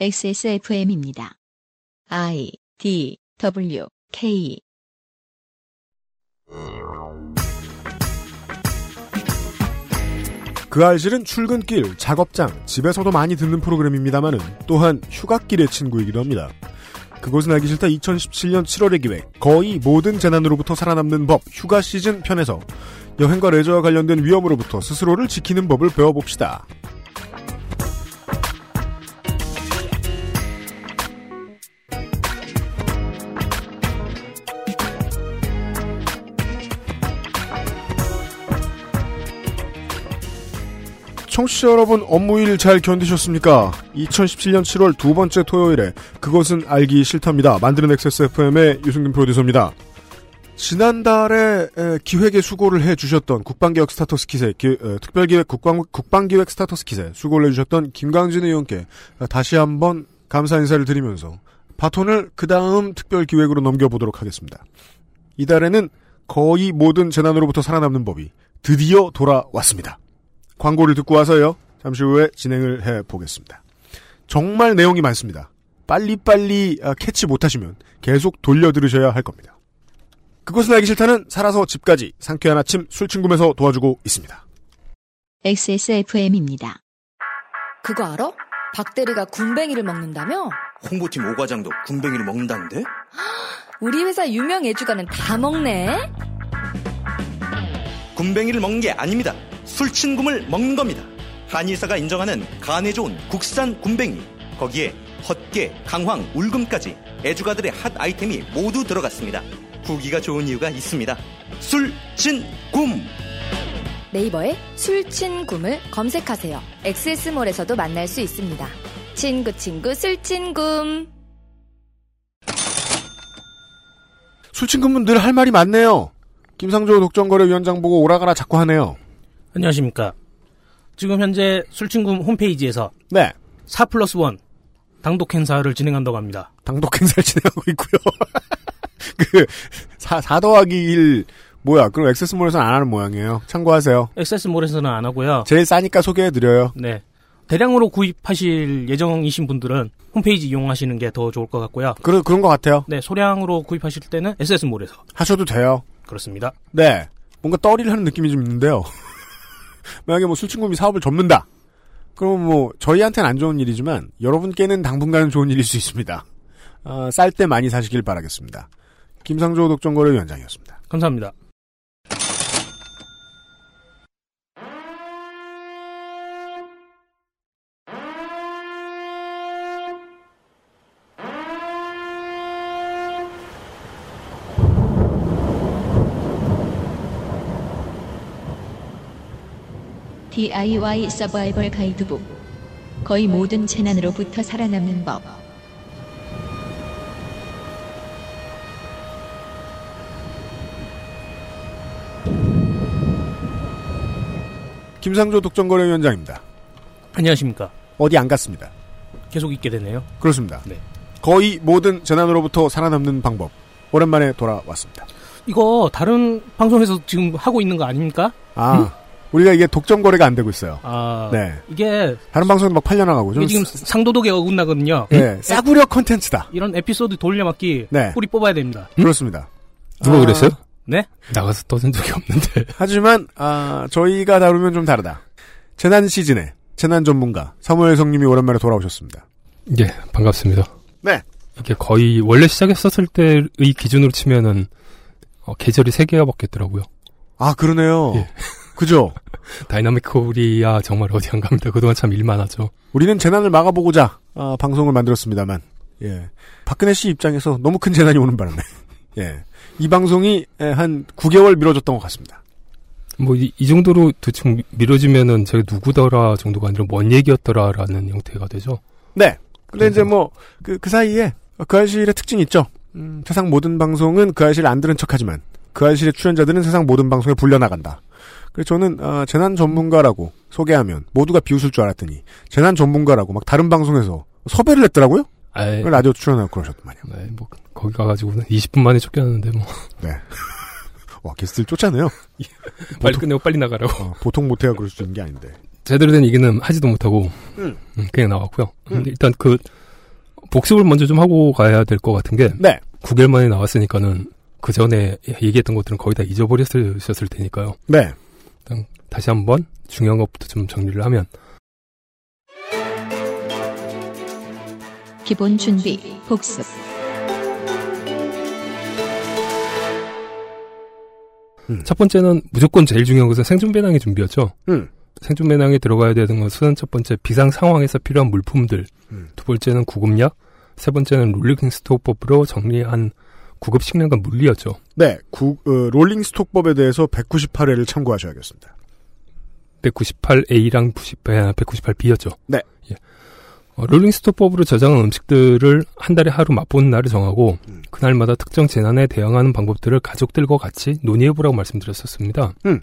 XSFM입니다. I D W K 그 알실은 출근길, 작업장, 집에서도 많이 듣는 프로그램입니다만은 또한 휴가길의 친구이기도 합니다. 그것은 알기 싫다 2017년 7월의 기획 거의 모든 재난으로부터 살아남는 법 휴가 시즌 편에서 여행과 레저와 관련된 위험으로부터 스스로를 지키는 법을 배워봅시다. 청취자 여러분 업무일 잘 견디셨습니까? 2017년 7월 두 번째 토요일에 그것은 알기 싫답니다. 만드는 XSFM의 유승균 프로듀서입니다. 지난달에 에, 기획에 수고를 해주셨던 국방개혁 스타터스 킷에 기- 에, 특별기획 국방, 국방기획 Starter's Kit에 수고를 해주셨던 김광진 의원께 다시 한번 감사 인사를 드리면서 바톤을 그 다음 특별기획으로 넘겨보도록 하겠습니다. 이달에는 거의 모든 재난으로부터 살아남는 법이 드디어 돌아왔습니다. 광고를 듣고 와서요. 잠시 후에 진행을 해 보겠습니다. 정말 내용이 많습니다. 빨리빨리 아, 캐치 못하시면 계속 돌려 들으셔야 할 겁니다. 그것은 알기 싫다는 살아서 집까지 상쾌한 아침 술친구에서 도와주고 있습니다. XSFM입니다. 그거 알아? 박대리가 군뱅이를 먹는다며? 홍보팀 오과장도 군뱅이를 먹는다는데? 우리 회사 유명 애주가는 다 먹네? 군뱅이를 먹는 게 아닙니다. 술친굼을 먹는 겁니다. 한의사가 인정하는 간에 좋은 국산 군뱅이. 거기에 헛개, 강황, 울금까지 애주가들의 핫 아이템이 모두 들어갔습니다. 후기가 좋은 이유가 있습니다. 술친굼! 네이버에 술친굼을 검색하세요. 엑세스몰에서도 만날 수 있습니다. 친구 친구 술친굼. 술친구분 늘 할 말이 많네요. 김상조 독점거래위원장 보고 오라가라 자꾸 하네요. 안녕하십니까. 지금 현재 술친구 홈페이지에서 네. 4 플러스 1 당독 행사를 진행한다고 합니다. 당독 행사를 진행하고 있고요. 그, 4, 4 더하기 1, 뭐야, 그럼 액세스몰에서는 안 하는 모양이에요. 참고하세요. 액세스몰에서는 안 하고요. 제일 싸니까 소개해드려요. 네. 대량으로 구입하실 예정이신 분들은 홈페이지 이용하시는 게 더 좋을 것 같고요. 그런, 그런 것 같아요. 네, 소량으로 구입하실 때는 액세스몰에서. 하셔도 돼요. 그렇습니다. 네. 뭔가 떠리를 하는 느낌이 좀 있는데요. 만약에 뭐 술친구이 사업을 접는다. 그럼 뭐, 저희한테는 안 좋은 일이지만, 여러분께는 당분간은 좋은 일일 수 있습니다. 아, 쌀 때 많이 사시길 바라겠습니다. 김상조 독점거래위원장이었습니다. 감사합니다. DIY 서바이벌 가이드북. 거의 모든 재난으로부터 살아남는 법. 김상조 독점거래위원장입니다. 안녕하십니까. 어디 안 갔습니다. 계속 있게 되네요. 그렇습니다. 네. 거의 모든 재난으로부터 살아남는 방법. 오랜만에 돌아왔습니다. 이거 다른 방송에서 지금 하고 있는 거 아닙니까? 아, 우리가 이게 독점 거래가 안 되고 있어요. 아, 네. 이게, 다른 방송에 막 팔려나가고. 좀 지금 싸- 상도덕에 어긋나거든요. 예, 싸구려 컨텐츠다. 이런 에피소드 돌려막기 네. 뿌리 뽑아야 됩니다. 그렇습니다. 누가 아, 그랬어요? 네? 나가서 떠든 적이 없는데. 하지만 아, 저희가 다루면 좀 다르다. 재난 시즌에 재난 전문가 사무엘 성님이 오랜만에 돌아오셨습니다. 예, 반갑습니다. 네. 이게 거의 원래 시작했었을 때의 기준으로 치면은 어, 계절이 세 개가 바뀌었더라고요. 아 그러네요. 예. 그죠? Dynamic Korea 정말 어디 안 갑니다. 그동안 참 일 많았죠. 우리는 재난을 막아보고자 아, 방송을 만들었습니다만, 예. 박근혜 씨 입장에서 너무 큰 재난이 오는 바람에, 예. 이 방송이 예, 한 9개월 미뤄졌던 것 같습니다. 뭐이 정도로 대충 미뤄지면은 제가 누구더라 정도가 아니라 뭔 얘기였더라라는 형태가 되죠. 네. 근데 이제 뭐, 그, 그 사이에, 그 알실의 특징이 있죠. 음, 세상 모든 방송은 그 알실 안 들은 척 하지만, 그 알실의 출연자들은 세상 모든 방송에 불려나간다. 그래서 저는, 아, 재난 전문가라고 소개하면 모두가 비웃을 줄 알았더니, 재난 전문가라고 막 다른 방송에서 섭외를 했더라고요? 아이, 라디오 출연하고 그러셨더만요. 네, 뭐 거기 가가지고는 20분 만에 쫓겨났는데 뭐 네. 와, 게스트를 쫓아내요. 빨리 끝내고 빨리 나가라고. 어, 보통 못해야 그럴 수 있는 게 아닌데. 제대로 된 얘기는 하지도 못하고 음. 음, 그냥 나왔고요. 음. 일단 그 복습을 먼저 좀 하고 가야 될 것 같은 게 네. 9개월 만에 나왔으니까는 그 전에 얘기했던 것들은 거의 다 잊어버렸을 테니까요. 네. 다시 한번 중요한 것부터 좀 정리를 하면 기본 준비, 복습. 첫 번째는 무조건 제일 중요한 것은 생존 배낭의 준비였죠. 음. 생존 배낭에 들어가야 되는 것은 첫 번째 비상 상황에서 필요한 물품들, 음. 두 번째는 구급약, 세 번째는 rolling stock법으로 정리한 구급 식량과 물이었죠. 네. 구, 어, rolling stock법에 대해서 198회를 참고하셔야겠습니다. 198A랑 198B였죠. 네. 예. 어, rolling stock법으로 저장한 음식들을 한 달에 하루 맛보는 날을 정하고 음. 그날마다 특정 재난에 대응하는 방법들을 가족들과 같이 논의해보라고 말씀드렸었습니다. 음.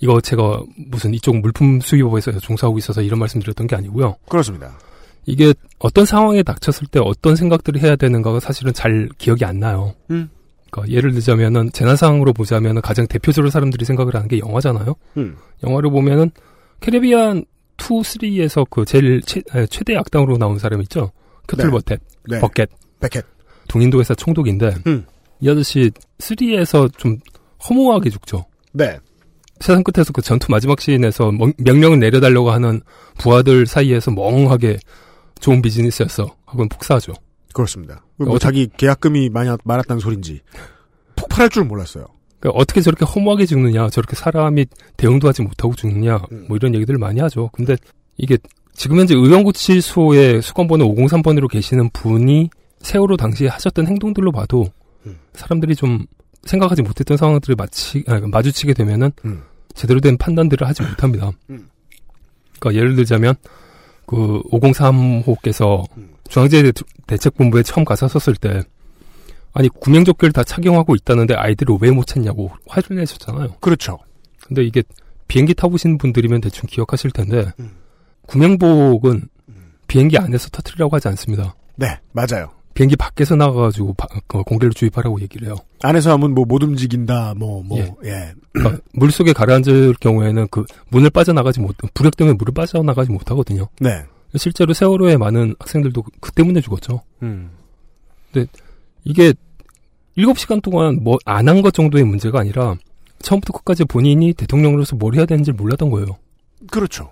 이거 제가 무슨 이쪽 물품 수입업에서 종사하고 있어서 이런 말씀드렸던 게 아니고요. 그렇습니다. 이게 어떤 상황에 닥쳤을 때 어떤 생각들을 해야 되는가가 사실은 잘 기억이 안 나요. 음. 그러니까 예를 들자면은 재난 상황으로 보자면은 가장 대표적으로 사람들이 생각을 하는 게 영화잖아요. 음. 영화를 보면은 캐리비안 2, 3에서 그 제일 최, 아, 최대 악당으로 나온 사람 있죠. 캐틀 네. 버켓, 네. 버켓, 베켓. 동인도 회사 총독인데 음. 이 아저씨 3에서 좀 허무하게 죽죠. 네. 세상 끝에서 그 전투 마지막 시인에서 명- 명령을 내려달라고 하는 부하들 사이에서 멍하게 좋은 비즈니스였어. 하고는 폭사하죠. 그렇습니다. 뭐 어떻게- 자기 계약금이 많이 많았다는 소린지 폭발할 줄 몰랐어요. 그러니까 어떻게 저렇게 허무하게 죽느냐, 저렇게 사람이 대응도 하지 못하고 죽느냐, 음. 뭐 이런 얘기들을 많이 하죠. 근데 이게 지금 현재 의원구치소의 수감번호 503번으로 계시는 분이 세월호 당시에 하셨던 행동들로 봐도 음. 사람들이 좀 생각하지 못했던 상황들을 마치, 아, 마주치게 되면은 음. 제대로 된 판단들을 하지 못합니다. 음. 그러니까 예를 들자면 그 503호께서 음. 중앙재해대책본부에 처음 가서 섰을 때 아니 구명조끼를 다 착용하고 있다는데 아이들을 왜 못 찾냐고 화를 내셨잖아요. 그렇죠. 근데 이게 비행기 타보신 분들이면 대충 기억하실 텐데 음. 구명복은 비행기 안에서 터트리라고 하지 않습니다. 네, 맞아요. 비행기 밖에서 나가가지고 바- 그 공기를 주입하라고 얘기를 해요. 안에서 하면 뭐 못 움직인다, 뭐, 뭐, 예. 예. 그러니까 물 속에 가라앉을 경우에는 그 문을 빠져나가지 못, 부력 때문에 물을 빠져나가지 못하거든요. 네. 실제로 세월호에 많은 학생들도 그 때문에 죽었죠. 음. 이게 7시간 동안 뭐 안 한 것 정도의 문제가 아니라 처음부터 끝까지 본인이 대통령으로서 뭘 해야 되는지 몰랐던 거예요. 그렇죠.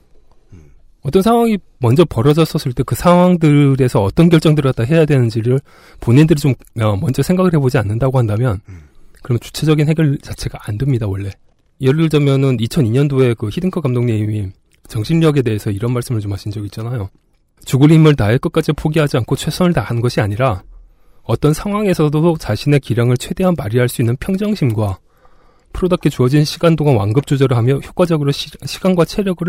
어떤 상황이 먼저 벌어졌었을 때 그 상황들에서 어떤 결정들을 갖다 해야 되는지를 본인들이 좀 어, 먼저 생각을 해보지 않는다고 한다면 음. 그러면 주체적인 해결 자체가 안 됩니다 원래. 예를 들자면은 2002년도에 그 히든커 감독님이 정신력에 대해서 이런 말씀을 좀 하신 적이 있잖아요. 죽을 힘을 다해 끝까지 포기하지 않고 최선을 다하는 것이 아니라 어떤 상황에서도 자신의 기량을 최대한 발휘할 수 있는 평정심과 프로답게 주어진 시간 동안 완급 조절을 하며 효과적으로 시, 시간과 체력을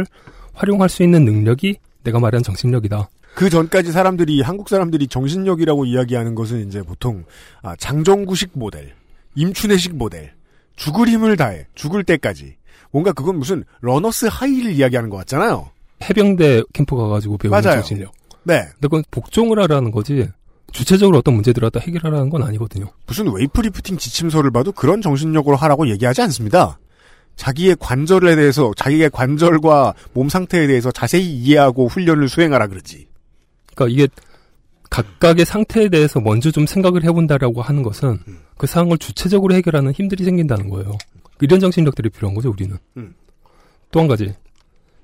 활용할 수 있는 능력이 내가 말한 정신력이다. 그 전까지 사람들이, 한국 사람들이 정신력이라고 이야기하는 것은 이제 보통, 아, 장정구식 모델, 임춘애식 모델, 죽을 힘을 다해, 죽을 때까지. 뭔가 그건 무슨 runner's high를 이야기하는 것 같잖아요. 해병대 캠프 가가지고 배우는 맞아요. 정신력. 네. 근데 그건 복종을 하라는 거지 주체적으로 어떤 문제들을 갖다 해결하라는 건 아니거든요. 무슨 weight lifting 지침서를 봐도 그런 정신력으로 하라고 얘기하지 않습니다. 자기의 관절에 대해서, 자기의 관절과 몸 상태에 대해서 자세히 이해하고 훈련을 수행하라 그러지. 그러니까 이게 각각의 상태에 대해서 먼저 좀 생각을 해본다라고 하는 것은 음. 그 상황을 주체적으로 해결하는 힘들이 생긴다는 거예요. 이런 정신력들이 필요한 거죠, 우리는. 음. 또한 가지.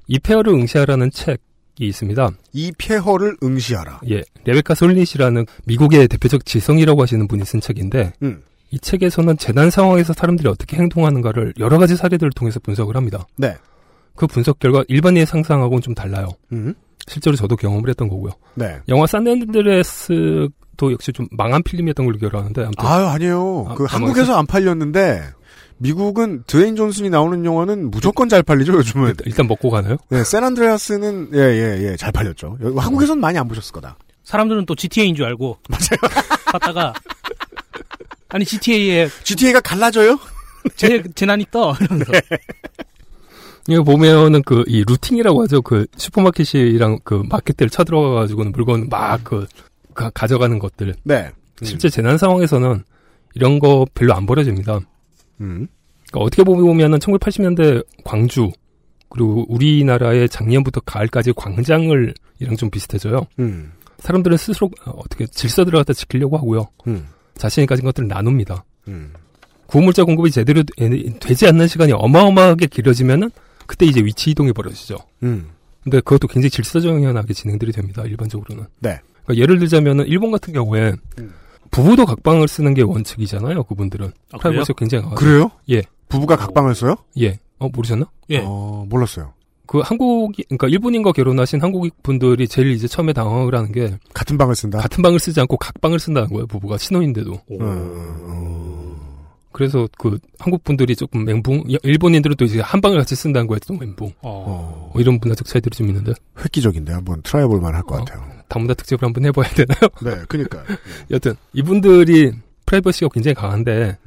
이 페어를 응시하라는 책이 있습니다. 이 폐허를 응시하라. 예. 레베카 솔릿이라는 미국의 대표적 지성이라고 하시는 분이 쓴 책인데 음. 이 책에서는 재난 상황에서 사람들이 어떻게 행동하는가를 여러 가지 사례들을 통해서 분석을 합니다. 네. 그 분석 결과 일반인의 상상하고는 좀 달라요. 음. 실제로 저도 경험을 했던 거고요. 네. 영화 산앤드레스도 역시 좀 망한 필름이었던 걸로 기억하는데 아무튼 아유, 아니에요. 아, 그 아, 한국에서 안 팔렸는데, 미국은 드웨인 존슨이 나오는 영화는 무조건 잘 팔리죠, 요즘은. 일단, 먹고 가나요? 네, 샌안드레아스는, 예, 예, 예, 잘 팔렸죠. 한국에선 많이 안 보셨을 거다. 사람들은 또 GTA인 줄 알고 맞아요. 봤다가 아니 GTA에 GTA가 갈라져요? 재, 재난이 떠 이러면서 이거 보면은 그 이 루팅이라고 하죠. 그 슈퍼마켓이랑 그 마켓들 쳐들어가가지고는 물건 막그 가져가는 것들. 네. 실제 재난 상황에서는 이런 거 별로 안 벌어집니다. 음. 그러니까 어떻게 보면은 1980년대 광주 그리고 우리나라의 작년부터 가을까지 광장을 이랑 좀 비슷해져요. 음. 사람들은 스스로 어, 어떻게 질서들을 갖다 지키려고 하고요. 음. 자신이 가진 것들을 나눕니다. 음. 구물자 공급이 제대로 되- 되지 않는 시간이 어마어마하게 길어지면은 그때 이제 위치 이동이 벌어지죠. 음. 근데 그것도 굉장히 질서정연하게 진행들이 됩니다. 일반적으로는. 네. 그러니까 예를 들자면은 일본 같은 경우에 음. 부부도 각방을 쓰는 게 원칙이잖아요. 그분들은 아, 그래요? 프라이버시가 굉장히 강하죠. 그래요? 예. 부부가 각방을 써요? 예. 어 모르셨나? 예. 어, 몰랐어요. 그 한국 그러니까 일본인과 결혼하신 한국 분들이 제일 이제 처음에 당황을 하는 게 같은 방을 쓴다. 같은 방을 쓰지 않고 각방을 쓴다는 거예요. 부부가 신혼인데도. 오. 음. 그래서 그 한국 분들이 조금 멘붕, 일본인들은 또 이제 한 방을 같이 쓴다는 거에 또 멘붕. 어. 어, 뭐 이런 문화적 차이들이 좀 있는데 획기적인데 한번 try 볼만 할것 어. 같아요. 다문화 특집을 한번 해봐야 되나요? 네, 그니까. 여튼 이분들이 프라이버시가 굉장히 강한데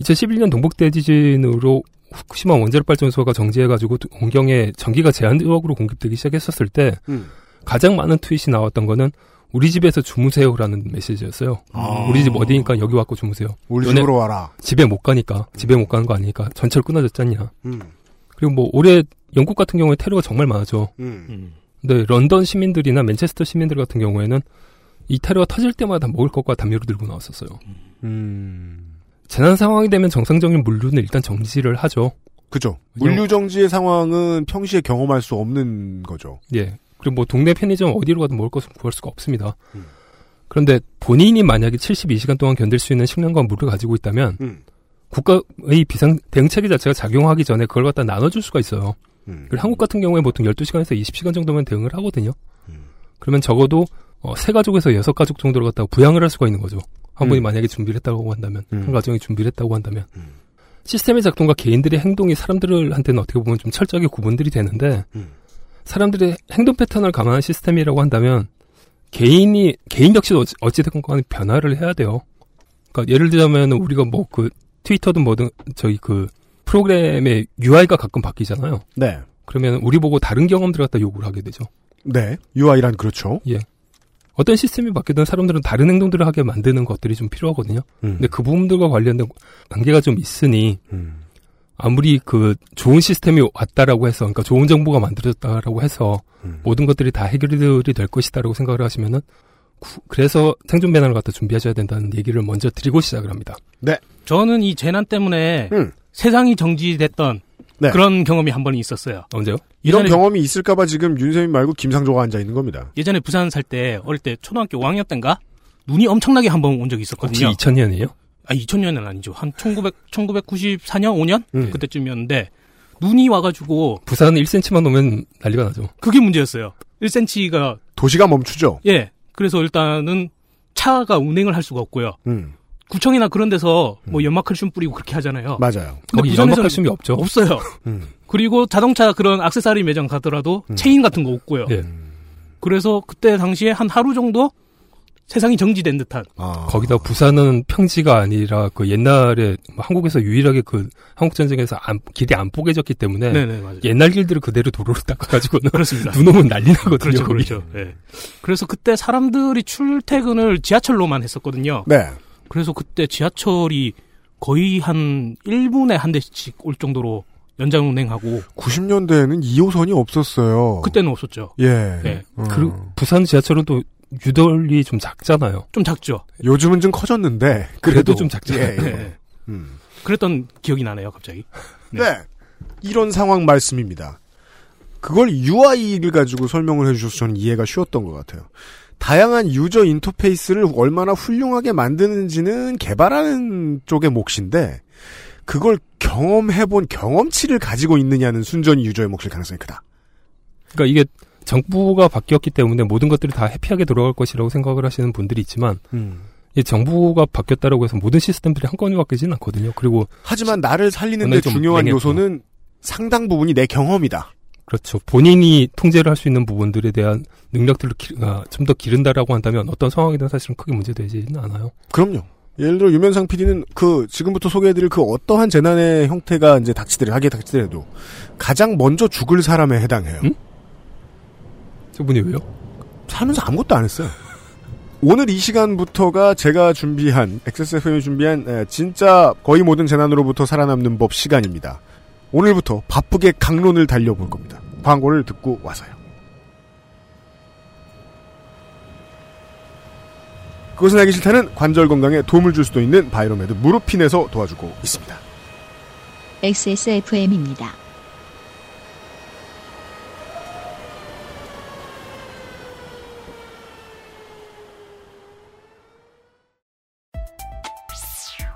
2011년 동북 대 지진으로 후쿠시마 원자력 발전소가 정지해가지고 원경에 전기가 제한적으로 공급되기 시작했었을 때 음. 가장 많은 트윗이 나왔던 거는 우리 집에서 주무세요라는 메시지였어요. 아. 우리 집 어디니까 여기 와서 주무세요. 우리 집으로 와라. 집에 못 가니까 집에 못 가는 거 아니니까 전철 끊어졌잖냐. 음. 그리고 뭐 올해 영국 같은 경우에 테러가 정말 많았죠. 음. 음. 근데 런던 시민들이나 맨체스터 시민들 같은 경우에는 이 테러가 터질 때마다 먹을 것과 담요를 들고 나왔었어요. 음. 재난 상황이 되면 정상적인 물류는 일단 정지를 하죠. 그죠. 물류 정지의 상황은 평시에 경험할 수 없는 거죠. 예. 그리고 뭐 동네 편의점 어디로 가든 먹을 것을 구할 수가 없습니다. 음. 그런데 본인이 만약에 72시간 동안 견딜 수 있는 식량과 물을 가지고 있다면 음. 국가의 비상 대응 체계 자체가 작용하기 전에 그걸 갖다 나눠줄 수가 있어요. 음. 그리고 한국 같은 경우에 보통 12시간에서 20시간 정도면 대응을 하거든요. 음. 그러면 적어도 어, 세 가족에서 여섯 가족 정도를 갖다가 부양을 할 수가 있는 거죠. 한 분이 음. 만약에 준비를 했다고 한다면, 음. 한 가정이 준비를 했다고 한다면. 음. 시스템의 작동과 개인들의 행동이 사람들한테는 어떻게 보면 좀 철저하게 구분들이 되는데, 음. 사람들의 행동 패턴을 감안한 시스템이라고 한다면, 개인이, 개인 역시 어찌- 어찌됐건 간에 변화를 해야 돼요. 그러니까 예를 들자면 우리가 뭐 그 트위터든 뭐든 저희 그 프로그램의 UI가 가끔 바뀌잖아요. 네. 그러면 우리 보고 다른 경험들 갖다 요구를 하게 되죠. 네. UI란 그렇죠. 어떤 시스템이 바뀌든 사람들은 다른 행동들을 하게 만드는 것들이 좀 필요하거든요. 음. 근데 그 부분들과 관련된 관계가 좀 있으니 음. 아무리 그 좋은 시스템이 왔다라고 해서 그러니까 좋은 정보가 만들어졌다라고 해서 음. 모든 것들이 다 해결이 될 것이다라고 생각을 하시면은 구- 그래서 생존 배낭을 갖다 준비하셔야 된다는 얘기를 먼저 드리고 시작을 합니다. 저는 이 재난 때문에 음. 세상이 정지됐던 네. 그런 경험이 한 번 있었어요. 언제요? 이런 경험이 있을까봐 지금 윤세민 말고 김상조가 앉아 있는 겁니다. 예전에 부산 살 때 어릴 때 초등학교 5학년 때인가 눈이 엄청나게 한 번 온 적이 혹시 있었거든요. 2000년이에요? 아 2000년은 아니죠. 한 1900, 1994년 5년 음. 그때쯤이었는데 눈이 와가지고 부산 1cm만 오면 난리가 나죠. 그게 문제였어요. 1cm가 도시가 멈추죠. 예. 그래서 일단은 차가 운행을 할 수가 없고요. 음. 구청이나 그런 데서 뭐 연마칼슘 뿌리고 그렇게 하잖아요. 맞아요. 근데 거기 연막칼슘이 없죠. 없어요. 음. 그리고 자동차 그런 악세사리 매장 가더라도 음. 체인 같은 거 없고요. 예. 그래서 그때 당시에 한 하루 정도 세상이 정지된 듯한 아. 거기다 부산은 평지가 아니라 그 옛날에 뭐 한국에서 유일하게 그 한국 전쟁에서 안, 길이 안 뽀개졌기 때문에 네네 맞아요. 옛날 길들을 그대로 도로로 닦아가지고는 그렇습니다. 눈 오면 난리 나거든요. 그렇죠, 거기. 그렇죠. 예. 그래서 그때 사람들이 출퇴근을 지하철로만 했었거든요. 네. 그래서 그때 지하철이 거의 한 1분에 한 대씩 올 정도로 연장 운행하고 90년대에는 2호선이 없었어요. 그때는 없었죠. 예. 네. 음. 그리고 부산 지하철은 또 유덜이 좀 작잖아요. 좀 작죠. 요즘은 좀 커졌는데 그래도 좀 작잖아요. 예, 예. 예. 음. 그랬던 기억이 나네요, 갑자기. 네. 이런 상황 말씀입니다. 그걸 UI를 가지고 설명을 해주셔서 저는 이해가 쉬웠던 것 같아요. 다양한 유저 인터페이스를 얼마나 훌륭하게 만드는지는 개발하는 쪽의 몫인데, 그걸 경험해본 경험치를 가지고 있느냐는 순전히 유저의 몫일 가능성이 크다. 그러니까 이게 정부가 바뀌었기 때문에 모든 것들이 다 해피하게 돌아갈 것이라고 생각을 하시는 분들이 있지만 이 정부가 바뀌었다라고 해서 모든 시스템들이 한꺼번에 바뀌지는 않거든요. 그리고 하지만 나를 살리는데 중요한 맹했고. 요소는 상당 부분이 내 경험이다. 그렇죠. 본인이 통제를 할 수 있는 부분들에 대한 능력들을 아, 좀더 기른다라고 한다면 어떤 상황이든 사실은 크게 문제되지는 않아요. 그럼요. 예를 들어 유면상 PD는 그 지금부터 소개해드릴 그 어떠한 재난의 형태가 이제 닥치더라도 하게 닥치더라도 가장 먼저 죽을 사람에 해당해요. 음? 저분이 왜요? 살면서 아무것도 안 했어요. 오늘 이 시간부터가 제가 준비한 XSFM이 준비한 에, 진짜 거의 모든 재난으로부터 살아남는 법 시간입니다. 오늘부터 바쁘게 각론을 달려볼 겁니다. 광고를 듣고 와서요. 그것은 알기 싫다는 관절 건강에 도움을 줄 수도 있는 바이로메드 무릎핀에서 도와주고 있습니다. XSFM입니다.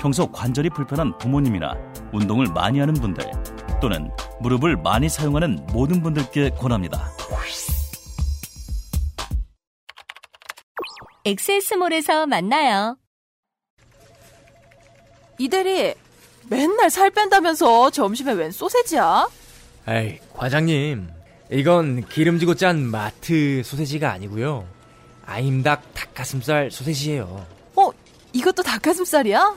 평소 관절이 불편한 부모님이나 운동을 많이 하는 분들 또는 무릎을 많이 사용하는 모든 분들께 권합니다. 엑세스몰에서 만나요. 이대리, 맨날 살 뺀다면서 점심에 웬 소세지야? 에이, 과장님. 이건 기름지고 짠 마트 소세지가 아니고요. 아임닭 닭가슴살 소세지예요. 어, 이것도 닭가슴살이야?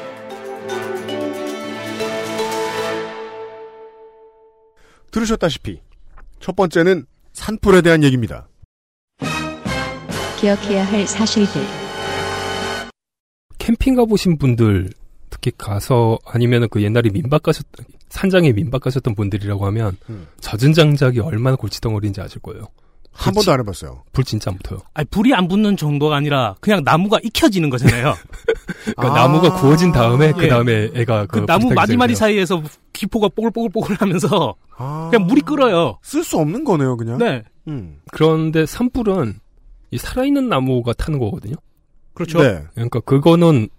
들으셨다시피 첫 번째는 산불에 대한 얘기입니다. 기억해야 할 사실들. 캠핑 가보신 분들 특히 가서 아니면 그 옛날에 민박 가셨 산장에 민박 가셨던 분들이라고 하면 음. 젖은 장작이 얼마나 골치덩어리인지 아실 거예요. 한 번도 안 해봤어요. 불 진짜 안 붙어요. 아니, 불이 안 붙는 정도가 아니라 그냥 나무가 익혀지는 거잖아요. 그러니까 나무가 구워진 다음에 그 예. 다음에 애가 그 그 나무 마디마디. 사이에서 기포가 뽀글뽀글뽀글 하면서 아. 그냥 물이 끓어요. 쓸 수 없는 거네요, 그냥. 네. 음. 그런데 산불은 이 살아있는 나무가 타는 거거든요. 그렇죠. 네. 그러니까 그거는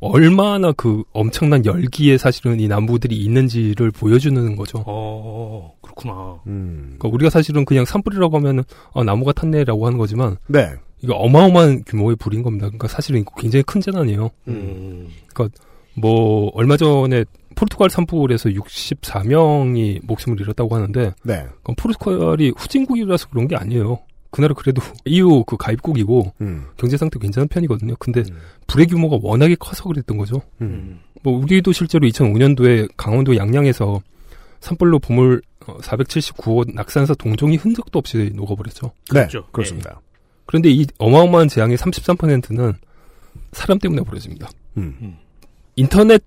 얼마나 그 엄청난 열기에 사실은 이 나무들이 있는지를 보여주는 거죠. 어, 그렇구나. 음. 그러니까 우리가 사실은 그냥 산불이라고 하면은 아, 나무가 탔네라고 하는 거지만 네. 이거 어마어마한 규모의 불인 겁니다. 그러니까 사실은 굉장히 큰 재난이에요. 음. 그러니까 뭐 얼마 전에 포르투갈 산불에서 64명이 목숨을 잃었다고 하는데 네. 그건 포르투갈이 후진국이라서 그런 게 아니에요. 그 나라 그래도 EU 그 가입국이고 음. 경제 상태 괜찮은 편이거든요. 근데 불의 규모가 워낙에 커서 그랬던 거죠. 음. 뭐 우리도 실제로 2005년도에 강원도 양양에서 산불로 보물 479호 낙산사 동종이 흔적도 없이 녹아버렸죠. 네. 그렇죠. 그렇습니다. 그런데 이 어마어마한 재앙의 33%는 사람 때문에 벌어집니다. 음. 인터넷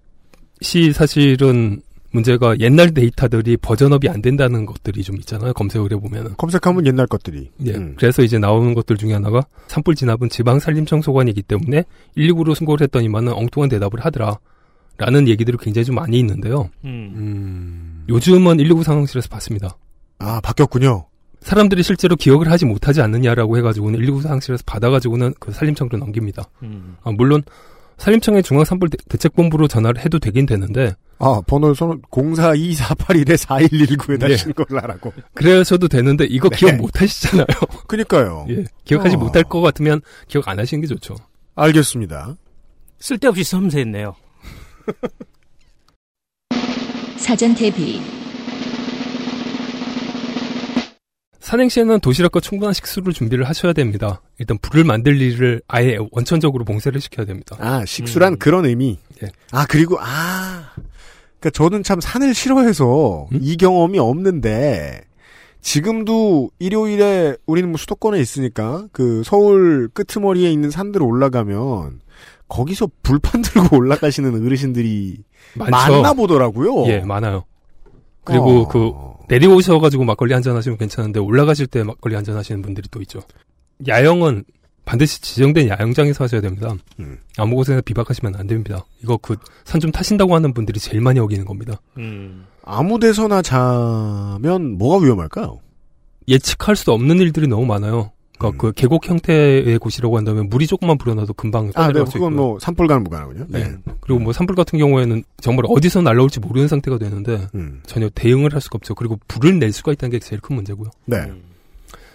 이 사실은 문제가 옛날 데이터들이 version up이 안 된다는 것들이 좀 있잖아요. 검색을 해보면은. 검색하면 옛날 것들이. 예. 음. 그래서 이제 나오는 것들 중에 하나가 산불 진압은 지방 산림청 소관이기 때문에 119로 신고를 했더니만은 엉뚱한 대답을 하더라. 라는 얘기들이 굉장히 좀 많이 있는데요. 음. 음. 요즘은 119 상황실에서 봤습니다. 아, 바뀌었군요. 사람들이 실제로 기억을 하지 못하지 않느냐라고 해가지고는 119 상황실에서 받아가지고는 그 산림청으로 넘깁니다. 음. 아, 물론 산림청의 중앙산불 대- 대책본부로 전화를 해도 되긴 되는데 아, 번호 선은 042481에 4119에 예. 다신 걸 하라고. 그래서도 되는데 이거 네. 기억 못 하시잖아요. 그니까요. 예. 기억하지 어. 못할 것 같으면 기억 안 하시는 게 좋죠. 알겠습니다. 쓸데없이 섬세했네요. 사전 대비. 산행시에는 도시락과 충분한 식수를 준비를 하셔야 됩니다. 일단 불을 만들 일을 아예 원천적으로 봉쇄를 시켜야 됩니다. 아, 식수란 음. 그런 의미. 예. 아, 그리고, 아. 그니까 저는 참 산을 싫어해서 음? 이 경험이 없는데, 지금도 일요일에 우리는 뭐 수도권에 있으니까 그 서울 끄트머리에 있는 산들 올라가면 거기서 불판 들고 올라가시는 어르신들이 많죠. 많나 보더라고요. 예, 많아요. 그리고 어. 그 내려오셔가지고 막걸리 한 잔 하시면 괜찮은데 올라가실 때 막걸리 한 잔 하시는 분들이 또 있죠. 야영은 반드시 지정된 야영장에서 하셔야 됩니다. 음. 아무 곳에나 비박하시면 안 됩니다. 이거 그 산 좀 타신다고 하는 분들이 제일 많이 어기는 겁니다. 음. 아무 데서나 자면 뭐가 위험할까요? 예측할 수 없는 일들이 너무 많아요. 그러니까 그 계곡 형태의 곳이라고 한다면 물이 조금만 불어나도 금방 아, 네, 그건. 뭐 산불 가는 무관하군요. 네. 네. 그리고 뭐 산불 같은 경우에는 정말 어디서 날라올지 모르는 상태가 되는데 음. 전혀 대응을 할 수가 없죠. 그리고 불을 낼 수가 있다는 게 제일 큰 문제고요. 네.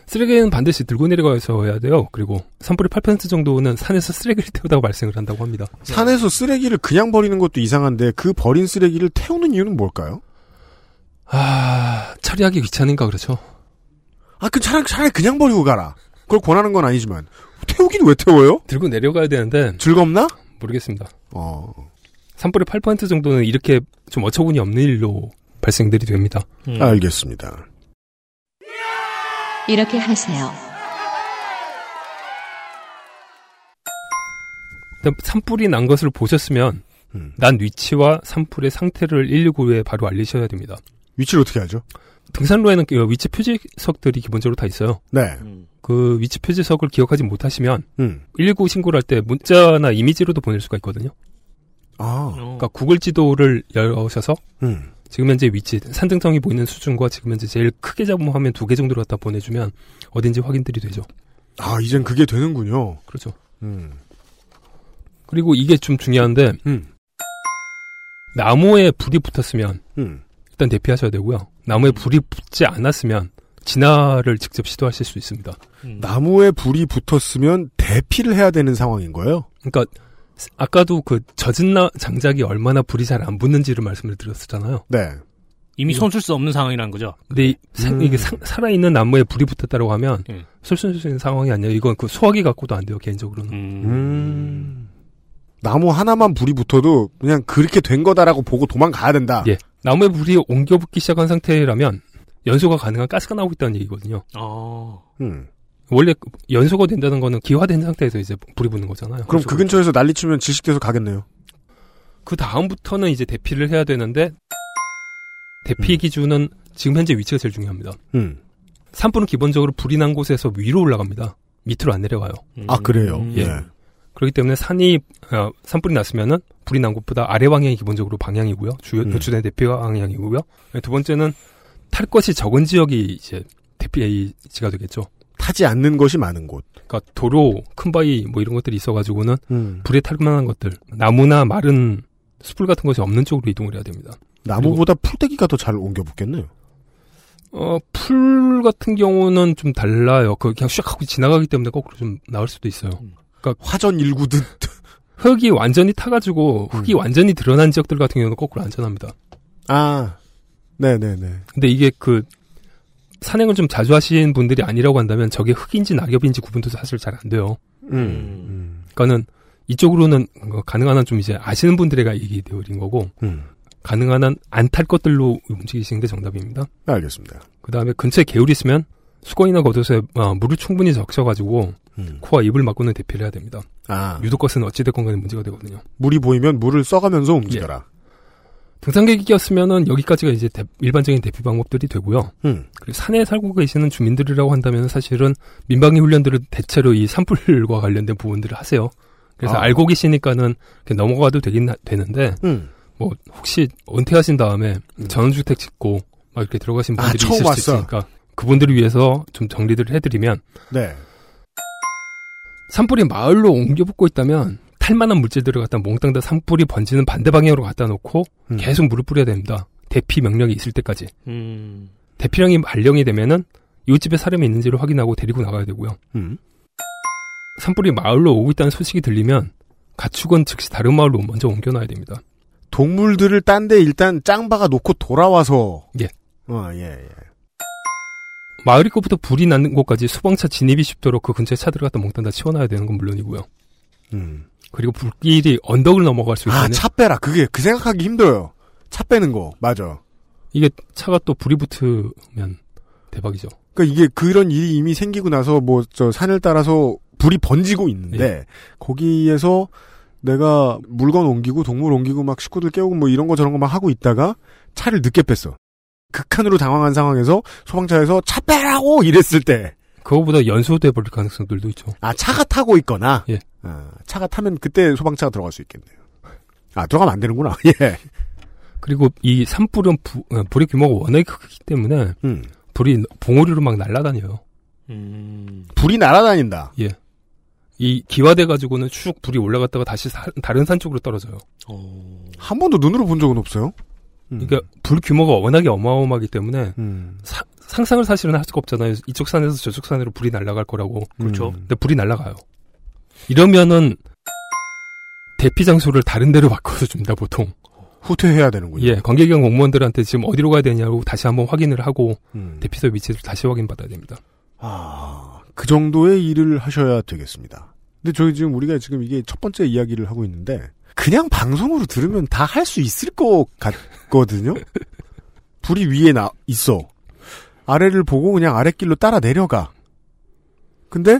쓰레기는 반드시 들고 내려가서 해야 돼요. 그리고 산불의 8% 정도는 산에서 쓰레기를 태우다가 발생을 한다고 합니다. 산에서 쓰레기를 그냥 버리는 것도 이상한데 그 버린 쓰레기를 태우는 이유는 뭘까요? 아, 처리하기 귀찮으니까 그렇죠. 아, 그 차라리, 차라리 그냥 버리고 가라. 그걸 권하는 건 아니지만 태우긴 왜 태워요? 들고 내려가야 되는데 즐겁나? 모르겠습니다. 어. 산불의 8% 정도는 이렇게 좀 어처구니 없는 일로 발생들이 됩니다. 음. 알겠습니다. 이렇게 하세요. 산불이 난 것을 보셨으면 음. 난 위치와 산불의 상태를 119에 바로 알리셔야 됩니다. 위치를 어떻게 알죠? 등산로에는 그 위치 표지석들이 기본적으로 다 있어요. 네. 그 위치 표지석을 기억하지 못하시면 음. 119 신고를 할 때 문자나 이미지로도 보낼 수가 있거든요. 아. 그러니까 구글 지도를 열어셔서 음. 지금 현재 위치 산등성이 보이는 수준과 지금 현재 제일 크게 잡은 화면 두 개 정도로 갖다 보내주면 어딘지 확인들이 되죠. 아, 이젠 그게 되는군요. 그렇죠. 음. 그리고 이게 좀 중요한데 나무에 불이 붙었으면 음. 일단 대피하셔야 되고요. 나무에 불이 붙지 않았으면 진화를 직접 시도하실 수 있습니다. 나무에 불이 붙었으면 대피를 해야 되는 상황인 거예요? 그러니까 아까도 그 젖은 나 장작이 얼마나 불이 잘 안 붙는지를 말씀을 드렸었잖아요. 네. 이미 손 쓸 수 없는 상황이라는 거죠. 근데 음. 이게 사- 살아있는 나무에 불이 붙었다고 하면 예. 솔선수 있는 상황이 아니에요. 이건 그 소화기 갖고도 안 돼요. 개인적으로는. 음. 나무 하나만 불이 붙어도 그냥 그렇게 된 거다라고 보고 도망가야 된다. 예. 나무에 불이 옮겨 붙기 시작한 상태라면 연소가 가능한 가스가 나오고 있다는 얘기거든요. 어. 음. 원래 그 연소가 된다는 거는 기화된 상태에서 이제 불이 붙는 거잖아요. 그럼 그 근처에서 난리 치면 질식돼서 가겠네요. 그 다음부터는 이제 대피를 해야 되는데 대피 기준은 지금 현재 위치가 제일 중요합니다. 음. 산불은 기본적으로 불이 난 곳에서 위로 올라갑니다. 밑으로 안 내려가요. 아, 그래요? 예. 예. 그렇기 때문에 산이 어, 산불이 났으면은 불이 난 곳보다 아래 방향이 기본적으로 방향이고요. 주요 음. 표출된 대피 방향이고요. 네, 두 번째는 탈 것이 적은 지역이 이제 대피지가 되겠죠. 타지 않는 것이 많은 곳. 그러니까 도로, 큰 바위 뭐 이런 것들이 있어가지고는 음. 불에 탈 만한 것들, 나무나 마른 숯불 같은 것이 없는 쪽으로 이동을 해야 됩니다. 나무보다 풀떼기가 더 잘 옮겨 붙겠네요. 어, 풀 같은 경우는 좀 달라요. 그 그냥 슉 하고 지나가기 때문에 거꾸로 좀 나올 수도 있어요. 그러니까 화전 일구듯 흙이 완전히 타가지고 흙이 음. 완전히 드러난 지역들 같은 경우는 거꾸로 안전합니다. 아, 네네네. 근데 이게 그 산행을 좀 자주 하시는 분들이 아니라고 한다면 저게 흙인지 낙엽인지 구분도 사실 잘 안 돼요. 음. 그러니까는 이쪽으로는 어, 가능한 한 좀 이제 아시는 분들에게 얘기 되어린 거고 음. 가능한 한 안 탈 것들로 움직이시는 게 정답입니다. 알겠습니다. 그 다음에 근처에 개울이 있으면 수건이나 겉옷에 어, 물을 충분히 적셔가지고 음. 코와 입을 막고는 대피를 해야 됩니다. 아. 유독 것은 어찌됐건 간에 문제가 되거든요. 물이 보이면 물을 써가면서 움직여라. 등산객이었으면은 여기까지가 이제 대- 일반적인 대피 방법들이 되고요. 음. 그리고 산에 살고 계시는 주민들이라고 한다면 사실은 민방위 훈련들은 대체로 이 산불과 관련된 부분들을 하세요. 그래서 아. 알고 계시니까는 넘어가도 되긴 나- 되는데 음. 뭐 혹시 은퇴하신 다음에 전원주택 짓고 막 이렇게 들어가신 아, 분들이 처음 있을 수 왔어. 있으니까 그분들을 위해서 좀 정리를 해드리면 네. 산불이 마을로 옮겨 붙고 있다면 탈만한 물질들을 갖다 몽땅 다 산불이 번지는 반대 방향으로 갖다 놓고 음. 계속 물을 뿌려야 됩니다. 대피 명령이 있을 때까지. 음. 대피령이 발령이 되면은 이웃집에 사람이 있는지를 확인하고 데리고 나가야 되고요. 음. 산불이 마을로 오고 있다는 소식이 들리면 가축은 즉시 다른 마을로 먼저 옮겨놔야 됩니다. 동물들을 딴 데 일단 짱박아 놓고 돌아와서. 예. 어, 예, 예. 마을 입구부터 불이 나는 곳까지 소방차 진입이 쉽도록 그 근처에 차들을 갖다 몽땅 다 치워놔야 되는 건 물론이고요. 음. 그리고 불길이 언덕을 넘어갈 수 있는 아, 차 빼라. 그게, 그 생각하기 힘들어요. 차 빼는 거. 맞아. 이게 차가 또 불이 붙으면 대박이죠. 그러니까 이게 그런 일이 이미 생기고 나서 뭐 저 산을 따라서 불이 번지고 있는데 예. 거기에서 내가 물건 옮기고 동물 옮기고 막 식구들 깨우고 뭐 이런 거 저런 거 막 하고 있다가 차를 늦게 뺐어. 극한으로 당황한 상황에서 소방차에서 차 빼라고 이랬을 때. 그거보다 연소돼 버릴 가능성들도 있죠. 아 차가 타고 있거나. 예. 아, 차가 타면 그때 소방차가 들어갈 수 있겠네요. 아 들어가면 안 되는구나. 예. 그리고 이 산불은 부- 어, 불의 규모가 워낙에 크기 때문에 음. 불이 봉우리로 막 날아다녀요. 불이 날아다닌다. 예. 이 기화돼 가지고는 쭉 불이 올라갔다가 다시 사- 다른 산 쪽으로 떨어져요. 한 번도 눈으로 본 적은 없어요. 그러니까 불 규모가 워낙에 어마어마하기 때문에 음. 사- 상상을 사실은 할 수가 없잖아요. 이쪽 산에서 저쪽 산으로 불이 날아갈 거라고. 그렇죠. 근데 불이 날아가요. 이러면은 대피 장소를 다른 데로 바꿔서 줍니다, 보통. 후퇴해야 되는군요. 예, 관계기관 공무원들한테 지금 어디로 가야 되냐고 다시 한번 확인을 하고 음. 대피소 위치를 다시 확인받아야 됩니다. 아, 그 정도의 일을 하셔야 되겠습니다. 근데 저희 지금 우리가 지금 이게 첫 번째 이야기를 하고 있는데 그냥 방송으로 들으면 다 할 수 있을 것 같거든요. 불이 위에 나 있어. 아래를 보고 그냥 아랫길로 따라 내려가. 근데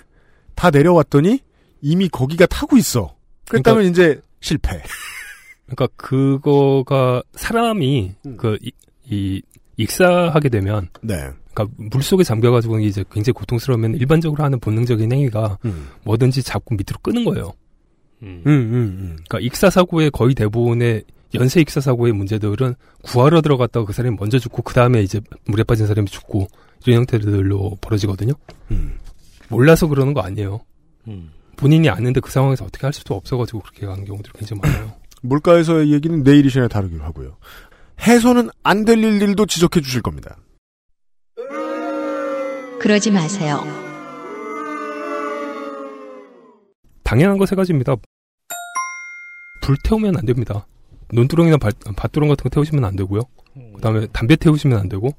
다 내려왔더니 이미 거기가 타고 있어. 그랬다면 이제 실패. 그러니까 그거가 사람이 음. 그 이, 이 익사하게 되면 네. 그러니까 물 속에 잠겨가지고 이제 굉장히 고통스러우면 일반적으로 하는 본능적인 행위가 음. 뭐든지 잡고 밑으로 끄는 거예요. 음, 음, 음. 그러니까 익사 사고의 거의 대부분의 연쇄 익사 사고의 문제들은 구하러 들어갔다가 그 사람이 먼저 죽고 그 다음에 이제 물에 빠진 사람이 죽고 이런 형태들로 벌어지거든요. 음. 몰라서 그러는 거 아니에요. 음. 본인이 아는데 그 상황에서 어떻게 할 수도 없어가지고 그렇게 가는 경우들이 굉장히 많아요. 물가에서의 얘기는 내일 이 시간에 다루기로 하고요. 해소는 안 될 일들도 지적해 주실 겁니다. 그러지 마세요. 당연한 거 세 가지입니다. 불 태우면 안 됩니다. 논두렁이나 밭, 밭두렁 같은 거 태우시면 안 되고요. 그 다음에 담배 태우시면 안 되고,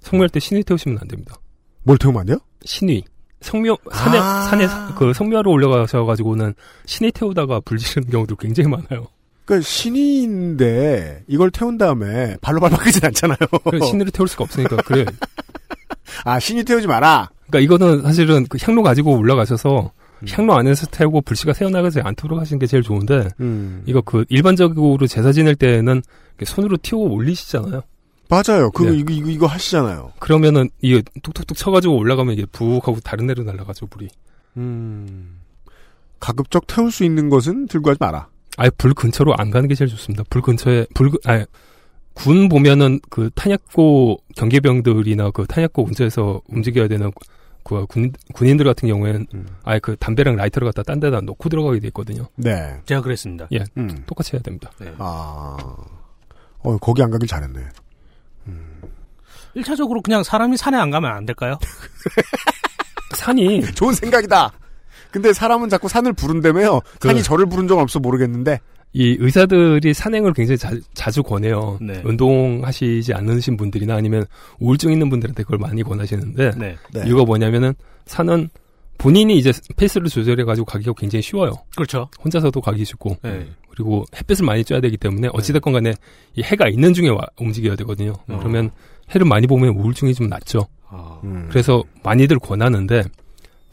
성묘할 때 신위 태우시면 안 됩니다. 뭘 태우면 안 돼요? 신위. 성묘, 산에, 아. 산에, 그 성묘하러 올라가셔 가지고는 신위 태우다가 불 지르는 경우도 굉장히 많아요. 그러니까 신이인데 이걸 태운 다음에 발로 밟아 끄진 않잖아요. 그래, 신위를 태울 수가 없으니까, 그래. 아 신이 태우지 마라. 그러니까 이거는 사실은 그 향로 가지고 올라가셔서 음. 향로 안에서 태우고 불씨가 새어나가지 않도록 하시는 게 제일 좋은데 음. 이거 그 일반적으로 제사 지낼 때는 손으로 튀어 올리시잖아요. 맞아요. 그거 네. 이거, 이거 이거 하시잖아요. 그러면은 이게 뚝뚝뚝 쳐가지고 올라가면 이게 부욱 하고 다른 데로 날아가죠 불이. 음. 가급적 태울 수 있는 것은 들고 가지 마라. 아예 불 근처로 안 가는 게 제일 좋습니다. 불 근처에 불 근- 아니 군 보면은 그 탄약고 경계병들이나 그 탄약고 근처에서 움직여야 되는 그 군, 군인들 같은 경우에는 아예 그 담배랑 라이터를 갖다 딴 데다 놓고 들어가게 돼 있거든요. 네. 제가 그랬습니다. 예, 음. 똑같이 해야 됩니다. 아. 어 거기 안 가길 잘했네. 1차적으로 그냥 사람이 산에 안 가면 안 될까요? 산이 좋은 생각이다. 근데 사람은 자꾸 산을 부른다며요. 그- 산이 저를 부른 적 없어 모르겠는데. 이 의사들이 산행을 굉장히 자, 주 권해요. 네. 운동하시지 않으신 분들이나 아니면 우울증 있는 분들한테 그걸 많이 권하시는데 네. 네. 이유가 뭐냐면은 산은 본인이 이제 페이스를 조절해 가지고 가기가 굉장히 쉬워요. 그렇죠. 혼자서도 가기 쉽고 네. 그리고 햇빛을 많이 쬐야 되기 때문에 어찌됐건 간에 이 해가 있는 중에 와- 움직여야 되거든요. 어. 그러면 해를 많이 보면 우울증이 좀 낫죠. 아. 음. 그래서 많이들 권하는데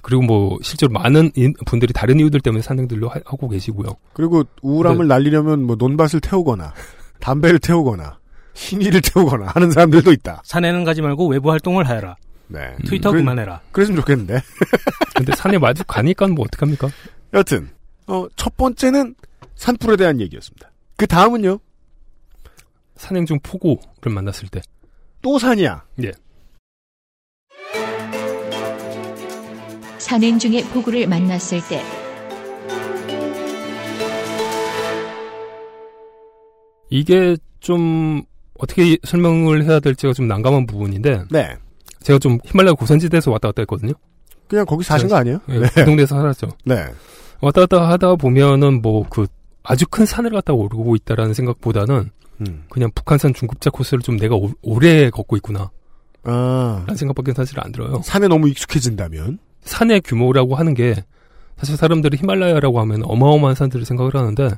그리고 뭐 실제로 많은 인- 분들이 다른 이유들 때문에 산행들로 하, 고 계시고요. 그리고 우울함을 날리려면 뭐 논밭을 태우거나 담배를 태우거나 신의를 태우거나 하는 사람들도 있다. 산에는 가지 말고 외부 활동을 하여라. 네. 트위터 그래- 그만해라. 그랬으면 좋겠는데. 근데 산에 마주 가니까 뭐 어떡합니까? 여튼 어, 첫 번째는 산불에 대한 얘기였습니다. 그 다음은요. 산행 중 폭우를 만났을 때. 또 산이야. 예. 산행 중에 폭우를 만났을 때 이게 좀 어떻게 설명을 해야 될지가 좀 난감한 부분인데 네. 제가 좀 히말라야 고산지대에서 왔다 갔다 했거든요. 그냥 거기 사신 거 아니에요? 예, 그 동네에서 살았죠. 네. 왔다 갔다 하다 보면은 뭐 그 아주 큰 산을 갖다 오르고 있다라는 생각보다는 음. 그냥 북한산 중급자 코스를 좀 내가 오, 오래 걷고 있구나. 아. 라는 생각밖에 사실 안 들어요. 산에 너무 익숙해진다면 산의 규모라고 하는 게 사실 사람들이 히말라야라고 하면 어마어마한 산들을 생각을 하는데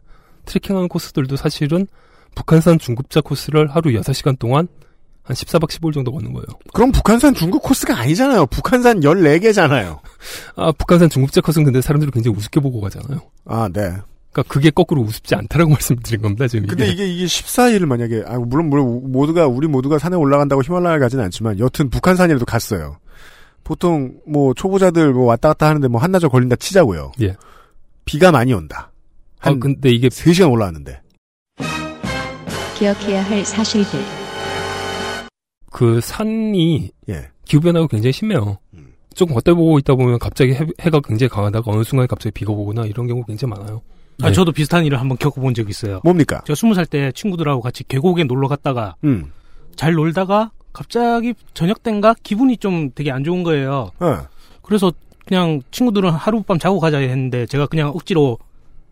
트레킹하는 코스들도 사실은 북한산 중급자 코스를 하루 6시간 동안 한 14박 15일 정도 걷는 거예요. 그럼 북한산 중국 코스가 아니잖아요. 북한산 14개잖아요. 아, 북한산 중급자 코스는 근데 사람들이 굉장히 우습게 보고 가잖아요. 아, 네. 그러니까 그게 거꾸로 우습지 않다라고 말씀드린 겁니다, 지금. 근데 이게 이게 14일을 만약에 아 물론 물론 모두가 우리 모두가 산에 올라간다고 히말라야를 가지는 않지만 여튼 북한산이라도 갔어요. 보통 뭐 초보자들 뭐 왔다 갔다 하는데 뭐 한나절 걸린다 치자고요. 예. 비가 많이 온다. 한 아, 근데 이게 3시간 올라왔는데. 기억해야 할 사실들 그 산이 예. 기후변화가 굉장히 심해요. 음. 조금 겉대 보고 있다 보면 갑자기 해, 가 굉장히 강하다가 어느 순간에 갑자기 비가 오거나 이런 경우 굉장히 많아요. 아, 저도 비슷한 일을 한번 겪어본 적이 있어요. 뭡니까? 제가 스무 살 때 친구들하고 같이 계곡에 놀러 갔다가 음. 잘 놀다가 갑자기 저녁 때인가 기분이 좀 되게 안 좋은 거예요. 네. 그래서 그냥 친구들은 하룻밤 자고 가자 했는데 제가 그냥 억지로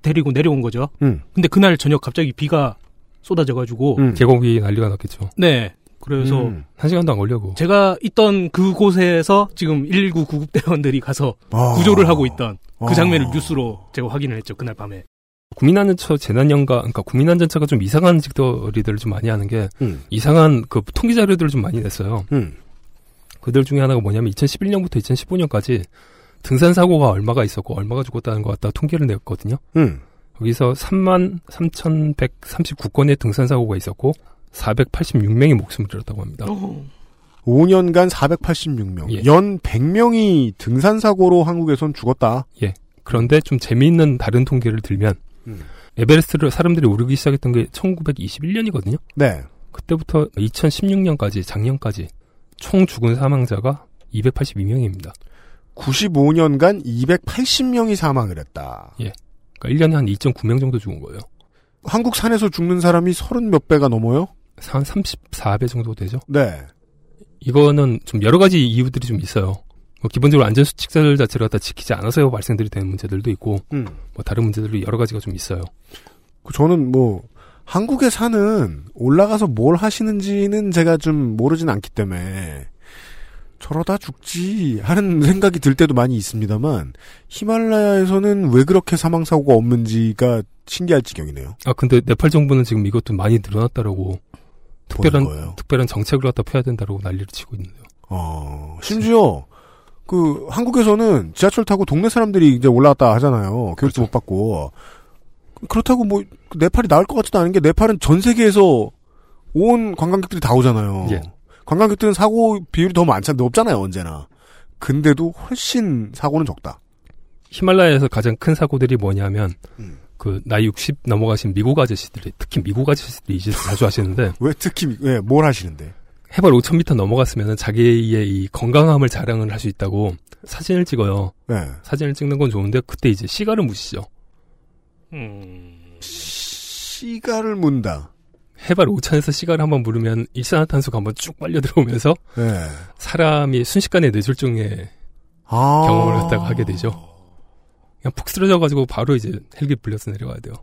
데리고 내려온 거죠. 음. 근데 그날 저녁 갑자기 비가 쏟아져가지고 음. 계곡이 난리가 났겠죠. 네. 그래서 음. 한 시간도 안 걸려고. 제가 있던 그곳에서 지금 119 구급대원들이 가서 아. 구조를 하고 있던 그 아. 장면을 뉴스로 제가 확인을 했죠. 그날 밤에. 국민안전처 재난연가, 그러니까 국민안전처가 좀 이상한 직더리들을 좀 많이 하는 게 음. 이상한 그 통계 자료들을 좀 많이 냈어요. 음. 그들 중에 하나가 뭐냐면 2011년부터 2015년까지 등산 사고가 얼마가 있었고 얼마가 죽었다는 것 갖다 통계를 냈거든요. 음. 여기서 3만 3,139건의 등산 사고가 있었고 486명이 목숨을 잃었다고 합니다. 5년간 486명, 예. 연 100명이 등산 사고로 한국에선 죽었다. 예. 그런데 좀 재미있는 다른 통계를 들면 음. 에베레스트를 사람들이 오르기 시작했던 게 1921년이거든요. 네. 그때부터 2016년까지 작년까지 총 죽은 사망자가 282명입니다. 95년간 280명이 사망을 했다. 예. 그러니까 1년에 한 2.9명 정도 죽은 거예요. 한국 산에서 죽는 사람이 30 몇 배가 넘어요? 한 34배 정도 되죠. 네. 이거는 좀 여러 가지 이유들이 좀 있어요. 뭐 기본적으로 안전수칙들 자체를 갖다 지키지 않아서 발생들이 되는 문제들도 있고, 음. 뭐 다른 문제들이 여러 가지가 좀 있어요. 그 저는 뭐 한국의 산은 올라가서 뭘 하시는지는 제가 좀 모르진 않기 때문에 저러다 죽지 하는 생각이 들 때도 많이 있습니다만 히말라야에서는 왜 그렇게 사망 사고가 없는지가 신기할 지경이네요. 아 근데 네팔 정부는 지금 이것도 많이 늘어났다라고 특별한 특별한 정책을 갖다 펴야 된다라고 난리를 치고 있는데요. 어, 심지어 그 한국에서는 지하철 타고 동네 사람들이 이제 올라왔다 하잖아요. 교육도 못 받고 그렇다고 뭐 네팔이 나을 것 같지도 않은 게 네팔은 전 세계에서 온 관광객들이 다 오잖아요. 예. 관광객들은 사고 비율이 더 많잖아요. 높잖아요, 언제나. 근데도 훨씬 사고는 적다. 히말라야에서 가장 큰 사고들이 뭐냐면 음. 그 나이 60 넘어가신 미국 아저씨들이 특히 미국 아저씨들이 이제 자주 하시는데 왜 특히 예, 뭘 하시는데? 해발 5,000m 넘어갔으면 자기의 이 건강함을 자랑을 할 수 있다고 사진을 찍어요. 네. 사진을 찍는 건 좋은데 그때 이제 시가를 묻히죠. 시가를 문다. 해발 5천에서 시가를 한번 물으면 일산화탄소가 한번 쭉 빨려 들어오면서 네. 사람이 순식간에 뇌졸중의 아. 경험을 갖다가 하게 되죠. 그냥 푹 쓰러져가지고 바로 이제 헬기 불려서 내려가야 돼요.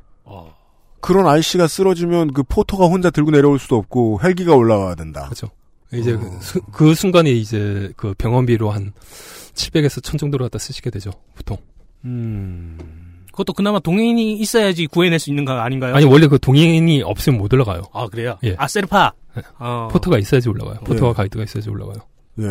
그런 아이씨가 쓰러지면 그 포터가 혼자 들고 내려올 수도 없고 헬기가 올라와야 된다. 그렇죠. 이제 그, 수- 그 순간에 이제 그 병원비로 한 700에서 1000 정도로 갖다 쓰시게 되죠. 보통. 음. 그것도 그나마 동행이 있어야지 구해낼 수 있는 거 아닌가요? 아니 원래 그 동행인이 없으면 못 올라가요. 아 그래요? 예. 아 셀파. 어. 포터가 있어야지 올라가요. 포터와 예. 가이드가 있어야지 올라가요. 예.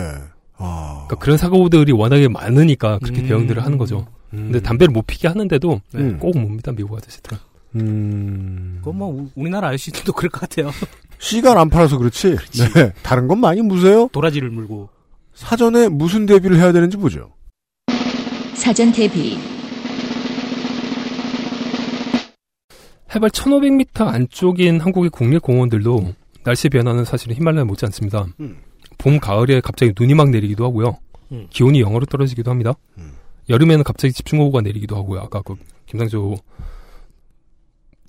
아. 그러니까 그런 사고들이 워낙에 많으니까 그렇게 음. 대응들을 하는 거죠. 음. 근데 담배를 못 피게 하는데도 네. 꼭 뭡니다 미국 아저씨들은. 음. 그건 뭐 우- 우리나라 아저씨들도 그럴 것 같아요. 씨가 안 팔아서 그렇지. 네. 다른 건 많이 무세요. 도라지를 물고. 사전에 무슨 대비를 해야 되는지 보죠. 사전 대비 해발 1500m 안쪽인 한국의 국립공원들도 날씨 변화는 사실은 히말라야 못지 않습니다. 음. 봄, 가을에 갑자기 눈이 막 내리기도 하고요. 음. 기온이 영하로 떨어지기도 합니다. 음. 여름에는 갑자기 집중호우가 내리기도 하고요. 아까 그 김상조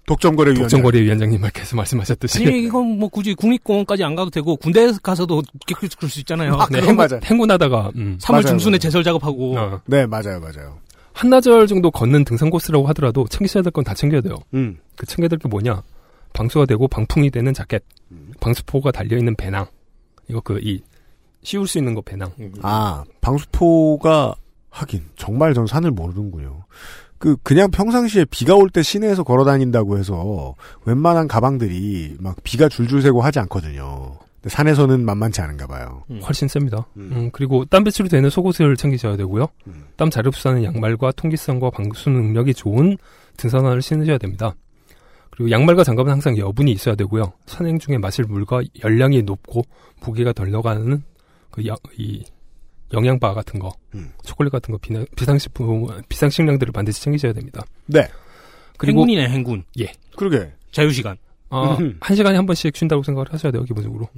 독점거래 위원장. 독점거래 위원장님 말께서 말씀하셨듯이 아니 이건 뭐 굳이 국립공원까지 안 가도 되고 군대 가서도 그렇게 그럴 수 있잖아요. 아, 네, 그건 맞아요. 행군하다가 음. 3월 맞아요, 중순에 맞아요. 제설 작업하고 어. 네, 맞아요, 맞아요. 한나절 정도 걷는 등산 코스라고 하더라도 챙기셔야 될 건 다 챙겨야 돼요. 음. 그 챙겨야 될 게 뭐냐? 방수가 되고 방풍이 되는 자켓, 방수포가 달려 있는 배낭. 이거 그 이 씌울 수 있는 거 배낭. 아, 방수포가 하긴 정말 전 산을 모르는군요. 그 그냥 평상시에 비가 올 때 시내에서 걸어 다닌다고 해서 웬만한 가방들이 막 비가 줄줄 새고 하지 않거든요. 근데 산에서는 만만치 않은가 봐요. 훨씬 셉니다. 음, 그리고 땀 배출이 되는 속옷을 챙기셔야 되고요. 음. 땀잘 흡수하는 양말과 통기성과 방수 능력이 좋은 등산화를 신으셔야 됩니다. 그리고 양말과 장갑은 항상 여분이 있어야 되고요. 산행 중에 마실 물과 열량이 높고 무게가 덜 나가는 그 야- 이 영양바 같은 거, 음. 초콜릿 같은 거, 비나- 비상식품, 비상식량들을 반드시 챙기셔야 됩니다. 네. 그리고 행군이네 행군. 예. 그러게. 자유 시간. 아, 음. 한 시간에 한 번씩 쉰다고 생각을 하셔야 돼요, 기본적으로.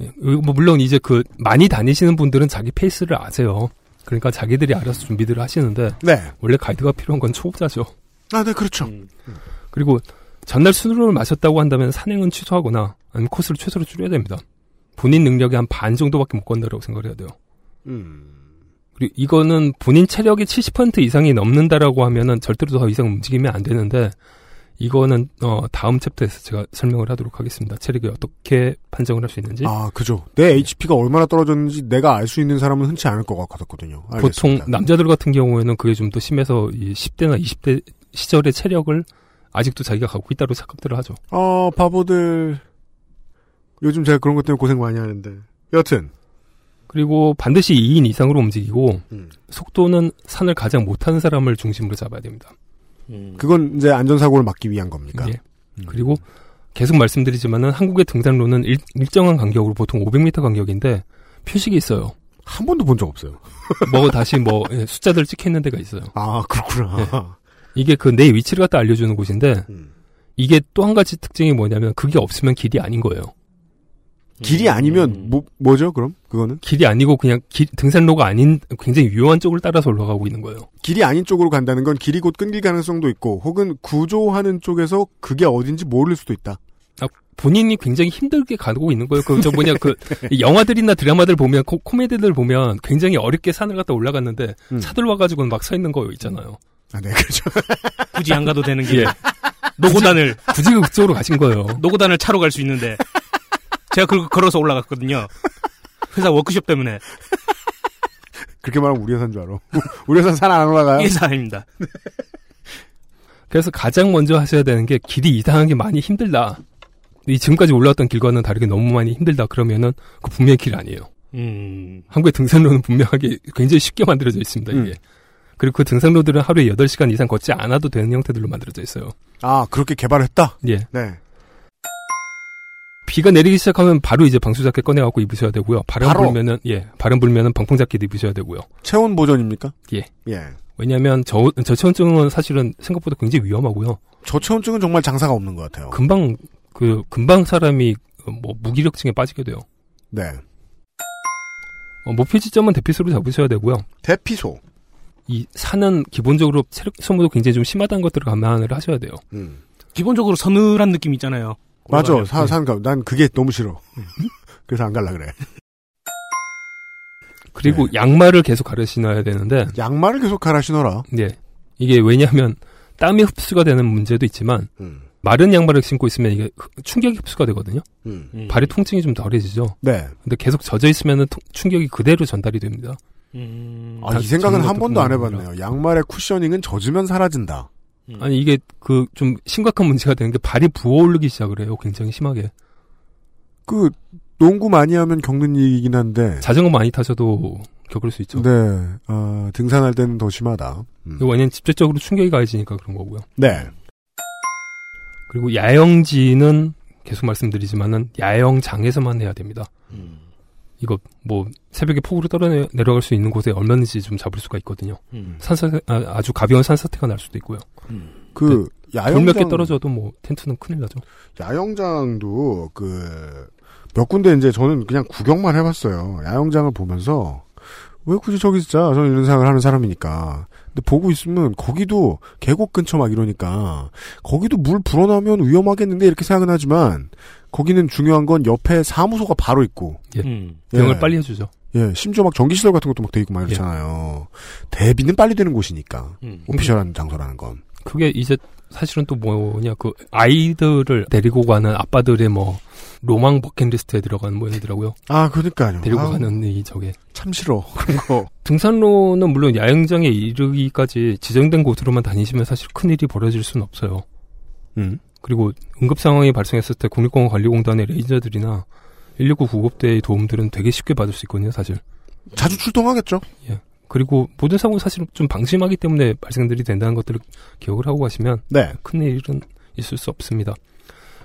예, 뭐, 물론 이제 그, 많이 다니시는 분들은 자기 페이스를 아세요. 그러니까 자기들이 알아서 준비들을 하시는데 네. 원래 가이드가 필요한 건 초보자죠. 아, 네, 그렇죠. 그리고 전날 술을 마셨다고 한다면 산행은 취소하거나 아니면 코스를 최소로 줄여야 됩니다. 본인 능력의 한 반 정도밖에 못 건다라고 생각을 해야 돼요. 음. 그리고 이거는 본인 체력의 70% 이상이 넘는다라고 하면은 절대로 더 이상 움직이면 안 되는데 이거는 어 다음 챕터에서 제가 설명을 하도록 하겠습니다. 체력이 어떻게 판정을 할 수 있는지. 아, 그죠. 내 HP가 얼마나 떨어졌는지 내가 알 수 있는 사람은 흔치 않을 것 같았거든요. 보통 알겠습니다. 남자들 같은 경우에는 그게 좀 더 심해서 이 10대나 20대 시절의 체력을 아직도 자기가 갖고 있다고 착각들을 하죠. 어, 바보들. 요즘 제가 그런 것 때문에 고생 많이 하는데. 여튼. 그리고 반드시 2인 이상으로 움직이고 음. 속도는 산을 가장 못하는 사람을 중심으로 잡아야 됩니다. 그건 이제 안전사고를 막기 위한 겁니까? 예. 그리고 계속 말씀드리지만은 한국의 등산로는 일, 일정한 간격으로 보통 500m 간격인데 표식이 있어요. 한 번도 본 적 없어요. 뭐 다시 뭐 예, 숫자들 찍혀 있는 데가 있어요. 아, 그렇구나. 예. 이게 그 내 위치를 갖다 알려주는 곳인데 음. 이게 또 한 가지 특징이 뭐냐면 그게 없으면 길이 아닌 거예요. 길이 아니면 뭐 뭐죠? 그럼 그거는 길이 아니고 그냥 길- 등산로가 아닌 굉장히 유효한 쪽을 따라서 올라가고 있는 거예요. 길이 아닌 쪽으로 간다는 건 길이 곧 끊길 가능성도 있고 혹은 구조하는 쪽에서 그게 어딘지 모를 수도 있다. 아, 본인이 굉장히 힘들게 가고 있는 거예요. 그, 저 뭐냐, 그, 이 영화들이나 드라마들 보면, 코, 코미디들 보면 굉장히 어렵게 산을 갖다 올라갔는데, 음. 차들 와가지고는 막 서 있는 거 있잖아요. 아, 네, 그렇죠. 굳이 안 가도 되는 길. 예. 노고단을 굳이 그쪽으로 가신 거예요. 노고단을 차로 갈 수 있는데 제가 그 걸어서 올라갔거든요. 회사 워크숍 때문에 그렇게 말하면 우리 회사인 줄 알아. 우리 회사는 산안 올라가요? 이 회사입니다. 그래서 가장 먼저 하셔야 되는 게 길이 이상하게 많이 힘들다. 이 지금까지 올라왔던 길과는 다르게 너무 많이 힘들다. 그러면은 그 분명히 길 아니에요. 음. 한국의 등산로는 분명하게 굉장히 쉽게 만들어져 있습니다, 이게. 음. 그리고 그 등산로들은 하루에 8시간 이상 걷지 않아도 되는 형태들로 만들어져 있어요. 아, 그렇게 개발했다? 예. 네. 비가 내리기 시작하면 바로 이제 방수 자켓 꺼내갖고 입으셔야 되고요. 바람 바로? 불면은, 예. 바람 불면은 방풍 자켓 입으셔야 되고요. 체온 보존입니까? 예. 예. 왜냐면 저, 저체온증은 사실은 생각보다 굉장히 위험하고요. 저체온증은 정말 장사가 없는 것 같아요. 금방, 그, 금방 사람이 뭐 무기력증에 빠지게 돼요. 네. 어, 목표 지점은 대피소로 잡으셔야 되고요. 대피소. 이 산은 기본적으로 체력 소모도 굉장히 좀 심하다는 것들을 감안을 하셔야 돼요. 음. 기본적으로 서늘한 느낌 있잖아요. 맞아. 산, 산, 가. 난 그게 너무 싫어. 그래서 안 갈라 그래. 그리고 양말을 계속 갈아 신어야 되는데, 양말을 계속 갈아 신어라. 예. 이게 왜냐하면 땀이 흡수가 되는 문제도 있지만, 음. 마른 양말을 신고 있으면 이게 충격이 흡수가 되거든요. 음. 음. 발의 통증이 좀 덜해지죠. 네. 근데 계속 젖어 있으면 충격이 그대로 전달이 됩니다. 음. 아, 다이 생각은 젖는 한 번도 안 해봤네요. 양말의 쿠셔닝은 젖으면 사라진다. 음. 아니 이게 그 좀 심각한 문제가 되는 게 발이 부어오르기 시작을 해요. 굉장히 심하게. 그, 농구 많이 하면 겪는 일이긴 한데. 자전거 많이 타셔도 겪을 수 있죠. 네. 어, 등산할 때는 더 심하다. 음. 이거 완전 직접적으로 충격이 가해지니까 그런 거고요. 네. 그리고 야영지는 계속 말씀드리지만은 야영장에서만 해야 됩니다. 음. 이거 뭐 새벽에 폭우로 떨어 내려갈 수 있는 곳에 얼마든지 좀 잡을 수가 있거든요. 음. 산사 아, 주 가벼운 산사태가 날 수도 있고요. 그, 돌몇 야영장. 개 떨어져도 뭐 텐트는 큰일 나죠. 야영장도 그 몇 군데 이제 저는 그냥 구경만 해봤어요. 야영장을 보면서 왜 굳이 저기 있자? 저는 이런 생각을 하는 사람이니까. 근데 보고 있으면 거기도 계곡 근처 막 이러니까 거기도 물 불어나면 위험하겠는데 이렇게 생각은 하지만 거기는 중요한 건 옆에 사무소가 바로 있고 음. 대응을 예. 빨리 해주죠. 예 심지어 막 전기 시설 같은 것도 막 돼 있고 막 이렇잖아요. 대비는 빨리 되는 곳이니까 음. 오피셜한 장소라는 건. 그게 이제 사실은 또 뭐냐 그 아이들을 데리고 가는 아빠들의 뭐 로망 버킷리스트에 들어가는 모양이더라고요. 아 그러니까요. 데리고 아, 가는 이 저게 참 싫어 그런 거. 등산로는 물론 야영장에 이르기까지 지정된 곳으로만 다니시면 사실 큰 일이 벌어질 수는 없어요. 음. 그리고 응급 상황이 발생했을 때 국립공원 관리공단의 ranger들이나 119 구급대의 도움들은 되게 쉽게 받을 수 있거든요, 사실. 자주 출동하겠죠. 예. 그리고 모든 사고는 사실 좀 방심하기 때문에 발생들이 된다는 것들을 기억을 하고 가시면 네. 큰 일은 있을 수 없습니다.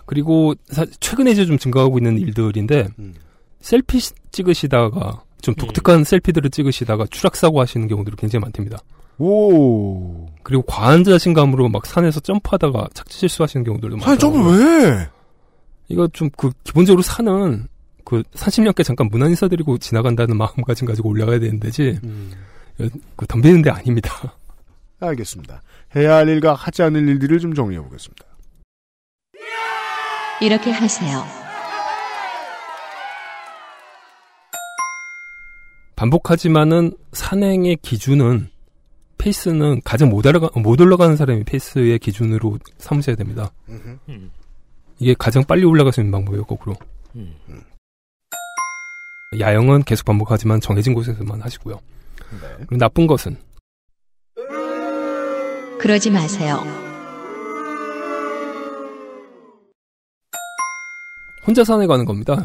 그리고 사- 최근에 이제 좀 증가하고 있는 일들인데 음. selfie 시- 찍으시다가 좀 독특한 selfie들을 찍으시다가 추락사고 하시는 경우들이 굉장히 많답니다. 오. 그리고 과한 자신감으로 막 산에서 점프하다가 착지 실수하시는 경우들도 점을 많더라고요. 왜? 이거 좀 그 기본적으로 산은 그 30년께 잠깐 문안 인사드리고 지나간다는 마음가짐 가지고 올라가야 되는 데지 그 덤비는 데 아닙니다. 알겠습니다. 해야 할 일과 하지 않을 일들을 좀 정리해 보겠습니다. 이렇게 하세요. 반복하지만은 산행의 기준은 페이스는 가장 못, 올라가, 못 올라가는 사람이 페이스의 기준으로 삼으셔야 됩니다. 음. 이게 가장 빨리 올라갈 수 있는 방법이에요, 거꾸로. 음. 야영은 계속 반복하지만 정해진 곳에서만 하시고요. 그리고 나쁜 것은 그러지 마세요. 혼자 산에 가는 겁니다.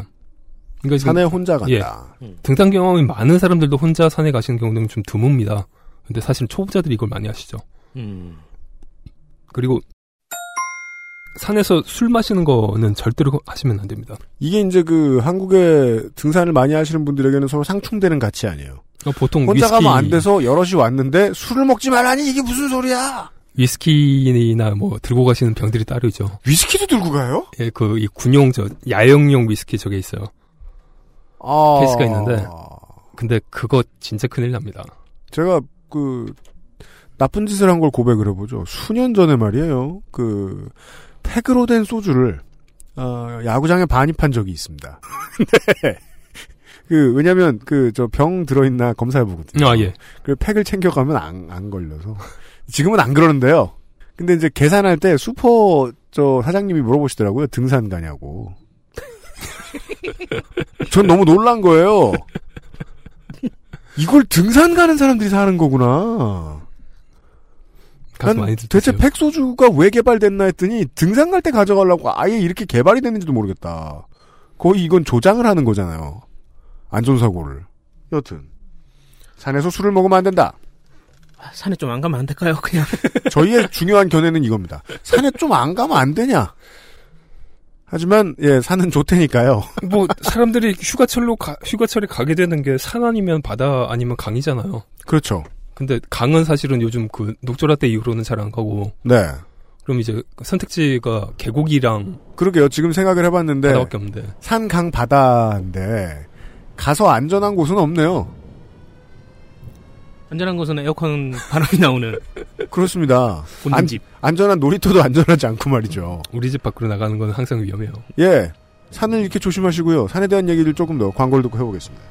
그러니까 지금- 산에 혼자 간다. 예. 등산 경험이 많은 사람들도 혼자 산에 가시는 경우는 좀 드뭅니다. 근데 사실 초보자들이 이걸 많이 하시죠. 음. 그리고 산에서 술 마시는 거는 절대로 하시면 안 됩니다. 이게 이제 그 한국에 등산을 많이 하시는 분들에게는 서로 상충되는 가치 아니에요. 어, 보통 혼자 위스키, 가면 안 돼서 여럿이 왔는데 술을 먹지 말라니 이게 무슨 소리야? 위스키나 뭐 들고 가시는 병들이 따로 있죠. 위스키도 들고 가요? 예, 그 이 군용 저 야영용 위스키 저게 있어요. 아. 케이스가 있는데 근데 그거 진짜 큰일 납니다. 제가 그 나쁜 짓을 한 걸 고백을 해보죠. 수년 전에 말이에요. 그 팩으로 된 소주를 어, 야구장에 반입한 적이 있습니다. 네. 그 왜냐면 그 저 병 들어있나 검사해 보거든요. 아, 예. 그 팩을 챙겨가면 안, 안 걸려서 지금은 안 그러는데요. 근데 이제 계산할 때 슈퍼 저 사장님이 물어보시더라고요. 등산 가냐고. 전 너무 놀란 거예요. 이걸 등산 가는 사람들이 사는 거구나. 난 대체. 팩소주가 왜 개발됐나 했더니 등산 갈 때 가져가려고 아예 이렇게 개발이 됐는지도 모르겠다. 거의 이건 조장을 하는 거잖아요. 안전사고를. 여튼 산에서 술을 먹으면 안 된다. 아, 산에 좀 안 가면 안 될까요? 그냥. 저희의 중요한 견해는 이겁니다. 산에 좀 안 가면 안 되냐? 하지만 예 산은 좋다니까요. 뭐 사람들이 휴가철로 가, 휴가철에 가게 되는 게 산 아니면 바다 아니면 강이잖아요. 그렇죠. 근데 강은 사실은 요즘 그 녹조라 때 이후로는 잘 안 가고 네. 그럼 이제 선택지가 계곡이랑 그러게요. 지금 생각을 해봤는데 바다밖에 없는데 산, 강, 바다인데 가서 안전한 곳은 없네요. 안전한 곳은 에어컨 바람이 나오는. 그렇습니다. 본인 집. 안 전한 놀이터도 안전하지 않고 말이죠. 우리 집 밖으로 나가는 건 항상 위험해요. 예. 산을 이렇게 조심하시고요. 산에 대한 얘기를 조금 더 광고를 듣고 해보겠습니다.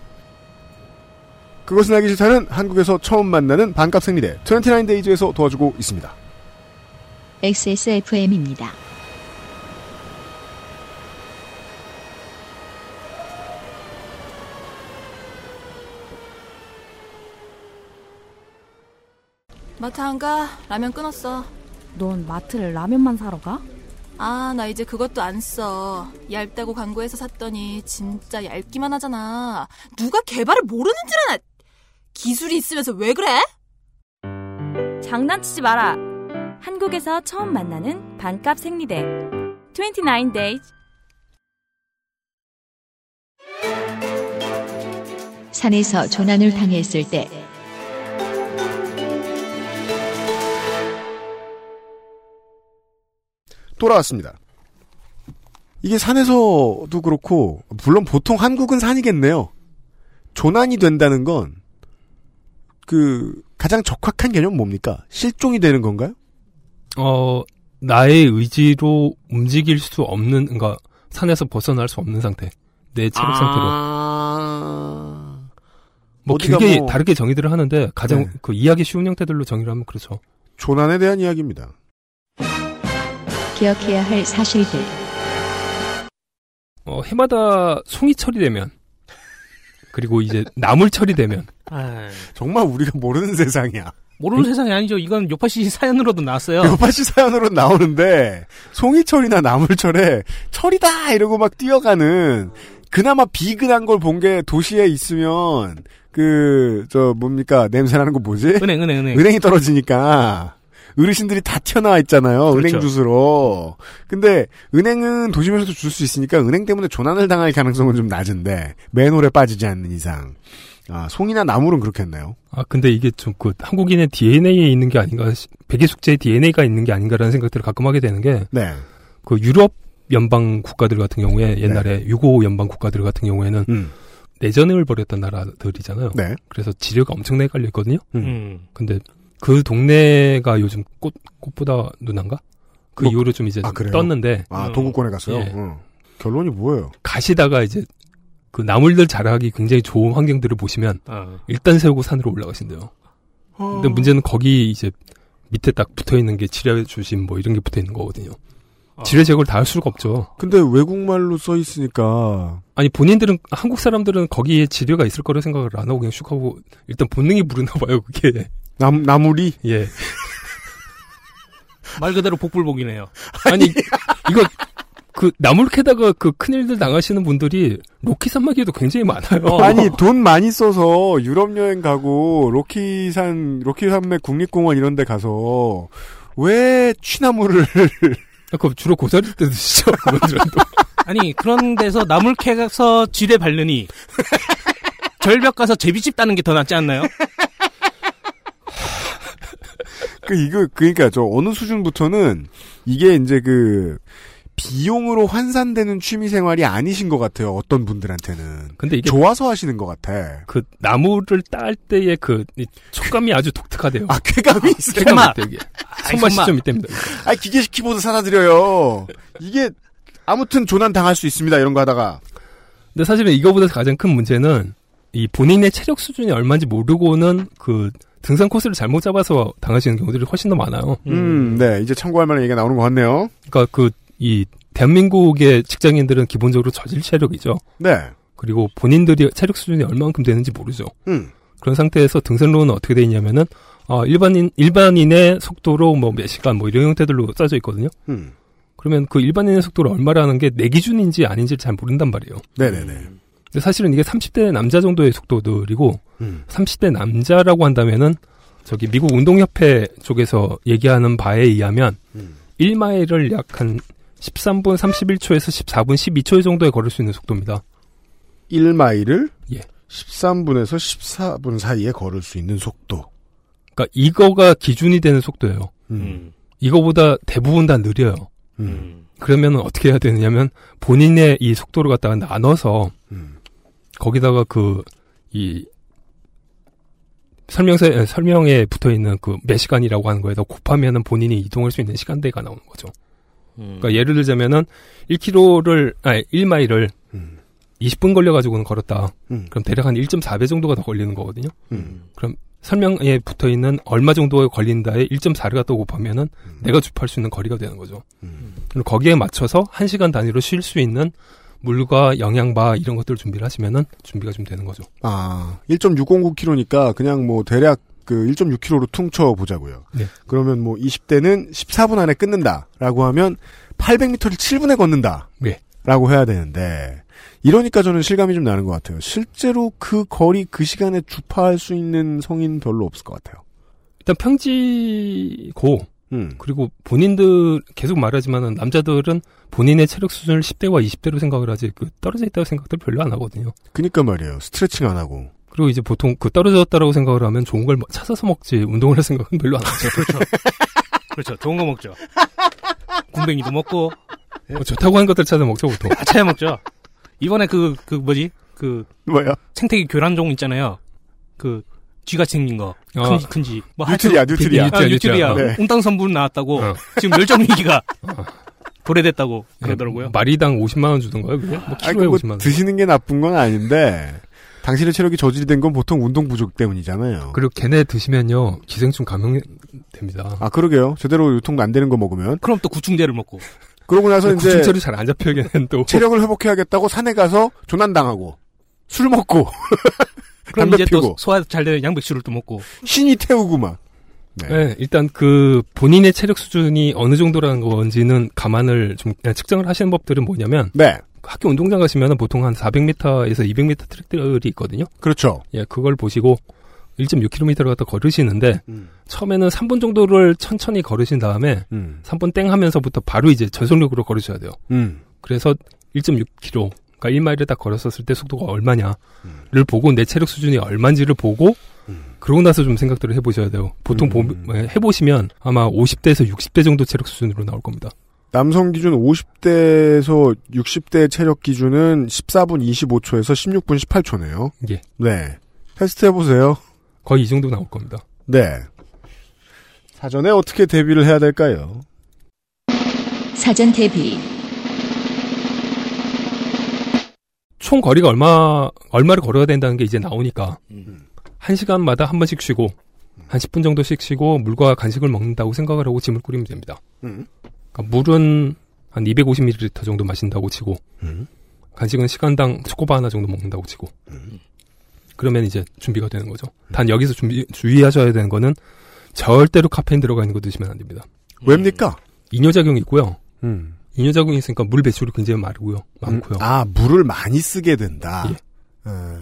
그것은 알기 싫다는 한국에서 처음 만나는 반값 생리대 29데이즈에서 도와주고 있습니다. XSFM입니다. 마트 안 가? 라면 끊었어. 넌 마트를 라면만 사러 가? 아, 나 이제 그것도 안 써. 얇다고 광고해서 샀더니 진짜 얇기만 하잖아. 누가 개발을 모르는 줄 아나? 기술이 있으면서 왜 그래? 장난치지 마라. 한국에서 처음 만나는 반값 생리대. 29 days. 산에서 조난을 당했을 때 돌아왔습니다. 이게 산에서도 그렇고 물론 보통 한국은 산이겠네요. 조난이 된다는 건 그 가장 적확한 개념 뭡니까? 실종이 되는 건가요? 어 나의 의지로 움직일 수 없는 그러니까 산에서 벗어날 수 없는 상태. 내 체력 상태로. 뭐 길게 뭐- 다르게 정의들을 하는데 가장 네. 그 이해하기 쉬운 형태들로 정의를 하면 그렇죠. 조난에 대한 이야기입니다. 기억해야 할 사실들 어, 해마다 송이철이 되면 그리고 이제 나물철이 되면 아, 정말 우리가 모르는 세상이야. 모르는 세상이 아니죠. 이건 요파시 사연으로도 나왔어요. 요파시 사연으로 나오는데 송이철이나 나물철에 철이다 이러고 막 뛰어가는 그나마 비근한 걸 본 게 도시에 있으면 그 저 뭡니까 냄새 나는 거 뭐지? 은행, 은행, 은행. 은행이 떨어지니까 어르신들이 다 튀어나와 있잖아요. 그렇죠. 은행 주스로. 근데 은행은 도심에서도 줄 수 있으니까 은행 때문에 조난을 당할 가능성은 좀 낮은데 맨홀에 빠지지 않는 이상. 아, 송이나 나물은 그렇겠네요. 아 근데 이게 좀 그 한국인의 DNA에 있는 게 아닌가 백의 숙제의 DNA가 있는 게 아닌가라는 생각들을 가끔 하게 되는 게 네. 그 유럽 연방 국가들 같은 경우에 옛날에 유고 연방 국가들 같은 경우에는 음. 내전을 벌였던 나라들이잖아요. 네. 그래서 지뢰가 엄청나게 깔려 있거든요. 음. 근데 그 동네가 요즘 꽃 꽃보다 누난가? 그 뭐, 이후로 좀 이제 아, 그래요? 떴는데 아, 음. 동구권에 갔어요? 예. 응. 결론이 뭐예요? 가시다가 이제 그 나물들 자라기 굉장히 좋은 환경들을 보시면 아. 일단 세우고 산으로 올라가신대요. 근데 문제는 거기 이제 밑에 딱 붙어 있는 게 지뢰 조심 뭐 이런 게 붙어 있는 거거든요. 지뢰 제거를 다 할 수가 없죠. 근데 외국말로 써 있으니까 아니 본인들은 한국 사람들은 거기에 지뢰가 있을 거라 생각을 안 하고 그냥 슉 하고 일단 본능이 부르나 봐요 그게. 남 나물이 예. 말 그대로 복불복이네요. 아니 이거 그 나물 캐다가 그 큰일들 당하시는 분들이 로키 산막에도 굉장히 많아요. 아니 돈 많이 써서 유럽 여행 가고 로키산 로키산맥 국립공원 이런 데 가서 왜 취나물을 그 주로 고사리 때 드시죠. 아니 그런 데서 나물 캐서 지뢰 바르니 절벽 가서 제비집 따는 게 더 낫지 않나요? 그 이거 그러니까 저 어느 수준부터는 이게 이제 그 비용으로 환산되는 취미 생활이 아니신 것 같아요. 어떤 분들한테는. 근데 이게 좋아서 하시는 것 같아. 그 나무를 딸 때의 그이 촉감이 아주 독특하대요. 아 쾌감이 있어요. 손맛 되게 아이, 손맛이 손맛. 좀 있답니다. 아 기계식 키보드 사다 드려요. 이게 아무튼 조난 당할 수 있습니다. 이런 거 하다가. 근데 사실은 이거보다 가장 큰 문제는 이 본인의 체력 수준이 얼마인지 모르고는 그 등산 코스를 잘못 잡아서 당하시는 경우들이 훨씬 더 많아요. 음, 네 이제 참고할 만한 얘기가 나오는 것 같네요. 그러니까 그 이 대한민국의 직장인들은 기본적으로 저질 체력이죠. 네. 그리고 본인들이 체력 수준이 얼마만큼 되는지 모르죠. 음. 그런 상태에서 등산로는 어떻게 돼 있냐면은 어, 일반인 일반인의 속도로 뭐 몇 시간 뭐 이런 형태들로 짜져 있거든요. 음. 그러면 그 일반인의 속도를 얼마라는 게 내 기준인지 아닌지를 잘 모른단 말이에요. 네네네. 근데 사실은 이게 30대 남자 정도의 속도들이고 음. 30대 남자라고 한다면은 저기 미국 운동협회 쪽에서 얘기하는 바에 의하면 음. 1마일을 약 한 13분 31초에서 14분 12초 정도에 걸을 수 있는 속도입니다. 1마일을 예. 13분에서 14분 사이에 걸을 수 있는 속도. 그러니까 이거가 기준이 되는 속도예요. 음. 이거보다 대부분 다 느려요. 음. 그러면 어떻게 해야 되느냐면 본인의 이 속도를 갖다가 나눠서 음. 거기다가 그 이 설명서 설명에 붙어 있는 그 몇 시간이라고 하는 거에다 곱하면은 본인이 이동할 수 있는 시간대가 나오는 거죠. 그러니까 예를 들자면은 1km를 아니 1마일을 20분 걸려 가지고는 걸었다. 음. 그럼 대략 한 1.4배 정도가 더 걸리는 거거든요. 음. 그럼 설명에 붙어 있는 얼마 정도에 걸린다에 1.4를 갖다 곱하면은 내가 주파할 수 있는 거리가 되는 거죠. 그리고 거기에 맞춰서 1시간 단위로 쉴 수 있는 물과 영양바 이런 것들을 준비를 하시면은 준비가 좀 되는 거죠. 아, 1.609km니까 그냥 뭐 대략 그 1.6km로 퉁쳐 보자고요. 네. 그러면 뭐 20대는 14분 안에 끊는다라고 하면 800m를 7분에 걷는다. 네. 라고 해야 되는데 이러니까 저는 실감이 좀 나는 것 같아요. 실제로 그 거리 그 시간에 주파할 수 있는 성인 별로 없을 것 같아요. 일단 평지고 음. 그리고 본인들 계속 말하지만은 남자들은 본인의 체력 수준을 10대와 20대로 생각을 하지 그 떨어져 있다고 생각들 별로 안 하거든요. 그니까 말이에요. 스트레칭 안 하고. 그리고 이제 보통 그 떨어졌다라고 생각을 하면 좋은 걸 찾아서 먹지 운동을 할 생각은 별로 안 하죠. 그렇죠. 그렇죠. 좋은 거 먹죠. 굼벵이도 먹고 뭐 좋다고 하는 것들 찾아 먹죠 보통. 다 찾아 먹죠. 이번에 그, 그 뭐지? 그 뭐야? 생태계 교란종 있잖아요. 그 쥐같이 생긴 거. 어. 큰 쥐 큰 쥐. 뭐 뉴트리아, 하여튼- 뉴트리아. 아, 뉴트리아, 뉴트리아. 뉴트리아. 네. 웅담 성분 나왔다고. 어. 지금 멸종 위기가 도래됐다고 그러더라고요. 마리당 50만 원 주던가요? 그게? 뭐 키로에 뭐 50만 원. 드시는 게 나쁜 건 아닌데 당신의 체력이 저질된 건 보통 운동 부족 때문이잖아요. 그리고 걔네 드시면요 기생충 감염됩니다. 아 그러게요. 제대로 유통도 안 되는 거 먹으면 그럼 또 구충제를 먹고. 그러고 나서 이제 구충철이 잘안 잡혀요 걔는 또. 체력을 회복해야겠다고 산에 가서 조난 당하고 술 먹고 그럼 담배 이제 또 피고 소화 잘 되는 양배추를 또 먹고. 신이 태우고 막. 네. 네, 일단 그 본인의 체력 수준이 어느 정도라는 건지는 감안을 좀 측정을 하시는 법들은 뭐냐면 네. 학교 운동장 가시면은 보통 한 400m에서 200m 트랙들이 있거든요. 그렇죠. 예, 그걸 보시고 1.6km를 갖다 걸으시는데 음. 처음에는 3분 정도를 천천히 걸으신 다음에 음. 3분 땡 하면서부터 바로 이제 전속력으로 걸으셔야 돼요. 음. 그래서 1.6km, 그러니까 1마일을 딱 걸었었을 때 속도가 얼마냐를 음. 보고 내 체력 수준이 얼마인지를 보고 그러고 나서 좀 생각들을 해보셔야 돼요. 보통 음. 보- 예, 해보시면 아마 50대에서 60대 정도 체력 수준으로 나올 겁니다. 남성 기준 50대에서 60대 체력 기준은 14분 25초에서 16분 18초네요. 예. 네. 테스트 해보세요. 거의 이 정도 나올 겁니다. 네. 사전에 어떻게 대비를 해야 될까요? 사전 대비. 총 거리가 얼마 얼마를 걸어야 된다는 게 이제 나오니까 한 시간마다 한 번씩 쉬고 한 10분 정도씩 쉬고 물과 간식을 먹는다고 생각을 하고 짐을 꾸리면 됩니다. 음. 그러니까 물은 한 250ml 정도 마신다고 치고 음. 간식은 시간당 초코바 하나 정도 먹는다고 치고 그러면 이제 준비가 되는 거죠. 단 여기서 준비 주의하셔야 되는 거는 절대로 카페인 들어가 있는 거 드시면 안 됩니다. 왜입니까? 이뇨작용이 있고요. 음. 이뇨작용이 있으니까 물 배출이 굉장히 많고요. 많고요. 아, 물을 많이 쓰게 된다. 예. 어,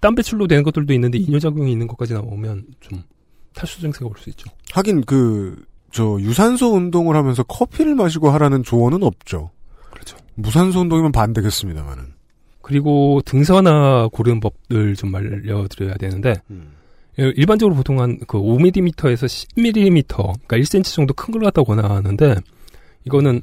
땀 배출로 되는 것들도 있는데 이뇨작용이 있는 것까지 나오면 좀 탈수 증세가 올 수 있죠. 하긴 그, 저, 유산소 운동을 하면서 커피를 마시고 하라는 조언은 없죠. 그렇죠. 무산소 운동이면 반대겠습니다만은. 그리고 등산화 고르는 법을 좀 알려드려야 되는데 일반적으로 보통 한 그 5mm에서 10mm, 그러니까 1cm 정도 큰 걸 갖다 권하는데 이거는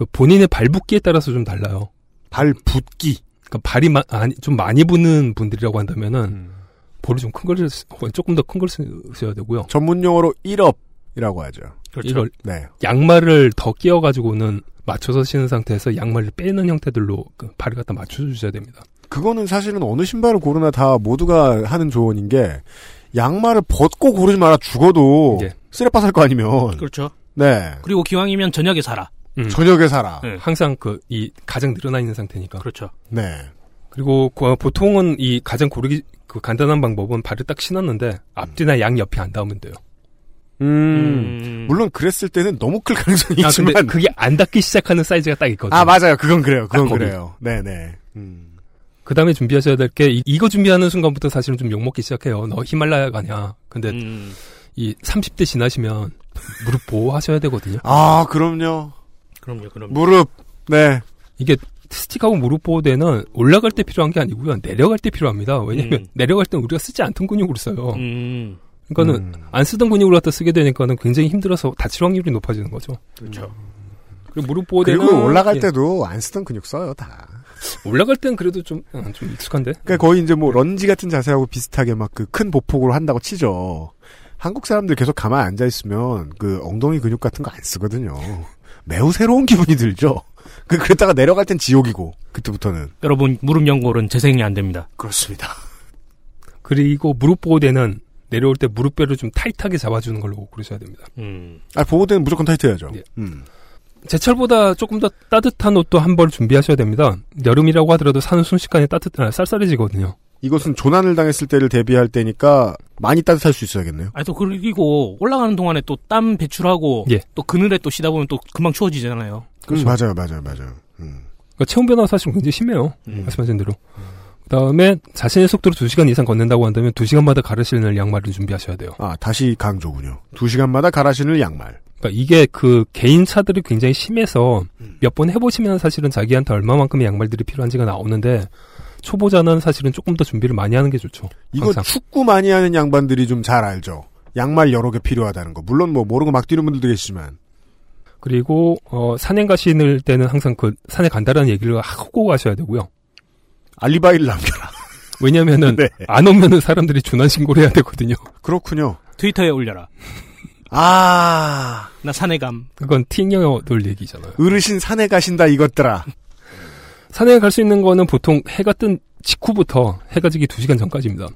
그 본인의 발 붓기에 따라서 좀 달라요. 발 붓기. 그러니까 발이 마, 아니, 좀 많이 부는 분들이라고 한다면은 음. 볼을 좀 큰 걸 조금 더 큰걸 쓰셔야 되고요. 전문 용어로 1업이라고 하죠. 이걸 네. 양말을 더 끼워 가지고는 맞춰서 신은 상태에서 양말을 빼는 형태들로 그 발을 갖다 맞춰 주셔야 됩니다. 그거는 사실은 어느 신발을 고르나 다 모두가 하는 조언인 게 양말을 벗고 고르지 마라 죽어도 예. 쓰레빠 살 거 아니면 그렇죠. 네 그리고 기왕이면 저녁에 살아. 음. 저녁에 살아. 네. 항상 그 이 가장 늘어나 있는 상태니까. 그렇죠. 네. 그리고 그 보통은 이 가장 고르기 그 간단한 방법은 발을 딱 신었는데 앞뒤나 양 옆이 안 닿으면 돼요. 음, 물론 그랬을 때는 너무 클 가능성이 아, 있지만 근데 그게 안 닿기 시작하는 사이즈가 딱 있거든요. 아 맞아요. 그건 그래요. 그건. 그래요. 네네. 음. 그 다음에 준비하셔야 될 게 이거 준비하는 순간부터 사실은 좀 욕먹기 시작해요. 너 히말라야 가냐. 근데 음. 이 30대 지나시면 무릎 보호하셔야 되거든요. 아 그럼요. 그럼요, 그럼요. 무릎. 네. 이게 스틱하고 무릎 보호대는 올라갈 때 필요한 게 아니고요. 내려갈 때 필요합니다. 왜냐면 음. 내려갈 땐 우리가 쓰지 않던 근육으로 써요. 음. 그러니까는 음. 안 쓰던 근육을 갖다 쓰게 되니까는 굉장히 힘들어서 다칠 확률이 높아지는 거죠. 그렇죠. 그리고 무릎 보호대는 그리고 올라갈 예. 때도 안 쓰던 근육 써요 다. 올라갈 땐 그래도 좀, 어, 좀 익숙한데? 그러니까 거의 이제 뭐 런지 같은 자세하고 비슷하게 막 그 큰 보폭으로 한다고 치죠. 한국 사람들 계속 가만히 앉아 있으면 그 엉덩이 근육 같은 거 안 쓰거든요. 매우 새로운 기분이 들죠. 그 그랬다가 내려갈 땐 지옥이고 그때부터는 여러분 무릎 연골은 재생이 안 됩니다. 그렇습니다. 그리고 무릎 보호대는 내려올 때 무릎뼈를 좀 타이트하게 잡아주는 걸로 고르셔야 됩니다. 음. 아 보호대는 무조건 타이트해야죠. 예. 음. 제철보다 조금 더 따뜻한 옷도 한 벌 준비하셔야 됩니다. 여름이라고 하더라도 사는 순식간에 따뜻, 아, 쌀쌀해지거든요. 이것은 조난을 당했을 때를 대비할 때니까 많이 따뜻할 수 있어야겠네요. 아니 또 그리고 올라가는 동안에 또 땀 배출하고 예. 또 그늘에 또 쉬다 보면 또 금방 추워지잖아요. 음, 맞아요, 맞아요, 맞아요. 음. 그러니까 체온 변화가 사실 굉장히 심해요. 음. 말씀하신 대로. 그 다음에 자신의 속도로 2시간 이상 걷는다고 한다면 2시간마다 갈아 신을 양말을 준비하셔야 돼요. 아 다시 강조군요. 두 시간마다 갈아 신을 양말. 그러니까 이게 그 개인 차들이 굉장히 심해서 음. 몇번 해보시면 사실은 자기한테 얼마만큼의 양말들이 필요한지가 나오는데 초보자는 사실은 조금 더 준비를 많이 하는 게 좋죠. 이거 항상. 축구 많이 하는 양반들이 좀 잘 알죠. 양말 여러 개 필요하다는 거. 물론 뭐 모르고 막 뛰는 분들도 계시지만. 그리고 어, 산행 가시는 때는 항상 그 산에 간다라는 얘기를 하고 가셔야 되고요. 알리바이를 남겨라. 왜냐면은 네. 안 오면은 사람들이 준한 신고를 해야 되거든요. 그렇군요. 트위터에 올려라. 아 나 산에 감. 그건 팅여들 얘기잖아요. 어르신 산에 가신다 이것들아. 산에 갈 수 있는 거는 보통 해가 뜬 직후부터 해가 지기 2시간 전까지입니다.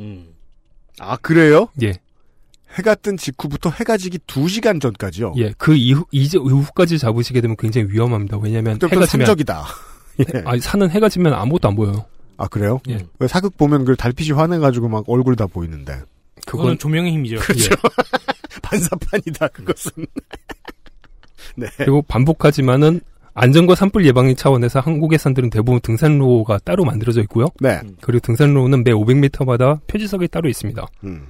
음. 아 그래요? 예. 해가 뜬 직후부터 해가 지기 2시간 전까지요. 예. 그 이후 이제 이후까지 잡으시게 되면 굉장히 위험합니다. 왜냐면 그때부터 해가 지면 산적이다. 예. 아니 산은 해가 지면 아무것도 안 보여요. 아 그래요? 예. 왜 사극 보면 그 달빛이 환해가지고 막 얼굴 다 보이는데. 그거는 조명의 힘이죠. 그렇죠. 반사판이다 그것은. 네. 그리고 반복하지만은 안전과 산불 예방 차원에서 한국의 산들은 대부분 등산로가 따로 만들어져 있고요. 네. 그리고 등산로는 매 500m마다 표지석이 따로 있습니다. 음.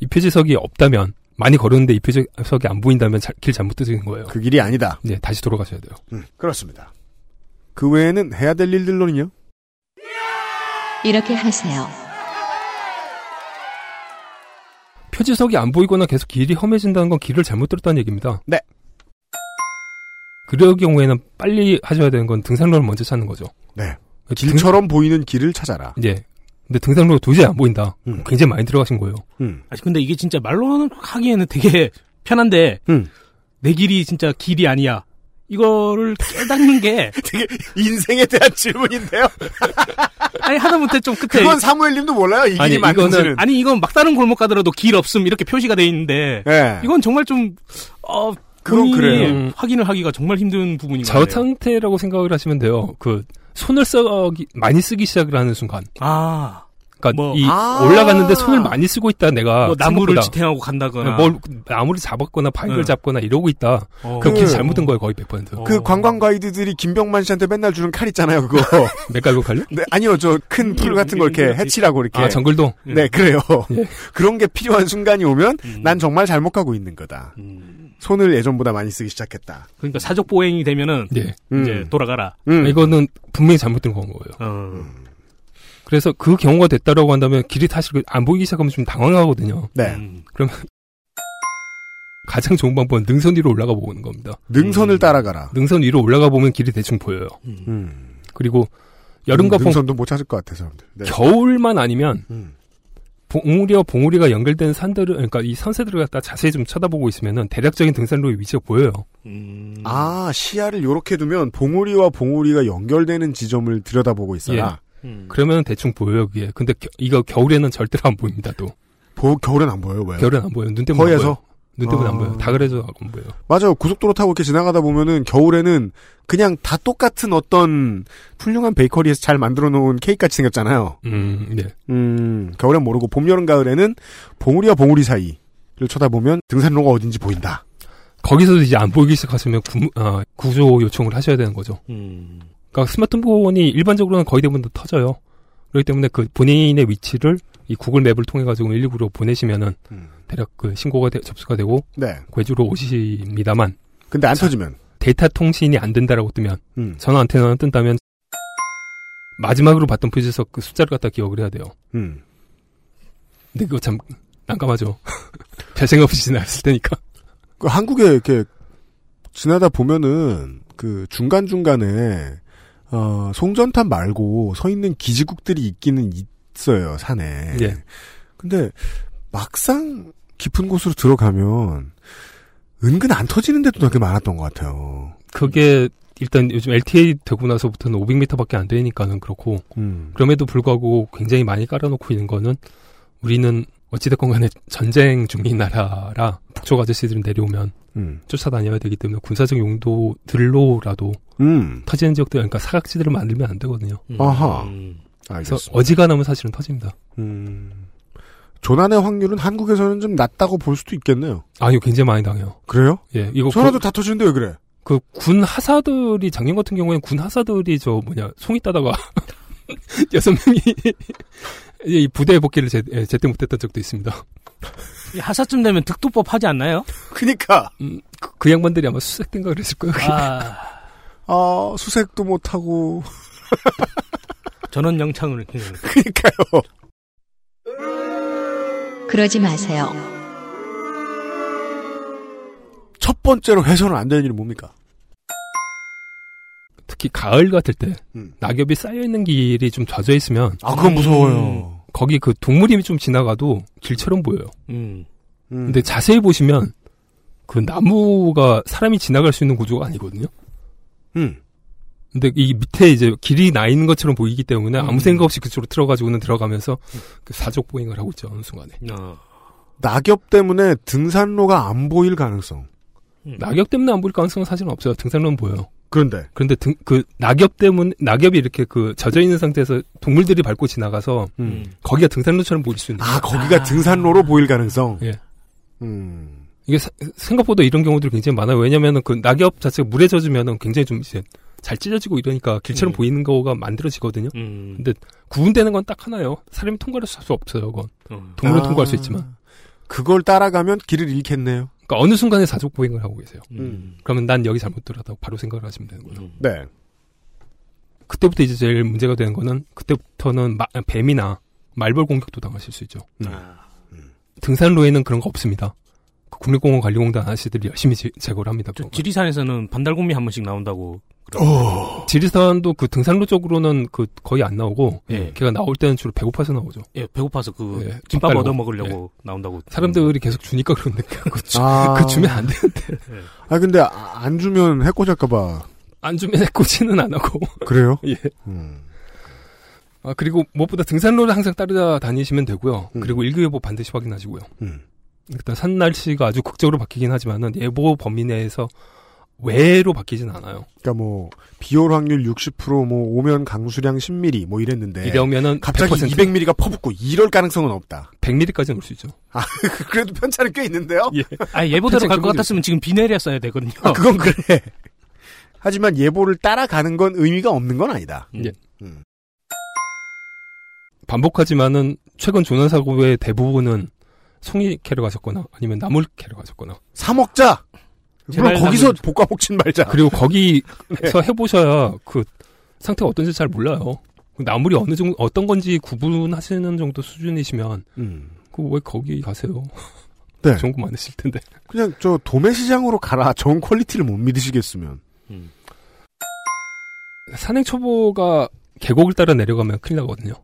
이 표지석이 없다면 많이 걸었는데 이 표지석이 안 보인다면 자- 길 잘못 드시는 거예요. 그 길이 아니다. 네, 다시 돌아가셔야 돼요. 음, 그렇습니다. 그 외에는 해야 될 일들로는요? 이렇게 하세요. 표지석이 안 보이거나 계속 길이 험해진다는 건 길을 잘못 들었다는 얘기입니다. 네. 그럴 경우에는 빨리 하셔야 되는 건 등산로를 먼저 찾는 거죠. 네. 길처럼 보이는 길을 찾아라. 예. 근데 등산로가 도저히 안 보인다. 굉장히 많이 들어가신 거예요. 음. 아니 근데 이게 진짜 말로 하기에는 되게 편한데 음. 내 길이 진짜 길이 아니야. 이거를 깨닫는 게 되게 인생에 대한 질문인데요. 아니 하다못해 좀 끝에 그건 사무엘님도 몰라요. 이 길이 맞는지는. 아니 이건 막다른 골목 가더라도 길 없음 이렇게 표시가 돼 있는데 네. 이건 정말 좀 어, 그건 그래요. 확인을 하기가 정말 힘든 부분인 저 거예요. 상태라고 생각을 하시면 돼요. 그 손을 쓰기 많이 쓰기 시작을 하는 순간. 아. 그러니까 뭐, 이 아. 올라갔는데 손을 많이 쓰고 있다 내가 뭐 나무를 생각보다. 지탱하고 간다거나. 뭘 나무를 잡았거나 바위를 응. 잡거나 이러고 있다. 어. 그럼 길 그- 잘못된 거예요 거의 100%. 그 관광 가이드들이 김병만 씨한테 맨날 주는 칼 있잖아요, 그거. 맥갈고 칼요? 네, 아니요, 저 큰 풀 같은 거 이렇게 해치라고 이렇게. 아 정글동. 네, 그래요. 예. 그런 게 필요한 순간이 오면 난 정말 잘못 가고 있는 거다. 손을 예전보다 많이 쓰기 시작했다. 그러니까 사족 보행이 되면은 예. 이제 음. 돌아가라. 음. 이거는 분명히 잘못된 건 거예요. 어. 그래서 그 경우가 됐다라고 한다면 길이 사실 안 보이기 시작하면 좀 당황하거든요. 네. 음. 그러면 가장 좋은 방법은 능선 위로 올라가 보는 겁니다. 능선을 따라가라. 능선 위로 올라가 보면 길이 대충 보여요. 음. 그리고 여름과 봄, 능선도 못 찾을 것 같아, 사람들. 네. 겨울만 아니면 음. 봉우리와 봉우리가 연결된 산들을 그러니까 이 선세들을 갖다 자세히 좀 쳐다보고 있으면은 대략적인 등산로의 위치가 보여요. 아, 시야를 요렇게 두면 봉우리와 봉우리가 연결되는 지점을 들여다보고 있어라. 음. 그러면 대충 보여요 그게. 근데 겨- 이거 겨울에는 절대로 안 보입니다. 또 보, 겨울엔 안 보여요, 왜요? 겨울엔 안 보여요. 눈 때문에 안? 보여요. 눈 때문에 안 아. 보여요. 다 그래서 안 보여요. 맞아요. 고속도로 타고 이렇게 지나가다 보면은 겨울에는 그냥 다 똑같은 어떤 훌륭한 베이커리에서 잘 만들어 놓은 케이크 같이 생겼잖아요. 음, 네. 음, 겨울엔 모르고 봄, 여름, 가을에는 봉우리와 봉우리 사이를 쳐다보면 등산로가 어딘지 보인다. 거기서도 이제 안 보이기 시작하시면 구, 아, 구조 요청을 하셔야 되는 거죠. 음. 그러니까 스마트폰이 일반적으로는 거의 대부분 다 터져요. 그렇기 때문에 그 본인의 위치를 이 구글 맵을 통해 가지고 119로 보내시면은 대략 그 신고가 되- 접수가 되고 네. 괴주로 오십니다만 근데 안 터지면 데이터 통신이 안 된다라고 뜨면 음. 전화 안테나가 뜬다면 마지막으로 봤던 표지에서 그 숫자를 갖다 기억을 해야 돼요. 음. 근데 그거 참 난감하죠. 별 생각 없이 지나갔을 테니까. 그 한국에 이렇게 지나다 보면은 그 중간 중간에 어 송전탑 말고 서 있는 기지국들이 있기는 있어요 산에. 예. 근데 막상 깊은 곳으로 들어가면 은근 안 터지는 데도 되게 많았던 것 같아요. 그게 일단 요즘 LTA 되고 나서부터는 500m밖에 안 되니까는 그렇고 음. 그럼에도 불구하고 굉장히 많이 깔아놓고 있는 거는 우리는 어찌됐건 간에 전쟁 중인 나라라 북쪽 아저씨들이 내려오면 음. 쫓아다녀야 되기 때문에 군사적 용도들로라도 음. 터지는 지역들 그러니까 사각지대를 만들면 안 되거든요. 아하. 그래서 알겠습니다. 어지간하면 사실은 터집니다. 음. 조난의 확률은 한국에서는 좀 낮다고 볼 수도 있겠네요. 아니요, 굉장히 많이 당해요. 그래요? 예, 이거 전화도 그- 다 터지는데 왜 그래? 그 군 하사들이 작년 같은 경우에는 군 하사들이 저 뭐냐 송이 따다가 여섯 명이 이 부대 복귀를 제, 예, 제때 못했던 적도 있습니다. 이 하사쯤 되면 득도법 하지 않나요? 그니까. 음, 그, 그 양반들이 아마 수색된가 그랬을 거예요. 아, 아, 수색도 못하고. 전원 영창을. 그니까요. 그러지 마세요. 첫 번째로 해서는 안 되는 일이 뭡니까? 특히 가을 같을 때 음. 낙엽이 쌓여 있는 길이 좀 젖어 있으면 아, 그건 무서워요. 거기 그 동물이 좀 지나가도 길처럼 보여요. 음. 음. 근데 자세히 보시면 그 나무가 사람이 지나갈 수 있는 구조가 아니거든요. 음. 근데 이 밑에 이제 길이 나 있는 것처럼 보이기 때문에 아무 음. 생각 없이 그쪽으로 들어가지고는 들어가면서 그 사족 보행을 하고 있죠 어느 순간에. 어. 낙엽 때문에 등산로가 안 보일 가능성. 낙엽 때문에 안 보일 가능성은 사실은 없어요. 등산로는 보여요. 그런데 그런데 등, 그 낙엽 때문에 낙엽이 이렇게 그 젖어 있는 상태에서 동물들이 밟고 지나가서 음. 거기가 등산로처럼 보일 수 있는. 아 거기가 등산로로 보일 가능성. 예. 음. 이게 사- 생각보다 이런 경우들이 굉장히 많아요. 왜냐면은 그 낙엽 자체가 물에 젖으면은 굉장히 좀 이제 잘 찢어지고 이러니까 길처럼 음. 보이는 거가 만들어지거든요. 음. 근데 구분되는 건 딱 하나요. 사람이 통과를 할수 없어요. 그건 어. 동물은 아. 통과할 수 있지만. 그걸 따라가면 길을 잃겠네요. 그러니까 어느 순간에 사족 보행을 하고 계세요. 음. 그러면 난 여기 잘못 들어다고 바로 생각을 하시면 되는 거죠. 네. 그때부터 이제 제일 문제가 되는 거는 그때부터는 마- 뱀이나 말벌 공격도 당하실 수 있죠. 음. 아. 등산로에는 그런 거 없습니다. 그 국립공원 관리공단 아저씨들이 열심히 제, 제거를 합니다. 저 지리산에서는 반달곰이 한 번씩 나온다고. 어. 지리산도 그 등산로 쪽으로는 그 거의 안 나오고 예. 걔가 나올 때는 주로 배고파서 나오죠. 예, 배고파서 그 예, 김밥 밥 얻어. 먹으려고 나온다고. 사람들이 계속 주니까 그런데 그, 주, 아. 그 주면 안 되는데 아 근데 아, 안 주면 해코질까봐 안 주면 해코지는 안 하고 그래요? 예. 음. 아 그리고 무엇보다 등산로를 항상 따라다니시면 되고요. 음. 그리고 일교예보 반드시 확인하시고요. 음. 일단 산 날씨가 아주 극적으로 바뀌긴 하지만은 예보 범위 내에서 외로 바뀌진 않아요. 그러니까 뭐 비올 확률 60%뭐 오면 강수량 10mm 뭐 이랬는데 이러면은 갑자기 100% 200mm가 퍼붓고 이럴 가능성은 없다. 100mm까지는 올 수 있죠. 아 그래도 편차는 꽤 있는데요. 예. 아 예보대로 대체 갈것 같았으면 지금 비 내렸어야 되거든요. 아, 그건 그래. 하지만 예보를 따라가는 건 의미가 없는 건 아니다. 음. 예. 음. 반복하지만은 최근 조난 사고의 대부분은 송이 캐러 가셨거나 아니면 나물 캐러 가셨거나 사 먹자. 물론 제발 거기서 나물- 볶아 먹진 말자. 그리고 거기서 해보셔야 그 상태가 어떤지 잘 몰라요. 그 나물이 어느 정도 어떤 건지 구분하시는 정도 수준이시면 음. 그왜 거기 가세요? 네. 좋은 거 많으실 텐데. 그냥 저 도매 시장으로 가라. 좋은 퀄리티를 못 믿으시겠으면. 산행 초보가 계곡을 따라 내려가면 큰일 나거든요.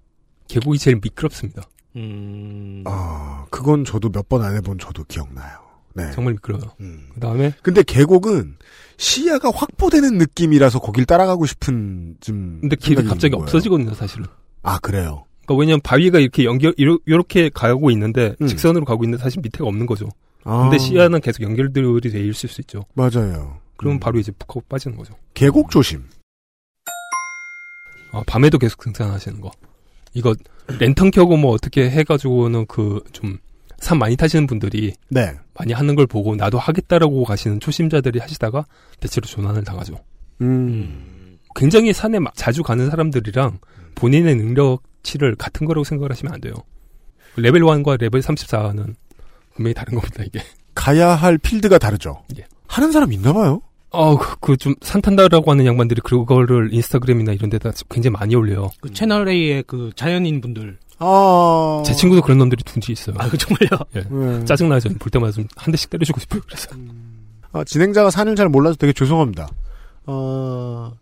계곡이 제일 미끄럽습니다. 음. 아, 그건 저도 몇 번 안 해본 저도 기억나요. 네. 정말 미끄러워요. 음. 그 다음에 근데 계곡은 시야가 확보되는 느낌이라서 거길 따라가고 싶은 좀. 근데 길이 갑자기. 없어지거든요, 사실은. 아 그래요. 그러니까 왜냐면 바위가 이렇게 연결 이렇게 가고 있는데 음. 직선으로 가고 있는데 사실 밑에가 없는 거죠. 아, 근데 시야는 계속 연결들이 돼 있을 수 있죠. 맞아요. 그러면 음. 바로 이제 푹 하고 빠지는 거죠. 계곡 조심. 아, 밤에도 계속 등산하시는 거. 이거 랜턴 켜고 뭐 어떻게 해가지고는 그 좀 산 많이 타시는 분들이 네. 많이 하는 걸 보고 나도 하겠다라고 가시는 초심자들이 하시다가 대체로 조난을 당하죠. 음. 굉장히 산에 마- 자주 가는 사람들이랑 본인의 능력치를 같은 거라고 생각을 하시면 안 돼요. 레벨 1과 레벨 34는 분명히 다른 겁니다, 이게. 가야 할 필드가 다르죠. 예. 하는 사람 있나 봐요. 어, 그 좀 산탄다라고 하는 양반들이 그거를 인스타그램이나 이런 데다 굉장히 많이 올려요. 그 채널 A의 그 자연인 분들. 아. 제 친구도 그런 놈들이 둔지 있어요. 아, 그 정말요? 예. 네. 짜증나죠. 볼 때마다 좀 한 대씩 때려주고 싶어요. 그래서. 아, 진행자가 산을 잘 몰라서 되게 죄송합니다. 어,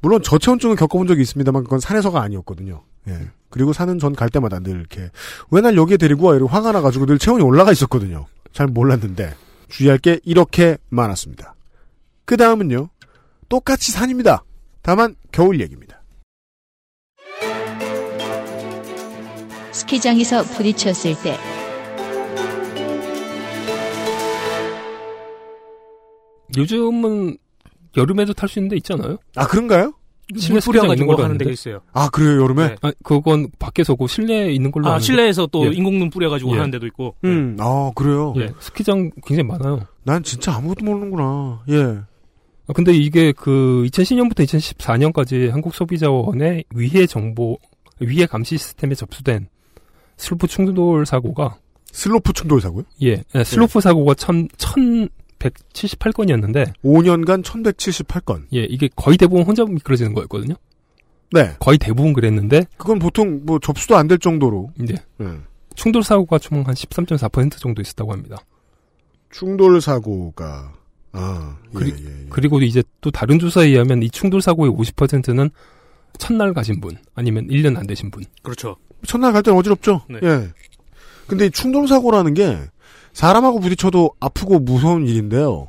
물론 저체온증은 겪어본 적이 있습니다만 그건 산에서가 아니었거든요. 예. 그리고 산은 전 갈 때마다 늘 이렇게 왜 날 여기에 데리고 와 이러고 화가 나가지고 늘 체온이 올라가 있었거든요. 잘 몰랐는데 주의할 게 이렇게 많았습니다. 그 다음은요. 똑같이 산입니다. 다만 겨울 얘기입니다. 스키장에서 부딪혔을 때 요즘은 여름에도 탈 수 있는 데 있잖아요. 아 그런가요? 실내 물 스키장 있는 뿌려가지고 걸로 하는. 데가 있어요. 아 그래요 여름에? 네. 아, 그건 밖에서고 실내에 있는 걸로 아. 실내에서 또 예. 인공눈 뿌려가지고 예. 하는 데도 있고. 음, 아 그래요. 예, 스키장 굉장히 많아요. 난 진짜 아무것도 모르는구나. 예. 아, 근데 이게 그 2010년부터 2014년까지 한국소비자원의 위해 정보, 위해 감시 시스템에 접수된 슬로프 충돌 사고가 슬로프 충돌 사고요? 예, 예, 슬로프 사고가 천, 1178건이었는데 5년간 1178건. 예, 이게 거의 대부분 혼자 미끄러지는 거였거든요. 네. 거의 대부분 그랬는데 그건 보통 뭐 접수도 안 될 정도로. 이제 예. 충돌 사고가 총 한 13.4% 정도 있었다고 합니다. 충돌 사고가 아 예, 그리- 예, 예. 그리고 이제 또 다른 조사에 의하면 이 충돌 사고의 50%는 첫날 가신 분 아니면 1년 안 되신 분. 그렇죠. 첫날 갈 때는 어지럽죠. 네. 예. 근데 이 충돌 사고라는 게 사람하고 부딪혀도 아프고 무서운 일인데요.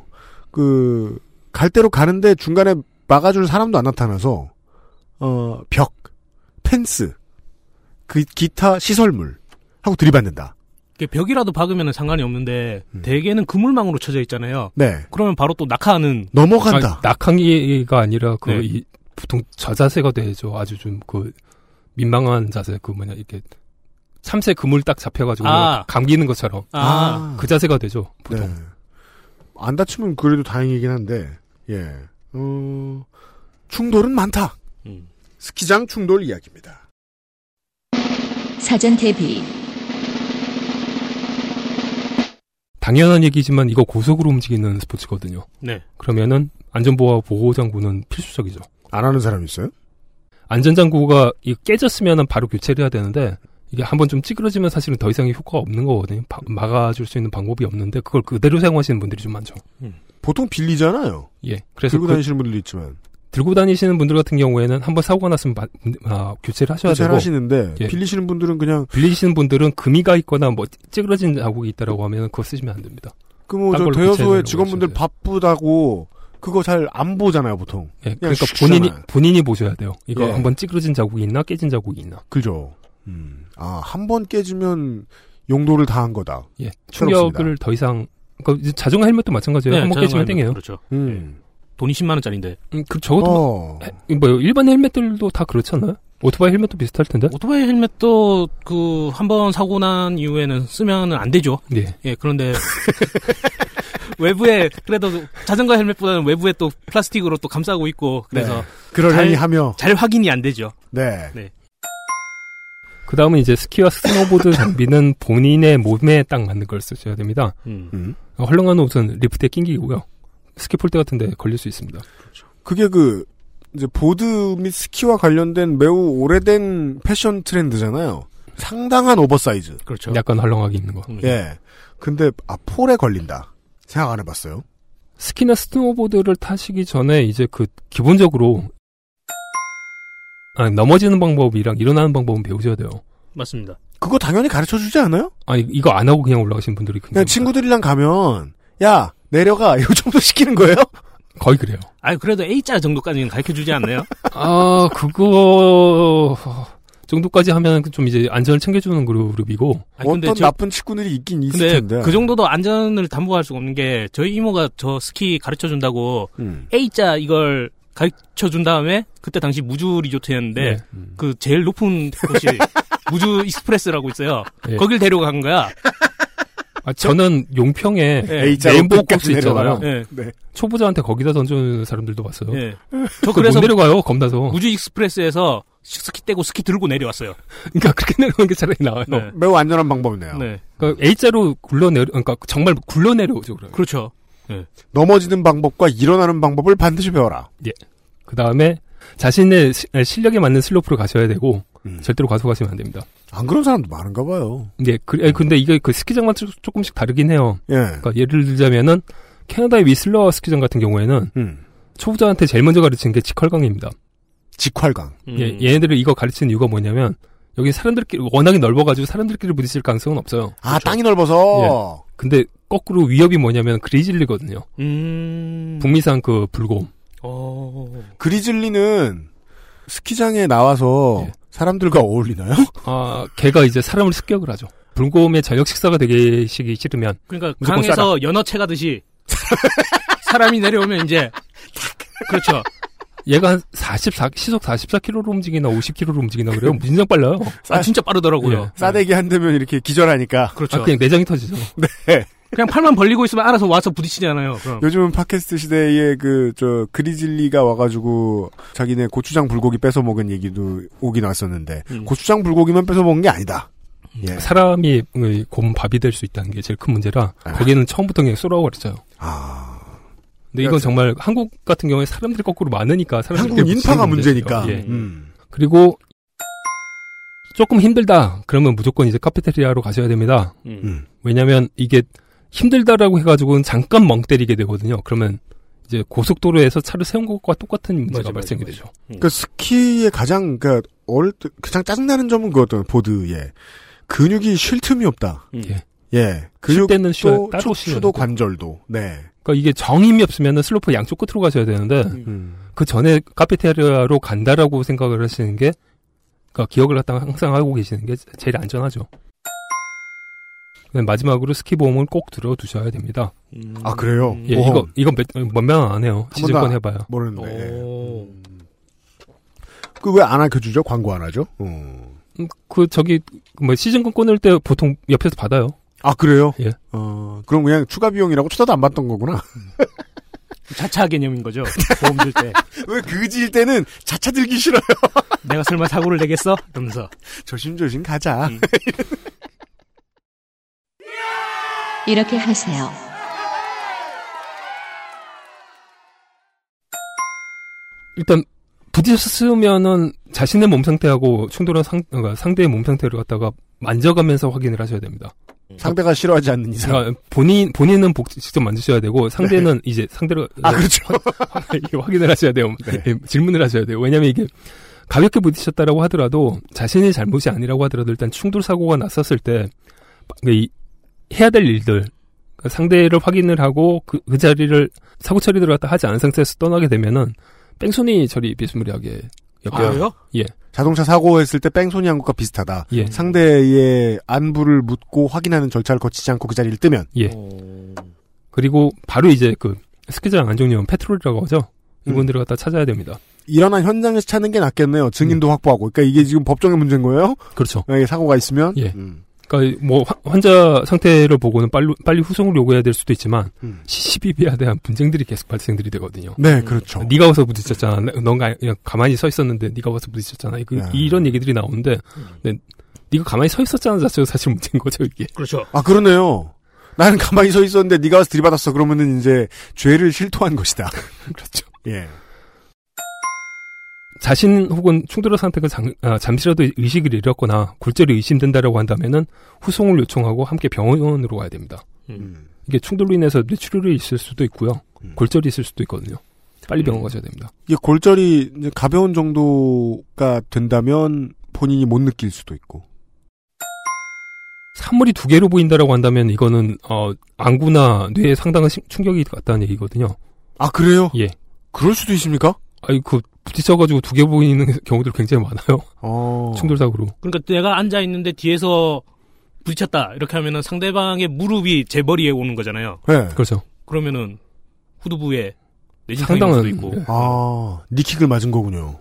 그 갈 대로 가는데 중간에 막아줄 사람도 안 나타나서 어 벽, 펜스, 그 기타 시설물 하고 들이받는다. 벽이라도 박으면 상관이 없는데 음. 대개는 그물망으로 쳐져 있잖아요. 네. 그러면 바로 또 낙하하는 넘어간다. 아, 낙항이가 아니라 그 네. 이, 보통 저 자세가 되죠. 아주 좀 그 민망한 자세 그 뭐냐 이렇게 참새 그물 딱 잡혀가지고 아. 감기는 것처럼 아, 그 자세가 되죠. 보통. 네. 안 다치면 그래도 다행이긴 한데, 예. 어, 충돌은 많다. 음. 스키장 충돌 이야기입니다. 사전 대비 당연한 얘기지만 이거 고속으로 움직이는 스포츠거든요. 네. 그러면은 안전보호 보호장구는 필수적이죠. 안 하는 사람 있어요? 안전장구가 이 깨졌으면은 바로 교체를 해야 되는데 이게 한번 좀 찌그러지면 사실은 더 이상의 효과가 없는 거거든요. 바- 막아줄 수 있는 방법이 없는데 그걸 그대로 사용하시는 분들이 좀 많죠. 보통 빌리잖아요. 예. 그래서 들고 그- 다니시는 분들도 있지만. 들고 다니시는 분들 같은 경우에는 한번 사고가 났으면 마- 아, 교체를 하셔야 교체를 되고 하시는데 예. 빌리시는 분들은 그냥 빌리시는 분들은 금이가 있거나 뭐 찌그러진 자국이 있다라고 하면 그거 쓰시면 안 됩니다. 그뭐딴저 걸로 대여소의 직원분들 바쁘다고 그거 잘 안 보잖아요 보통. 예, 그러니까 슉 본인이 주잖아요. 본인이 보셔야 돼요. 이거 예. 한번 찌그러진 자국이 있나 깨진 자국이 있나. 그죠. 음. 아, 한 번 깨지면 용도를 다 한 거다. 예. 새롭습니다. 충격을 더 이상 그러니까 이제 자전거 헬멧도 마찬가지예요. 네, 한번 자전거 깨지면 땡겨요. 그렇죠. 음. 돈이 10만 원짜리인데. 음, 그 적어도 어. 해- 뭐 일반 헬멧들도 다 그렇지 않나요? 오토바이 헬멧도 비슷할 텐데. 오토바이 헬멧도 그 한 번 사고 난 이후에는 쓰면 안 되죠. 예. 예, 그런데 외부에 그래도 자전거 헬멧보다는 외부에 또 플라스틱으로 또 감싸고 있고 그래서 네. 그러려니 하며 잘 확인이 안 되죠. 네. 네. 그 다음은 이제 스키와 스노보드 장비는 본인의 몸에 딱 맞는 걸 쓰셔야 됩니다. 음. 음. 헐렁한 옷은 리프트에 낑기고요. 스키 폴대 같은 데 걸릴 수 있습니다. 그게 그 이제 보드 및 스키와 관련된 매우 오래된 패션 트렌드잖아요. 상당한 오버사이즈. 그렇죠. 약간 헐렁하게 입는 거. 예. 근데 아 폴에 걸린다. 생각 안 해봤어요. 스키나 스노보드를 타시기 전에 이제 그 기본적으로 아니, 넘어지는 방법이랑 일어나는 방법은 배우셔야 돼요. 맞습니다. 그거 당연히 가르쳐 주지 않아요? 아니 이거 안 하고 그냥 올라가신 분들이 그냥 굉장히 친구들이랑 가면 야 내려가 이 정도 시키는 거예요? 거의 그래요. 아 그래도 A자 정도까지는 가르쳐 주지 않나요? 아 그거 정도까지 하면 좀 이제 안전을 챙겨주는 그룹이고 아니, 근데 어떤 저- 나쁜 친구들이 있긴 있을 근데 텐데. 그 정도도 안전을 담보할 수가 없는 게 저희 이모가 저 스키 가르쳐 준다고 음. A자 이걸 가르쳐 준 다음에 그때 당시 무주 리조트였는데 네. 그 제일 높은 곳이 무주 익스프레스라고 있어요. 예. 거길 데려간 거야. 아, 저는 용평에 예. A자로 레인보우 코스 있잖아요. 예. 네. 초보자한테 거기다 던져주는 사람들도 봤어요. 예. 저 그래서 못 내려가요 겁나서. 무주 익스프레스에서 스키 떼고 스키 들고 내려왔어요. 그러니까 그렇게 내려오는 게 차라리 나아요. 네. 매우 안전한 방법이네요. 네. 그러니까 A자로 굴러 내려, 그러니까 정말 굴러 내려오죠. 그러면. 그렇죠. 넘어지는 방법과 일어나는 방법을 반드시 배워라. 그 다음에 자신의 시- 실력에 맞는 슬로프로 가셔야 되고 음. 절대로 과속하시면 안 됩니다. 안 그런 사람도 많은가 봐요. 네, 그, 아니, 근데 이게 그 스키장마다 조- 조금씩 다르긴 해요. 예. 그러니까 예를 들자면은 캐나다의 위슬러 스키장 같은 경우에는 음. 초보자한테 제일 먼저 가르치는 게 직활강입니다. 직활강. 음. 예, 얘네들을 이거 가르치는 이유가 뭐냐면 여기 사람들끼리 워낙에 넓어가지고 사람들끼리 부딪힐 가능성은 없어요. 아 땅이 넓어서. 근데 거꾸로 위협이 뭐냐면 그리즐리거든요. 음. 북미산 그 불곰. 어. 그리즐리는 스키장에 나와서 예. 사람들과 어울리나요? 아, 걔가 이제 사람을 습격을 하죠. 불곰의 저녁 식사가 되시기 싫으면 그러니까 강에서 연어 채가듯이 사람이 내려오면 이제 그렇죠. 얘가 한 44, 시속 44km로 움직이나 50km로 움직이나 그래요. 진짜 빨라요. 아 진짜 빠르더라고요. 예. 싸대기 한 대면 이렇게 기절하니까. 그렇죠. 아, 그냥 내장이 터지죠. 그냥 팔만 벌리고 있으면 알아서 와서 부딪히잖아요. 그럼. 요즘은 팟캐스트 시대에 그, 저, 그리즐리가 와가지고 자기네 고추장 불고기 뺏어 먹은 얘기도 오긴 왔었는데, 음. 고추장 불고기만 뺏어 먹은 게 아니다. 예. 사람이 그곰 밥이 될 수 있다는 게 제일 큰 문제라 아. 거기는 처음부터 그냥 쏘라고 그랬어요. 아. 근데 이건 정말 한국 같은 경우에 사람들이 거꾸로 많으니까 사람들이 한국은 인파가 문제니까. 예. 음. 그리고 조금 힘들다. 그러면 무조건 이제 카페테리아로 가셔야 됩니다. 음. 음. 왜냐면 이게 힘들다라고 해가지고는 잠깐 멍 때리게 되거든요. 그러면 이제 고속도로에서 차를 세운 것과 똑같은 문제가 맞아, 발생이 맞아, 되죠. 그 스키의 가장, 그, 어릴 때, 가장 짜증나는 점은 그거였던 보드에. 근육이 쉴 틈이 없다. 음. 예. 예. 쉴 때는 근육도, 따로 되고. 관절도. 네. 그러니까 이게 정힘이 없으면 슬로프 양쪽 끝으로 가셔야 되는데 음. 그 전에 카페테리아로 간다라고 생각을 하시는 게 그러니까 기억을 갖다가 항상 하고 계시는 게 제일 안전하죠. 그다음에 마지막으로 스키 보험을 꼭 들어두셔야 됩니다. 음. 아, 그래요? 예, 보험. 이거 이거 몇몇명안 해요. 시즌권 안- 해봐요. 모르는데. 오. 그 왜 안 알려주죠? 광고 안 하죠? 어. 음, 그 저기 뭐 시즌권 끊을 때 보통 옆에서 받아요. 아, 그래요? 예. 어, 그럼 그냥 추가 비용이라고 쳐다도 안 받던 거구나. 자차 개념인 거죠. 보험 들 때. 왜 그지일 때는 자차 들기 싫어요? 내가 설마 사고를 내겠어? 이러면서. 조심조심 가자. 음. 이렇게 하세요. 일단 부딪혔으면은 자신의 몸 상태하고 충돌한 상, 그러니까 상대의 몸 상태를 갖다가 만져가면서 확인을 하셔야 됩니다. 상대가 싫어하지 않는 이상. 그러니까 본인 본인은 복, 직접 만지셔야 되고 상대는 네. 이제 상대로 아, 그렇죠. 확인을 하셔야 돼요. 예, 질문을 하셔야 돼요. 왜냐하면 이게 가볍게 부딪혔다라고 하더라도 자신의 잘못이 아니라고 하더라도 일단 충돌 사고가 났었을 때 이, 해야 될 일들 그러니까 상대를 확인을 하고 그, 그 자리를 사고 처리를 갖다 하지 않은 상태에서 떠나게 되면은 뺑소니 처리 비스무리하게 엮여요. 예. 자동차 사고했을 때 뺑소니 한 것과 비슷하다. 예. 상대의 안부를 묻고 확인하는 절차를 거치지 않고 그 자리를 뜨면. 예. 그리고 바로 이제 그 스키장 안정용 페트롤이라고 하죠. 음. 이분들을 갖다 찾아야 됩니다. 일어난 현장에서 찾는 게 낫겠네요. 증인도 확보하고. 그러니까 이게 지금 법정의 문제인 거예요? 그렇죠. 만약에 사고가 있으면. 예. 음. 그러니까 뭐 화- 환자 상태를 보고는 빨리 빨리 후송을 요구해야 될 수도 있지만 음. CCBB에 대한 분쟁들이 계속 발생들이 되거든요. 네, 그렇죠. 네가 와서 부딪혔잖아. 넌 가- 그냥 가만히 서 있었는데 네가 와서 부딪혔잖아. 그, 야. 이런 얘기들이 나오는데 네, 네가 가만히 서 있었잖아 자체가 사실 문제인 거죠 이게. 그렇죠. 아, 그러네요. 나는 가만히 서 있었는데 네가 와서 들이받았어. 그러면은 이제 죄를 실토한 것이다. 그렇죠. 예. 자신 혹은 충돌의 상태가 장- 아, 잠시라도 의식을 잃었거나 굴절이 의심된다라고 한다면은 후송을 요청하고 함께 병원으로 가야 됩니다. 음. 이게 충돌로 인해서 뇌출혈이 있을 수도 있고요. 골절이 있을 수도 있거든요. 빨리 병원 가셔야 됩니다. 이게 골절이 이제 가벼운 정도가 된다면 본인이 못 느낄 수도 있고. 산물이 두 개로 보인다라고 한다면 이거는 어, 안구나 뇌에 상당한 심- 충격이 갔다는 얘기거든요. 아, 그래요? 예. 그럴 수도 있습니까? 아니 그 부딪혀가지고 두 개 보이는 경우들 굉장히 많아요. 어. 충돌사고로. 그러니까 내가 앉아 있는데 뒤에서 부딪혔다 이렇게 하면은 상대방의 무릎이 제 머리에 오는 거잖아요. 네. 그렇죠. 그러면은 후두부에 상당한 수도 있고. 예. 아, 니킥을 맞은 거군요.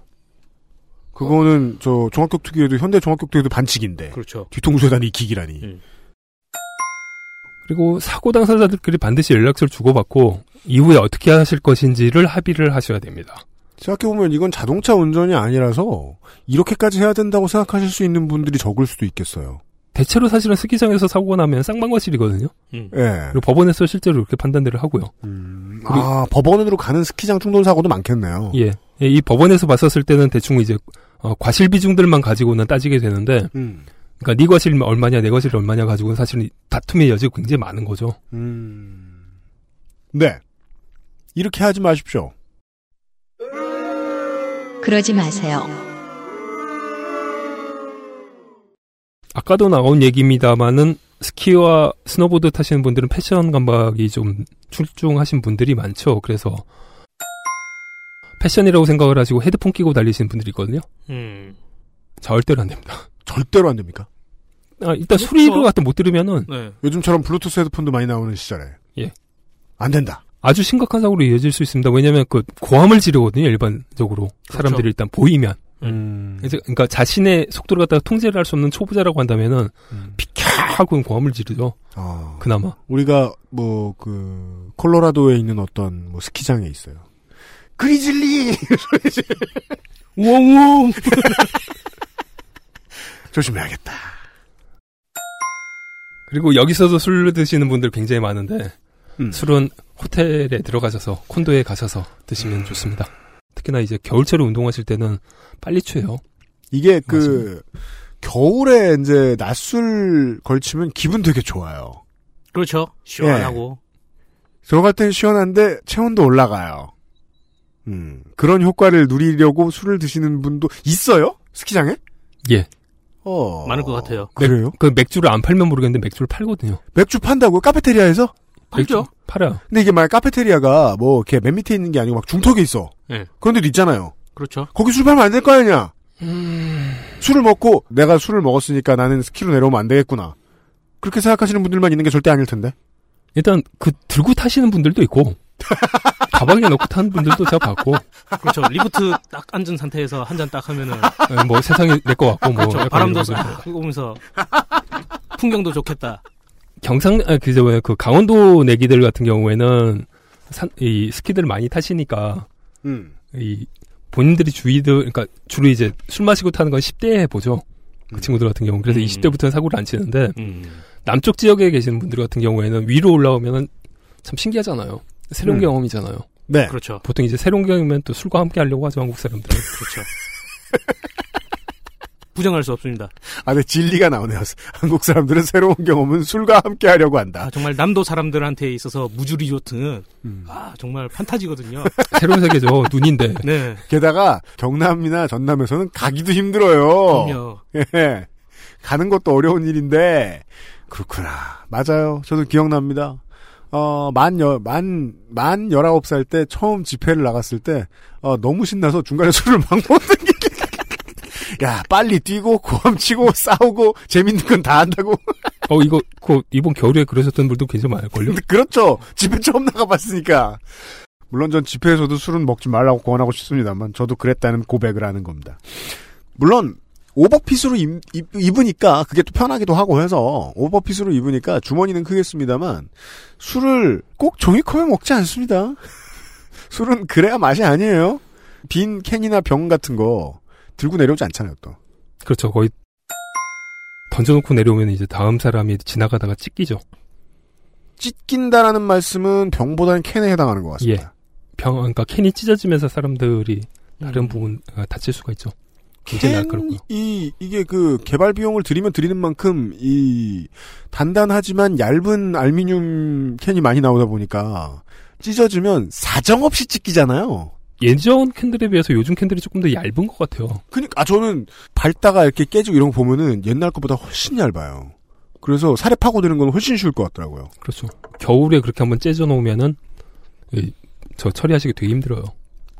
그거는 저 종합격 투기에도 현대 종합격 투기에도 반칙인데. 그렇죠. 뒤통수에다 니킥이라니. 음. 그리고 사고 당사자들끼리 반드시 연락처를 주고받고 이후에 어떻게 하실 것인지를 합의를 하셔야 됩니다. 생각해보면 이건 자동차 운전이 아니라서 이렇게까지 해야 된다고 생각하실 수 있는 분들이 적을 수도 있겠어요. 대체로 사실은 스키장에서 사고가 나면 쌍방과실이거든요. 음. 예. 그리고 법원에서 실제로 이렇게 판단들을 하고요. 아, 법원으로 가는 스키장 충돌 사고도 많겠네요. 예. 예, 이 법원에서 봤었을 때는 대충 이제 어, 과실 비중들만 가지고는 따지게 되는데, 음. 그러니까 네 과실 얼마냐, 내 과실 얼마냐 가지고는 사실은 다툼의 여지가 굉장히 많은 거죠. 음. 네. 이렇게 하지 마십시오. 그러지 마세요. 아까도 나온 얘기입니다만은 스키와 스노보드 타시는 분들은 패션 감각이 좀 출중하신 분들이 많죠. 그래서 패션이라고 생각을 하시고 헤드폰 끼고 달리시는 분들이 있거든요. 음. 절대로 안 됩니다. 절대로 안 됩니까? 아, 일단 소리를 갖다 못 들으면은 네. 요즘처럼 블루투스 헤드폰도 많이 나오는 시절에. 예. 안 된다. 아주 심각한 사고로 이어질 수 있습니다. 왜냐하면 그 고함을 지르거든요. 일반적으로 사람들이 일단 보이면. 음. 그러니까 자신의 속도를 갖다가 통제를 할 수 없는 초보자라고 한다면은 비캬 하고 고함을 지르죠. 아. 그나마. 우리가 뭐 그 콜로라도에 있는 어떤 뭐 스키장에 있어요. 그리즐리 우엉우엉 조심해야겠다. 그리고 여기서도 술 드시는 분들 굉장히 많은데 음. 술은 호텔에 들어가셔서 콘도에 가셔서 드시면 좋습니다. 특히나 이제 겨울철에 운동하실 때는 빨리 취해요. 이게 그 겨울에 이제 낮술 걸치면 기분 되게 좋아요. 그렇죠. 시원하고. 들어갈 땐 시원한데 체온도 올라가요. 음, 그런 효과를 누리려고 술을 드시는 분도 있어요? 스키장에? 예. 어. 많을 것 같아요. 그래요? 그 맥주를 안 팔면 모르겠는데 맥주를 팔거든요. 맥주 판다고요? 카페테리아에서? 팔죠. 팔아요. 근데 이게 막 카페테리아가 뭐 이렇게 맨 밑에 있는 게 아니고 막 중턱에 있어. 네. 그런 데도 있잖아요. 그렇죠. 거기 술 팔면 안 될 거 아니냐? 술을 먹고 내가 술을 먹었으니까 나는 스키로 내려오면 안 되겠구나. 그렇게 생각하시는 분들만 있는 게 절대 아닐 텐데. 일단 그 들고 타시는 분들도 있고 가방에 넣고 타는 분들도 제가 봤고 그렇죠. 리프트 딱 앉은 상태에서 한 잔 딱 하면은 예, 뭐 세상이 내것 같고 뭐 그렇죠. 바람도. 오면서 풍경도 좋겠다. 경상 아, 그저 뭐야, 그 강원도 내기들 같은 경우에는 산, 이 스키들 많이 타시니까 음. 이 본인들이 주의들 그러니까 주로 이제 술 마시고 타는 건 10대에 보죠. 그 친구들 같은 경우 그래서 음. 20대부터는 사고를 안 치는데 음. 남쪽 지역에 계시는 분들 같은 경우에는 위로 올라오면은 참 신기하잖아요. 새로운 음. 경험이잖아요. 네. 그렇죠. 보통 이제 새로운 경험이면 또 술과 함께 하려고 하죠 한국 사람들은. 그렇죠. 부정할 수 없습니다. 아, 네, 진리가 나오네요. 한국 사람들은 새로운 경험은 술과 함께 하려고 한다. 아, 정말 남도 사람들한테 있어서 무주 리조트는 음. 아, 정말 판타지거든요. 새로운 세계죠. 눈인데. 네. 게다가 경남이나 전남에서는 가기도 힘들어요. 그럼요. 예. 가는 것도 어려운 일인데 그렇구나. 맞아요. 저도 기억납니다. 어, 만, 여, 만, 만 19살 때 처음 집회를 나갔을 때, 어, 너무 신나서 중간에 술을 막 먹는 게, 야, 빨리 뛰고, 고함 치고, 싸우고, 재밌는 건 다 한다고. 어, 이거, 그, 이번 겨울에 그러셨던 분도 굉장히 많을걸요? 그렇죠. 집회 처음 나가봤으니까. 물론 전 집회에서도 술은 먹지 말라고 권하고 싶습니다만, 저도 그랬다는 고백을 하는 겁니다. 물론, 오버핏으로 입, 입, 으니까 그게 또 편하기도 하고 해서 오버핏으로 입으니까 주머니는 크겠습니다만 술을 꼭 종이컵에 먹지 않습니다. 술은 그래야 맛이 아니에요. 빈 캔이나 병 같은 거 들고 내려오지 않잖아요 또. 그렇죠. 거의 던져놓고 내려오면 이제 다음 사람이 지나가다가 찢기죠. 찢긴다라는 말씀은 병보다는 캔에 해당하는 것 같습니다. 예. 병, 그러니까 캔이 찢어지면서 사람들이 다른 부분 아, 다칠 수가 있죠. 굉장히 날카롭고요. 이 이게 그 개발 비용을 들이면 들이는 만큼 이 단단하지만 얇은 알미늄 캔이 많이 나오다 보니까 찢어지면 사정없이 찢기잖아요. 예전 캔들에 비해서 요즘 캔들이 조금 더 얇은 것 같아요. 그니까 아 저는 밟다가 이렇게 깨지고 이런 거 보면은 옛날 것보다 훨씬 얇아요. 그래서 살에 파고드는 건 훨씬 쉬울 것 같더라고요. 그렇죠. 겨울에 그렇게 한번 째져 놓으면은 이, 저 처리하시기 되게 힘들어요.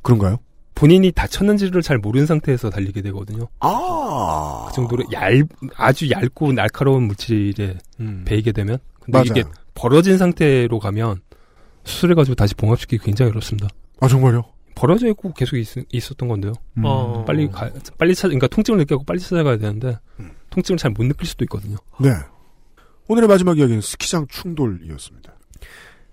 그런가요? 본인이 다쳤는지를 잘 모르는 상태에서 달리게 되거든요. 아. 그 정도로 얇, 아주 얇고 날카로운 물질에 음. 베이게 되면. 근데 맞아요. 이게 벌어진 상태로 가면 수술해가지고 다시 봉합시키기 굉장히 어렵습니다. 아 정말요? 벌어져 있고 계속 있, 었던 건데요. 음. 어. 빨리 가, 빨리 찾, 그러니까 통증을 느끼고 빨리 찾아가야 되는데 음. 통증을 잘 못 느낄 수도 있거든요. 네. 오늘의 마지막 이야기는 스키장 충돌이었습니다.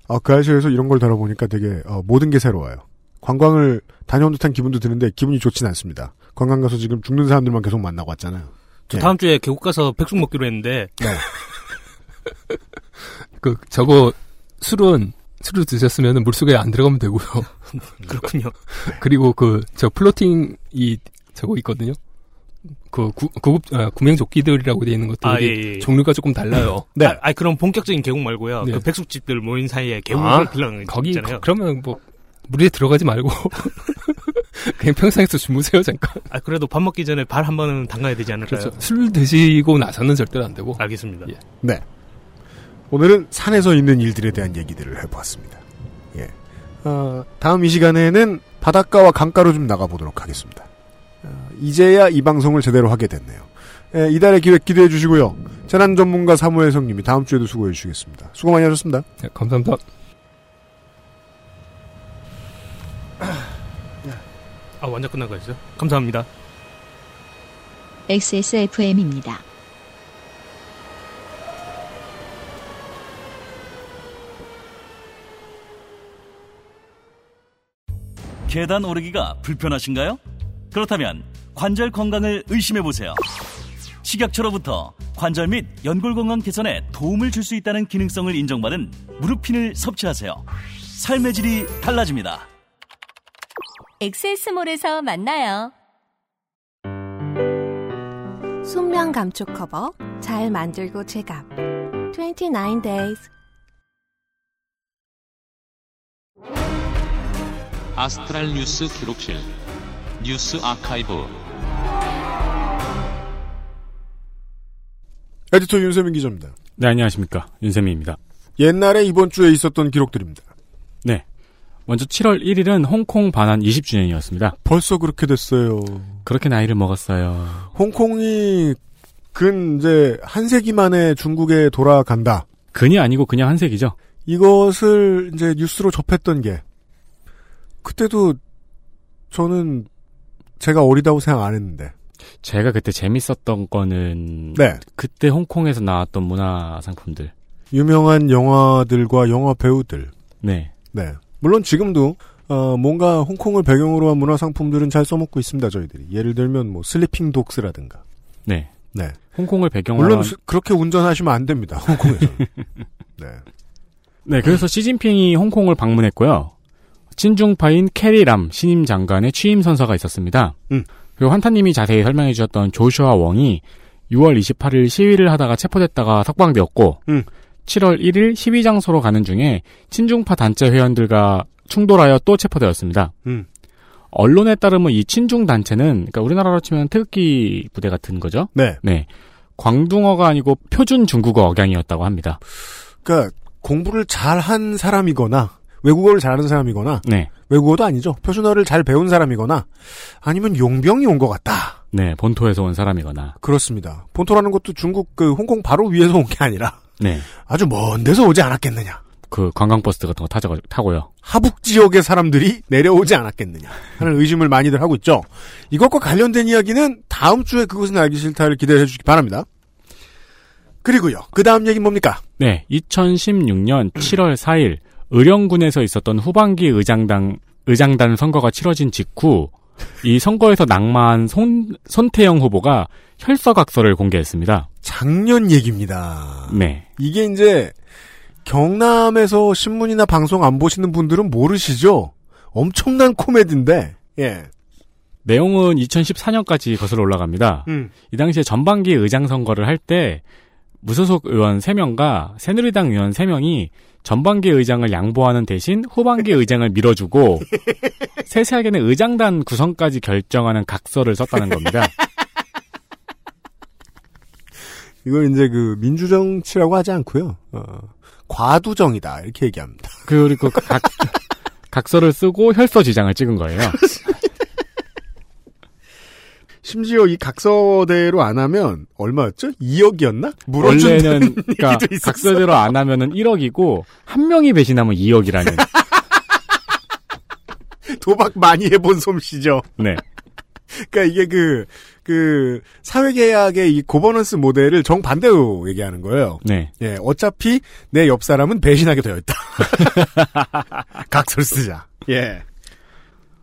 아, 그 아시아에서 이런 걸 다뤄보니까 되게 어, 모든 게 새로워요. 관광을 다녀온 듯한 기분도 드는데 기분이 좋진 않습니다. 관광 가서 지금 죽는 사람들만 계속 만나고 왔잖아요. 저 예. 다음 주에 계곡 가서 백숙 먹기로 했는데 네. 그 저거 술은 술을 드셨으면 물속에 안 들어가면 되고요. 그렇군요. 그리고 그 저 플로팅 이 저거 있거든요. 그 구, 구급 아, 구명 조끼들이라고 되어 있는 것들이 아, 예, 예. 종류가 조금 달라요. 네. 아, 아니, 그럼 본격적인 계곡 말고요. 네. 그 백숙집들 모인 사이에 아, 계곡을 빌려는 거기 있잖아요. 거- 그러면 뭐 물에 들어가지 말고 그냥 평상에서 주무세요 잠깐. 아, 그래도 밥 먹기 전에 발 한 번은 담가야 되지 않을까요? 그렇죠. 술 드시고 나서는 절대로 안 되고. 알겠습니다. 예. 네. 오늘은 산에서 있는 일들에 대한 얘기들을 해보았습니다. 예. 어, 다음 이 시간에는 바닷가와 강가로 좀 나가보도록 하겠습니다. 어, 이제야 이 방송을 제대로 하게 됐네요. 예, 이달의 기획 기대해 주시고요. 재난 전문가 사무엘 성님이 다음 주에도 수고해 주시겠습니다. 수고 많이 하셨습니다. 네, 감사합니다. 아, 완전 끝난 거 있어요? 감사합니다. XSFM입니다. 계단 오르기가 불편하신가요? 그렇다면 관절 건강을 의심해 보세요. 식약처로부터 관절 및 연골 건강 개선에 도움을 줄 수 있다는 기능성을 인정받은 무릎핀을 섭취하세요. 삶의 질이 달라집니다. 엑세스몰에서 만나요. 순면 감촉 커버 잘 만들고 제갑 29 days 아스트랄 뉴스 기록실 뉴스 아카이브 에디터 윤세민 기자입니다. 네, 안녕하십니까. 윤세민입니다. 옛날에 이번 주에 있었던 기록들입니다. 네. 먼저 7월 1일은 홍콩 반환 20주년이었습니다. 벌써 그렇게 됐어요. 그렇게 나이를 먹었어요. 홍콩이 근 이제 한 세기 만에 중국에 돌아간다. 근이 아니고 그냥 한색이죠. 이것을 이제 뉴스로 접했던 게 그때도 저는 제가 어리다고 생각 안 했는데. 제가 그때 재밌었던 거는 네. 그때 홍콩에서 나왔던 문화 상품들. 유명한 영화들과 영화 배우들. 네. 네. 물론 지금도 어, 뭔가 홍콩을 배경으로 한 문화 상품들은 잘 써먹고 있습니다. 저희들이. 예를 들면 뭐 Sleeping Dogs라든가. 네. 네. 홍콩을 배경으로 물론 한- 수- 그렇게 운전하시면 안 됩니다. 홍콩에서. 네. 네, 그래서 시진핑이 홍콩을 방문했고요. 친중파인 캐리 람 신임 장관의 취임 선서가 있었습니다. 음. 그리고 환타님이 자세히 설명해 주셨던 조슈아 웡이 6월 28일 시위를 하다가 체포됐다가 석방되었고 음. 7월 1일 시위 장소로 가는 중에 친중파 단체 회원들과 충돌하여 또 체포되었습니다. 음. 언론에 따르면 이 친중 단체는 그러니까 우리나라로 치면 태극기 부대 같은 거죠. 네. 네. 광둥어가 아니고 표준 중국어 억양이었다고 합니다. 그러니까 공부를 잘한 사람이거나 외국어를 잘하는 사람이거나 네. 외국어도 아니죠. 표준어를 잘 배운 사람이거나 아니면 용병이 온 것 같다. 네, 본토에서 온 사람이거나. 그렇습니다. 본토라는 것도 중국 그 홍콩 바로 위에서 온 게 아니라 네. 아주 먼 데서 오지 않았겠느냐. 그 관광버스 같은 거 타져 타고요. 하북 지역의 사람들이 내려오지 않았겠느냐 하는 의심을 많이들 하고 있죠. 이것과 관련된 이야기는 다음 주에 그것은 알기 싫다를 기대해 주시기 바랍니다. 그리고요. 그 다음 얘기는 뭡니까? 네, 2016년 7월 4일 의령군에서 있었던 후반기 의장당 의장단 선거가 치러진 직후 이 선거에서 낙마한 손 손태영 후보가 혈서각서를 공개했습니다. 작년 얘기입니다. 네. 이게 이제 경남에서 신문이나 방송 안 보시는 분들은 모르시죠? 엄청난 코미디인데, 예. 내용은 2014년까지 거슬러 올라갑니다. 음. 이 당시에 전반기 의장 선거를 할 때 무소속 의원 3명과 새누리당 의원 3명이 전반기 의장을 양보하는 대신 후반기 의장을 밀어주고 세세하게는 의장단 구성까지 결정하는 각서를 썼다는 겁니다. 이걸 이제 그 민주정치라고 하지 않고요. 어, 과두정이다 이렇게 얘기합니다. 그리고 그 각, 각서를 쓰고 혈서 지장을 찍은 거예요. 심지어 이 각서대로 안 하면 얼마였죠? 2억이었나? 원래는 그러니까 각서대로 안 하면은 1억이고 한 명이 배신하면 2억이라는. 도박 많이 해본 솜씨죠. 네. 그러니까 이게 그, 그, 사회계약의 이 고버넌스 모델을 정반대로 얘기하는 거예요. 네. 예, 어차피 내 옆 사람은 배신하게 되어 있다. 각서를 쓰자. 예.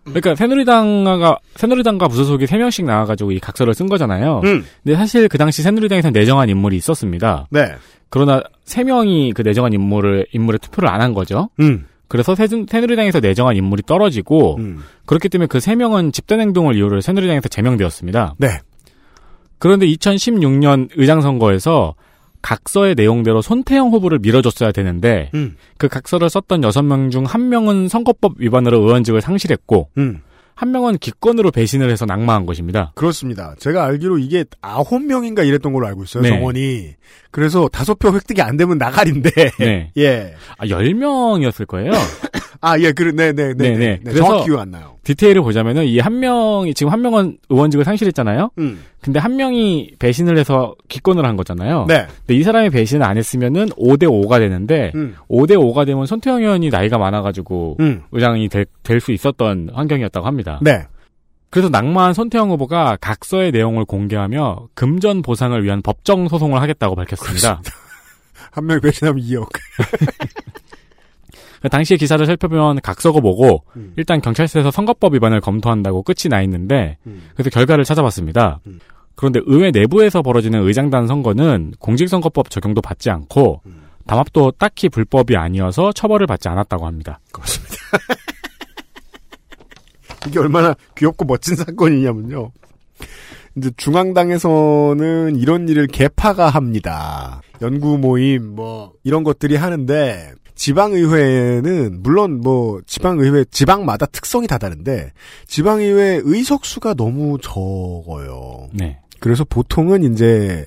그러니까 새누리당과 새누리당과 무소속이 3명씩 나와가지고 이 각서를 쓴 거잖아요. 음. 근데 사실 그 당시 새누리당에서 내정한 인물이 있었습니다. 네. 그러나 3명이 그 내정한 인물을 인물에 투표를 안 한 거죠. 음. 그래서 새, 새누리당에서 내정한 인물이 떨어지고 음. 그렇기 때문에 그 3명은 집단 행동을 이유로 새누리당에서 제명되었습니다. 네. 그런데 2016년 의장 선거에서 각서의 내용대로 손태영 후보를 밀어줬어야 되는데 음. 그 각서를 썼던 6명 중 한 명은 선거법 위반으로 의원직을 상실했고 음. 한 명은 기권으로 배신을 해서 낙마한 것입니다. 그렇습니다. 제가 알기로 이게 아홉 명인가 이랬던 걸로 알고 있어요. 네. 정원이. 그래서 다섯 표 획득이 안 되면 나가린데. 네. 예. 아, 10명이었을 거예요. 아, 예, 그, 네, 네, 네. 네, 네, 네. 네. 정확히 기억 안 나요. 디테일을 보자면은 이 한 명이 지금 한 명은 의원직을 상실했잖아요. 음. 근데 한 명이 배신을 해서 기권을 한 거잖아요. 네. 근데 이 사람이 배신을 안 했으면은 5대 5가 되는데 음. 5대 5가 되면 손태영 의원이 나이가 많아가지고 음. 의장이 될 수 있었던 환경이었다고 합니다. 네. 그래서 낙마한 손태영 후보가 각서의 내용을 공개하며 금전 보상을 위한 법정 소송을 하겠다고 밝혔습니다. 한 명이 배신하면 2억. 당시의 기사를 살펴보면 각서고 뭐고 음. 일단 경찰서에서 선거법 위반을 검토한다고 끝이 나 있는데 음. 그래서 결과를 찾아봤습니다. 그런데 의회 내부에서 벌어지는 의장단 선거는 공직선거법 적용도 받지 않고 음. 담합도 딱히 불법이 아니어서 처벌을 받지 않았다고 합니다. 그렇습니다. 이게 얼마나 귀엽고 멋진 사건이냐면요. 이제 중앙당에서는 이런 일을 개파가 합니다. 연구 모임 뭐 이런 것들이 하는데 지방의회는 물론 뭐 지방의회 지방마다 특성이 다 다른데 지방의회 의석수가 너무 적어요. 네. 그래서 보통은 이제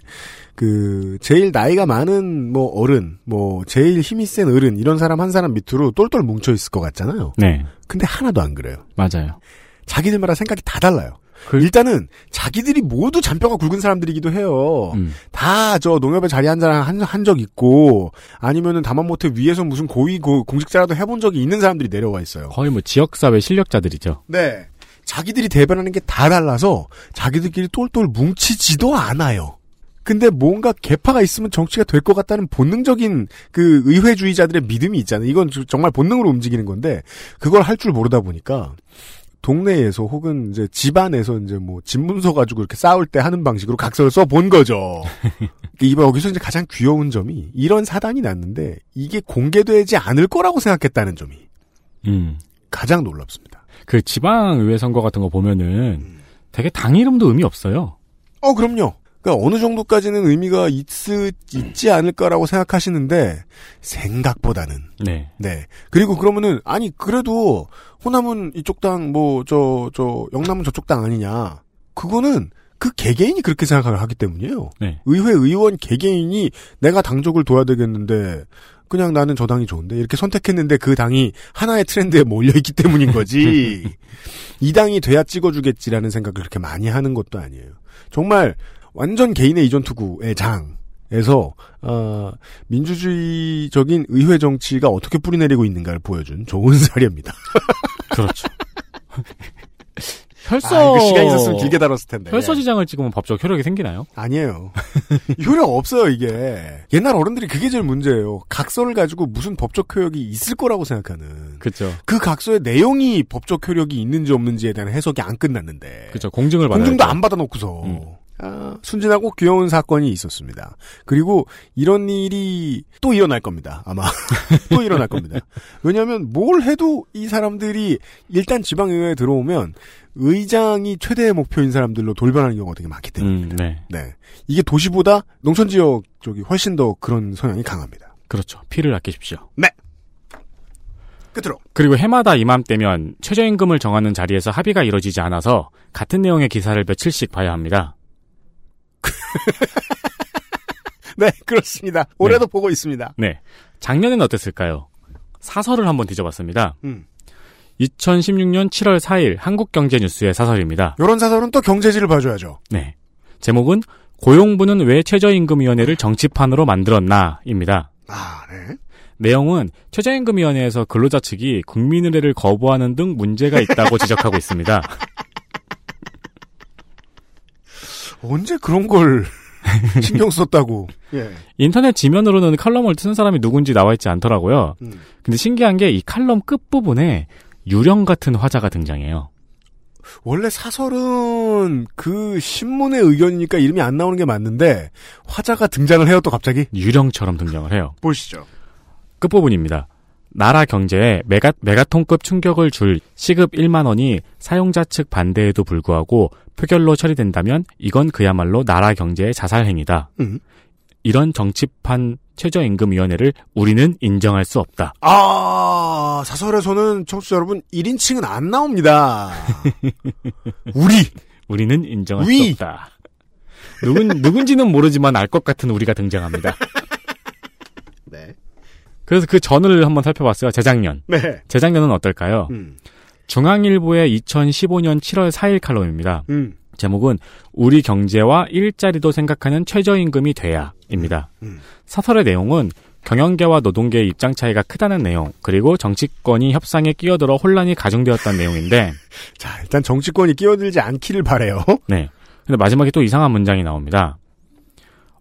그 제일 나이가 많은 뭐 어른, 뭐 제일 힘이 센 어른 이런 사람 한 사람 밑으로 똘똘 뭉쳐 있을 것 같잖아요. 네. 근데 하나도 안 그래요. 맞아요. 자기들마다 생각이 다 달라요. 일단은 자기들이 모두 잔뼈가 굵은 사람들이기도 해요. 음. 다저 농협에 자리 한한한 적 있고 아니면은 다만 못해 위에서 무슨 고위 고, 공직자라도 해본 적이 있는 사람들이 내려와 있어요. 거의 뭐 지역사회 실력자들이죠. 네. 자기들이 대변하는 게 다 달라서 자기들끼리 똘똘 뭉치지도 않아요. 근데 뭔가 개파가 있으면 정치가 될 것 같다는 본능적인 그 의회주의자들의 믿음이 있잖아요. 이건 정말 본능으로 움직이는 건데 그걸 할 줄 모르다 보니까 동네에서 혹은 이제 집안에서 이제 뭐 집 문서 가지고 이렇게 싸울 때 하는 방식으로 각서를 써 본 거죠. 이번 여기서 이제 가장 귀여운 점이 이런 사단이 났는데 이게 공개되지 않을 거라고 생각했다는 점이 음. 가장 놀랍습니다. 그 지방의회 선거 같은 거 보면은 되게 당 이름도 의미 없어요. 어, 그럼요. 그러니까 어느 정도까지는 의미가 있, 있지 않을까라고 생각하시는데 생각보다는 네. 네. 그리고 그러면은 아니 그래도 호남은 이쪽 당 뭐 저 저 영남은 저쪽 당 아니냐. 그거는 그 개개인이 그렇게 생각을 하기 때문이에요. 네. 의회 의원 개개인이 내가 당적을 둬야 되겠는데 그냥 나는 저 당이 좋은데 이렇게 선택했는데 그 당이 하나의 트렌드에 몰려 있기 때문인 거지. 이 당이 돼야 찍어주겠지라는 생각을 그렇게 많이 하는 것도 아니에요. 정말 완전 개인의 이전 투구의 장에서 어, 민주주의적인 의회 정치가 어떻게 뿌리내리고 있는가를 보여준 좋은 사례입니다. 그렇죠. 혈서 아, 그 시간 있었으면 길게 다뤘을 텐데. 혈서 지장을 찍으면 법적 효력이 생기나요? 아니에요. 효력 없어요 이게. 옛날 어른들이 그게 제일 문제예요. 각서를 가지고 무슨 법적 효력이 있을 거라고 생각하는. 그렇죠. 그 각서의 내용이 법적 효력이 있는지 없는지에 대한 해석이 안 끝났는데. 그렇죠. 공증을 받아. 공증도 안 받아놓고서. 아, 순진하고 귀여운 사건이 있었습니다. 그리고 이런 일이 또 일어날 겁니다. 아마 또 일어날 겁니다. 왜냐하면 뭘 해도 이 사람들이 일단 지방의회에 들어오면 의장이 최대의 목표인 사람들로 돌변하는 경우가 되게 많기 때문에. 음, 네. 네. 이게 도시보다 농촌 지역 쪽이 훨씬 더 그런 성향이 강합니다. 그렇죠. 피를 아끼십시오. 네. 끝으로. 그리고 해마다 이맘때면 최저임금을 정하는 자리에서 합의가 이뤄지지 않아서 같은 내용의 기사를 며칠씩 봐야 합니다. 네, 그렇습니다. 올해도 보고 있습니다. 네. 작년엔 어땠을까요? 사설을 한번 뒤져봤습니다. 음. 2016년 7월 4일 한국경제뉴스의 사설입니다. 이런 사설은 또 경제지를 봐줘야죠. 네. 제목은 고용부는 왜 최저임금위원회를 정치판으로 만들었나입니다. 아, 네. 내용은 최저임금위원회에서 근로자 측이 국민의례를 거부하는 등 문제가 있다고 지적하고 있습니다. 언제 그런 걸 신경 썼다고. 예. 인터넷 지면으로는 칼럼을 쓰는 사람이 누군지 나와 있지 않더라고요. 음. 근데 신기한 게 이 칼럼 끝부분에 유령 같은 화자가 등장해요. 원래 사설은 그 신문의 의견이니까 이름이 안 나오는 게 맞는데 화자가 등장을 해요 또 갑자기 유령처럼 등장을 해요. 보시죠. 끝부분입니다. 나라 경제에 메가, 메가톤급 충격을 줄 시급 1만 원이 사용자 측 반대에도 불구하고 표결로 처리된다면 이건 그야말로 나라 경제의 자살 행위다. 음. 이런 정치판 최저임금위원회를 우리는 인정할 수 없다. 아 사설에서는 청취자 여러분 1인칭은 안 나옵니다. 우리 우리는 인정할 위. 수 없다. 누군 누군지는 모르지만 알 것 같은 우리가 등장합니다. 네. 그래서 그 전을 한번 살펴봤어요. 재작년. 네. 재작년은 어떨까요? 음. 중앙일보의 2015년 7월 4일 칼럼입니다. 음. 제목은 우리 경제와 일자리도 생각하는 최저임금이 돼야입니다. 음. 사설의 내용은 경영계와 노동계의 입장 차이가 크다는 내용, 그리고 정치권이 협상에 끼어들어 혼란이 가중되었다는 내용인데, 자 일단 정치권이 끼어들지 않기를 바래요. 네. 근데 마지막에 또 이상한 문장이 나옵니다.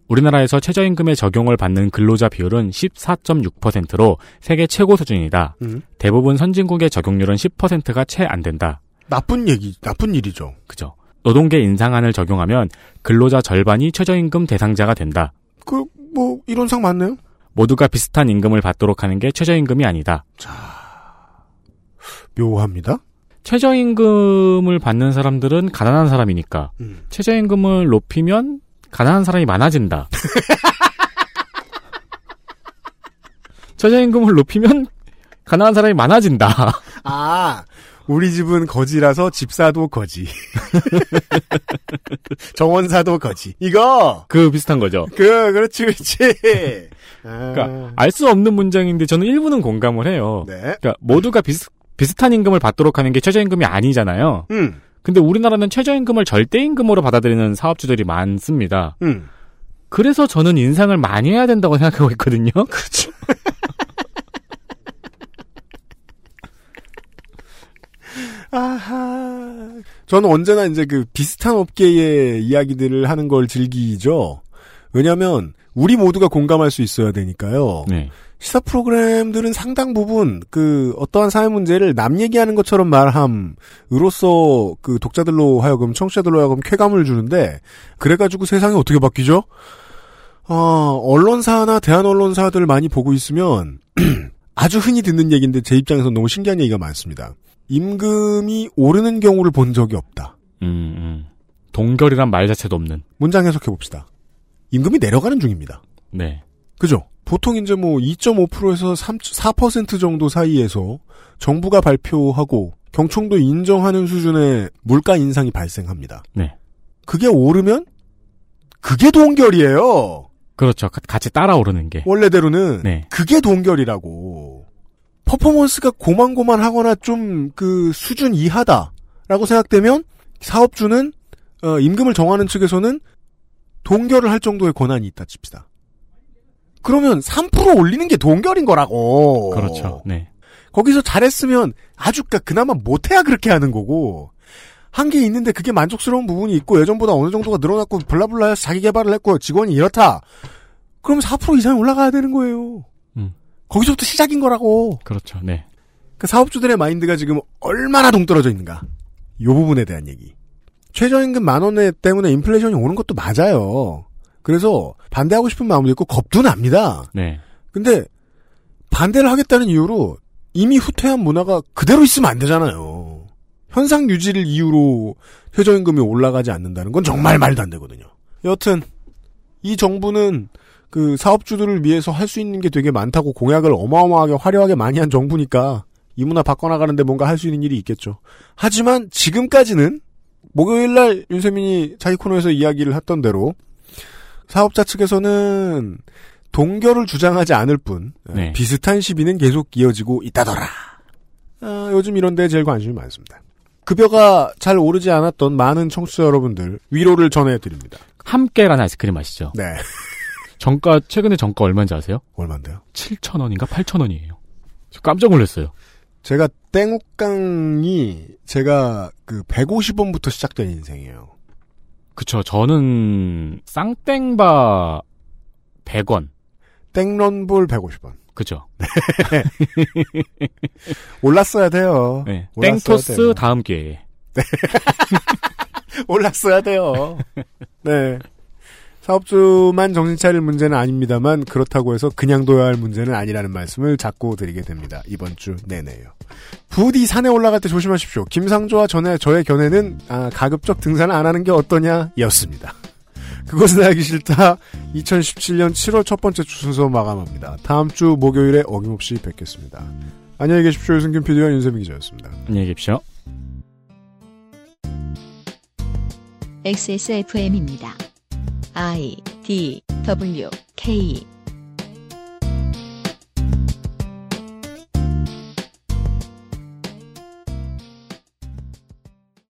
우리나라에서 최저임금의 적용을 받는 근로자 비율은 14.6%로 세계 최고 수준이다. 음. 대부분 선진국의 적용률은 10%가 채 안 된다. 나쁜 얘기, 나쁜 일이죠. 그죠. 노동계 인상안을 적용하면 근로자 절반이 최저임금 대상자가 된다. 그 뭐 이론상 맞네요. 모두가 비슷한 임금을 받도록 하는 게 최저임금이 아니다. 묘합니다. 최저임금을 받는 사람들은 가난한 사람이니까 음. 최저임금을 높이면 가난한 사람이 많아진다. 최저임금을 높이면 가난한 사람이 많아진다. 아, 우리 집은 거지라서 집사도 거지. 정원사도 거지. 이거! 그 비슷한 거죠. 그, 그렇지, 그렇지. 아, 그러니까 알 수 없는 문장인데 저는 일부는 공감을 해요. 네. 그러니까 모두가 비슷, 비슷한 임금을 받도록 하는 게 최저임금이 아니잖아요. 음, 근데 우리나라는 최저임금을 절대임금으로 받아들이는 사업주들이 많습니다. 음. 그래서 저는 인상을 많이 해야 된다고 생각하고 있거든요. 그렇죠. 아하. 저는 언제나 이제 그 비슷한 업계의 이야기들을 하는 걸 즐기죠. 왜냐면, 우리 모두가 공감할 수 있어야 되니까요. 네. 시사 프로그램들은 상당 부분 그 어떠한 사회 문제를 남 얘기하는 것처럼 말함으로써 그 독자들로 하여금 청취자들로 하여금 쾌감을 주는데 그래가지고 세상이 어떻게 바뀌죠? 어, 언론사나 대한 언론사들 많이 보고 있으면 아주 흔히 듣는 얘기인데 제 입장에서 너무 신기한 얘기가 많습니다. 임금이 오르는 경우를 본 적이 없다. 음, 음. 동결이란 말 자체도 없는. 문장 해석해 봅시다. 임금이 내려가는 중입니다. 네. 그죠? 보통 이제 뭐 2.5%에서 3, 4% 정도 사이에서 정부가 발표하고 경총도 인정하는 수준의 물가 인상이 발생합니다. 네. 그게 오르면 그게 동결이에요. 그렇죠. 가- 같이 따라 오르는 게. 원래대로는 네. 그게 동결이라고. 퍼포먼스가 고만고만하거나 좀 그 수준 이하다라고 생각되면 사업주는 어, 임금을 정하는 측에서는 동결을 할 정도의 권한이 있다 칩시다. 그러면 3% 올리는 게 동결인 거라고. 그렇죠. 네. 거기서 잘했으면 아주 까- 그나마 못해야 그렇게 하는 거고 한 게 있는데 그게 만족스러운 부분이 있고 예전보다 어느 정도가 늘어났고 블라블라 해서 자기 개발을 했고 직원이 이렇다. 그럼 4% 이상이 올라가야 되는 거예요. 음. 거기서부터 시작인 거라고. 그렇죠. 네. 그 사업주들의 마인드가 지금 얼마나 동떨어져 있는가. 이 부분에 대한 얘기. 최저임금 만 원에 때문에 인플레이션이 오는 것도 맞아요. 그래서 반대하고 싶은 마음도 있고 겁도 납니다. 네. 근데 반대를 하겠다는 이유로 이미 후퇴한 문화가 그대로 있으면 안 되잖아요. 현상 유지를 이유로 최저임금이 올라가지 않는다는 건 정말 말도 안 되거든요. 여튼 이 정부는 그 사업주들을 위해서 할 수 있는 게 되게 많다고 공약을 어마어마하게 화려하게 많이 한 정부니까 이 문화 바꿔나가는데 뭔가 할 수 있는 일이 있겠죠. 하지만 지금까지는 목요일 날 윤세민이 자기 코너에서 이야기를 했던 대로 사업자 측에서는 동결을 주장하지 않을 뿐 네. 비슷한 시비는 계속 이어지고 있다더라. 아, 요즘 이런 데 제일 관심이 많습니다. 급여가 잘 오르지 않았던 많은 청취자 여러분들 위로를 전해드립니다. 함께라는 아이스크림 아시죠? 네. 정가 최근에 정가 얼마인지 아세요? 얼마인데요? 7,000원인가 8,000원이에요. 깜짝 놀랐어요. 제가 땡옥강이 제가 그 150원부터 시작된 인생이에요. 그쵸. 저는 쌍땡바 100원. 땡런볼 150원. 그죠. 올랐어야 돼요. 네. 올랐어야 땡토스 돼요. 다음 기회에. 올랐어야 돼요. 네. 사업주만 정신 차릴 문제는 아닙니다만 그렇다고 해서 그냥 둬야 할 문제는 아니라는 말씀을 자꾸 드리게 됩니다. 이번 주 내내요. 부디 산에 올라갈 때 조심하십시오. 김상조와 전에 저의 견해는 아, 가급적 등산을 안 하는 게 어떠냐였습니다. 그것은 알기 싫다. 2017년 7월 첫 번째 주 순서 마감합니다. 다음 주 목요일에 어김없이 뵙겠습니다. 안녕히 계십시오. 유승균 PD와 윤세민 기자였습니다. 안녕히 계십시오. XSFM입니다. I D W K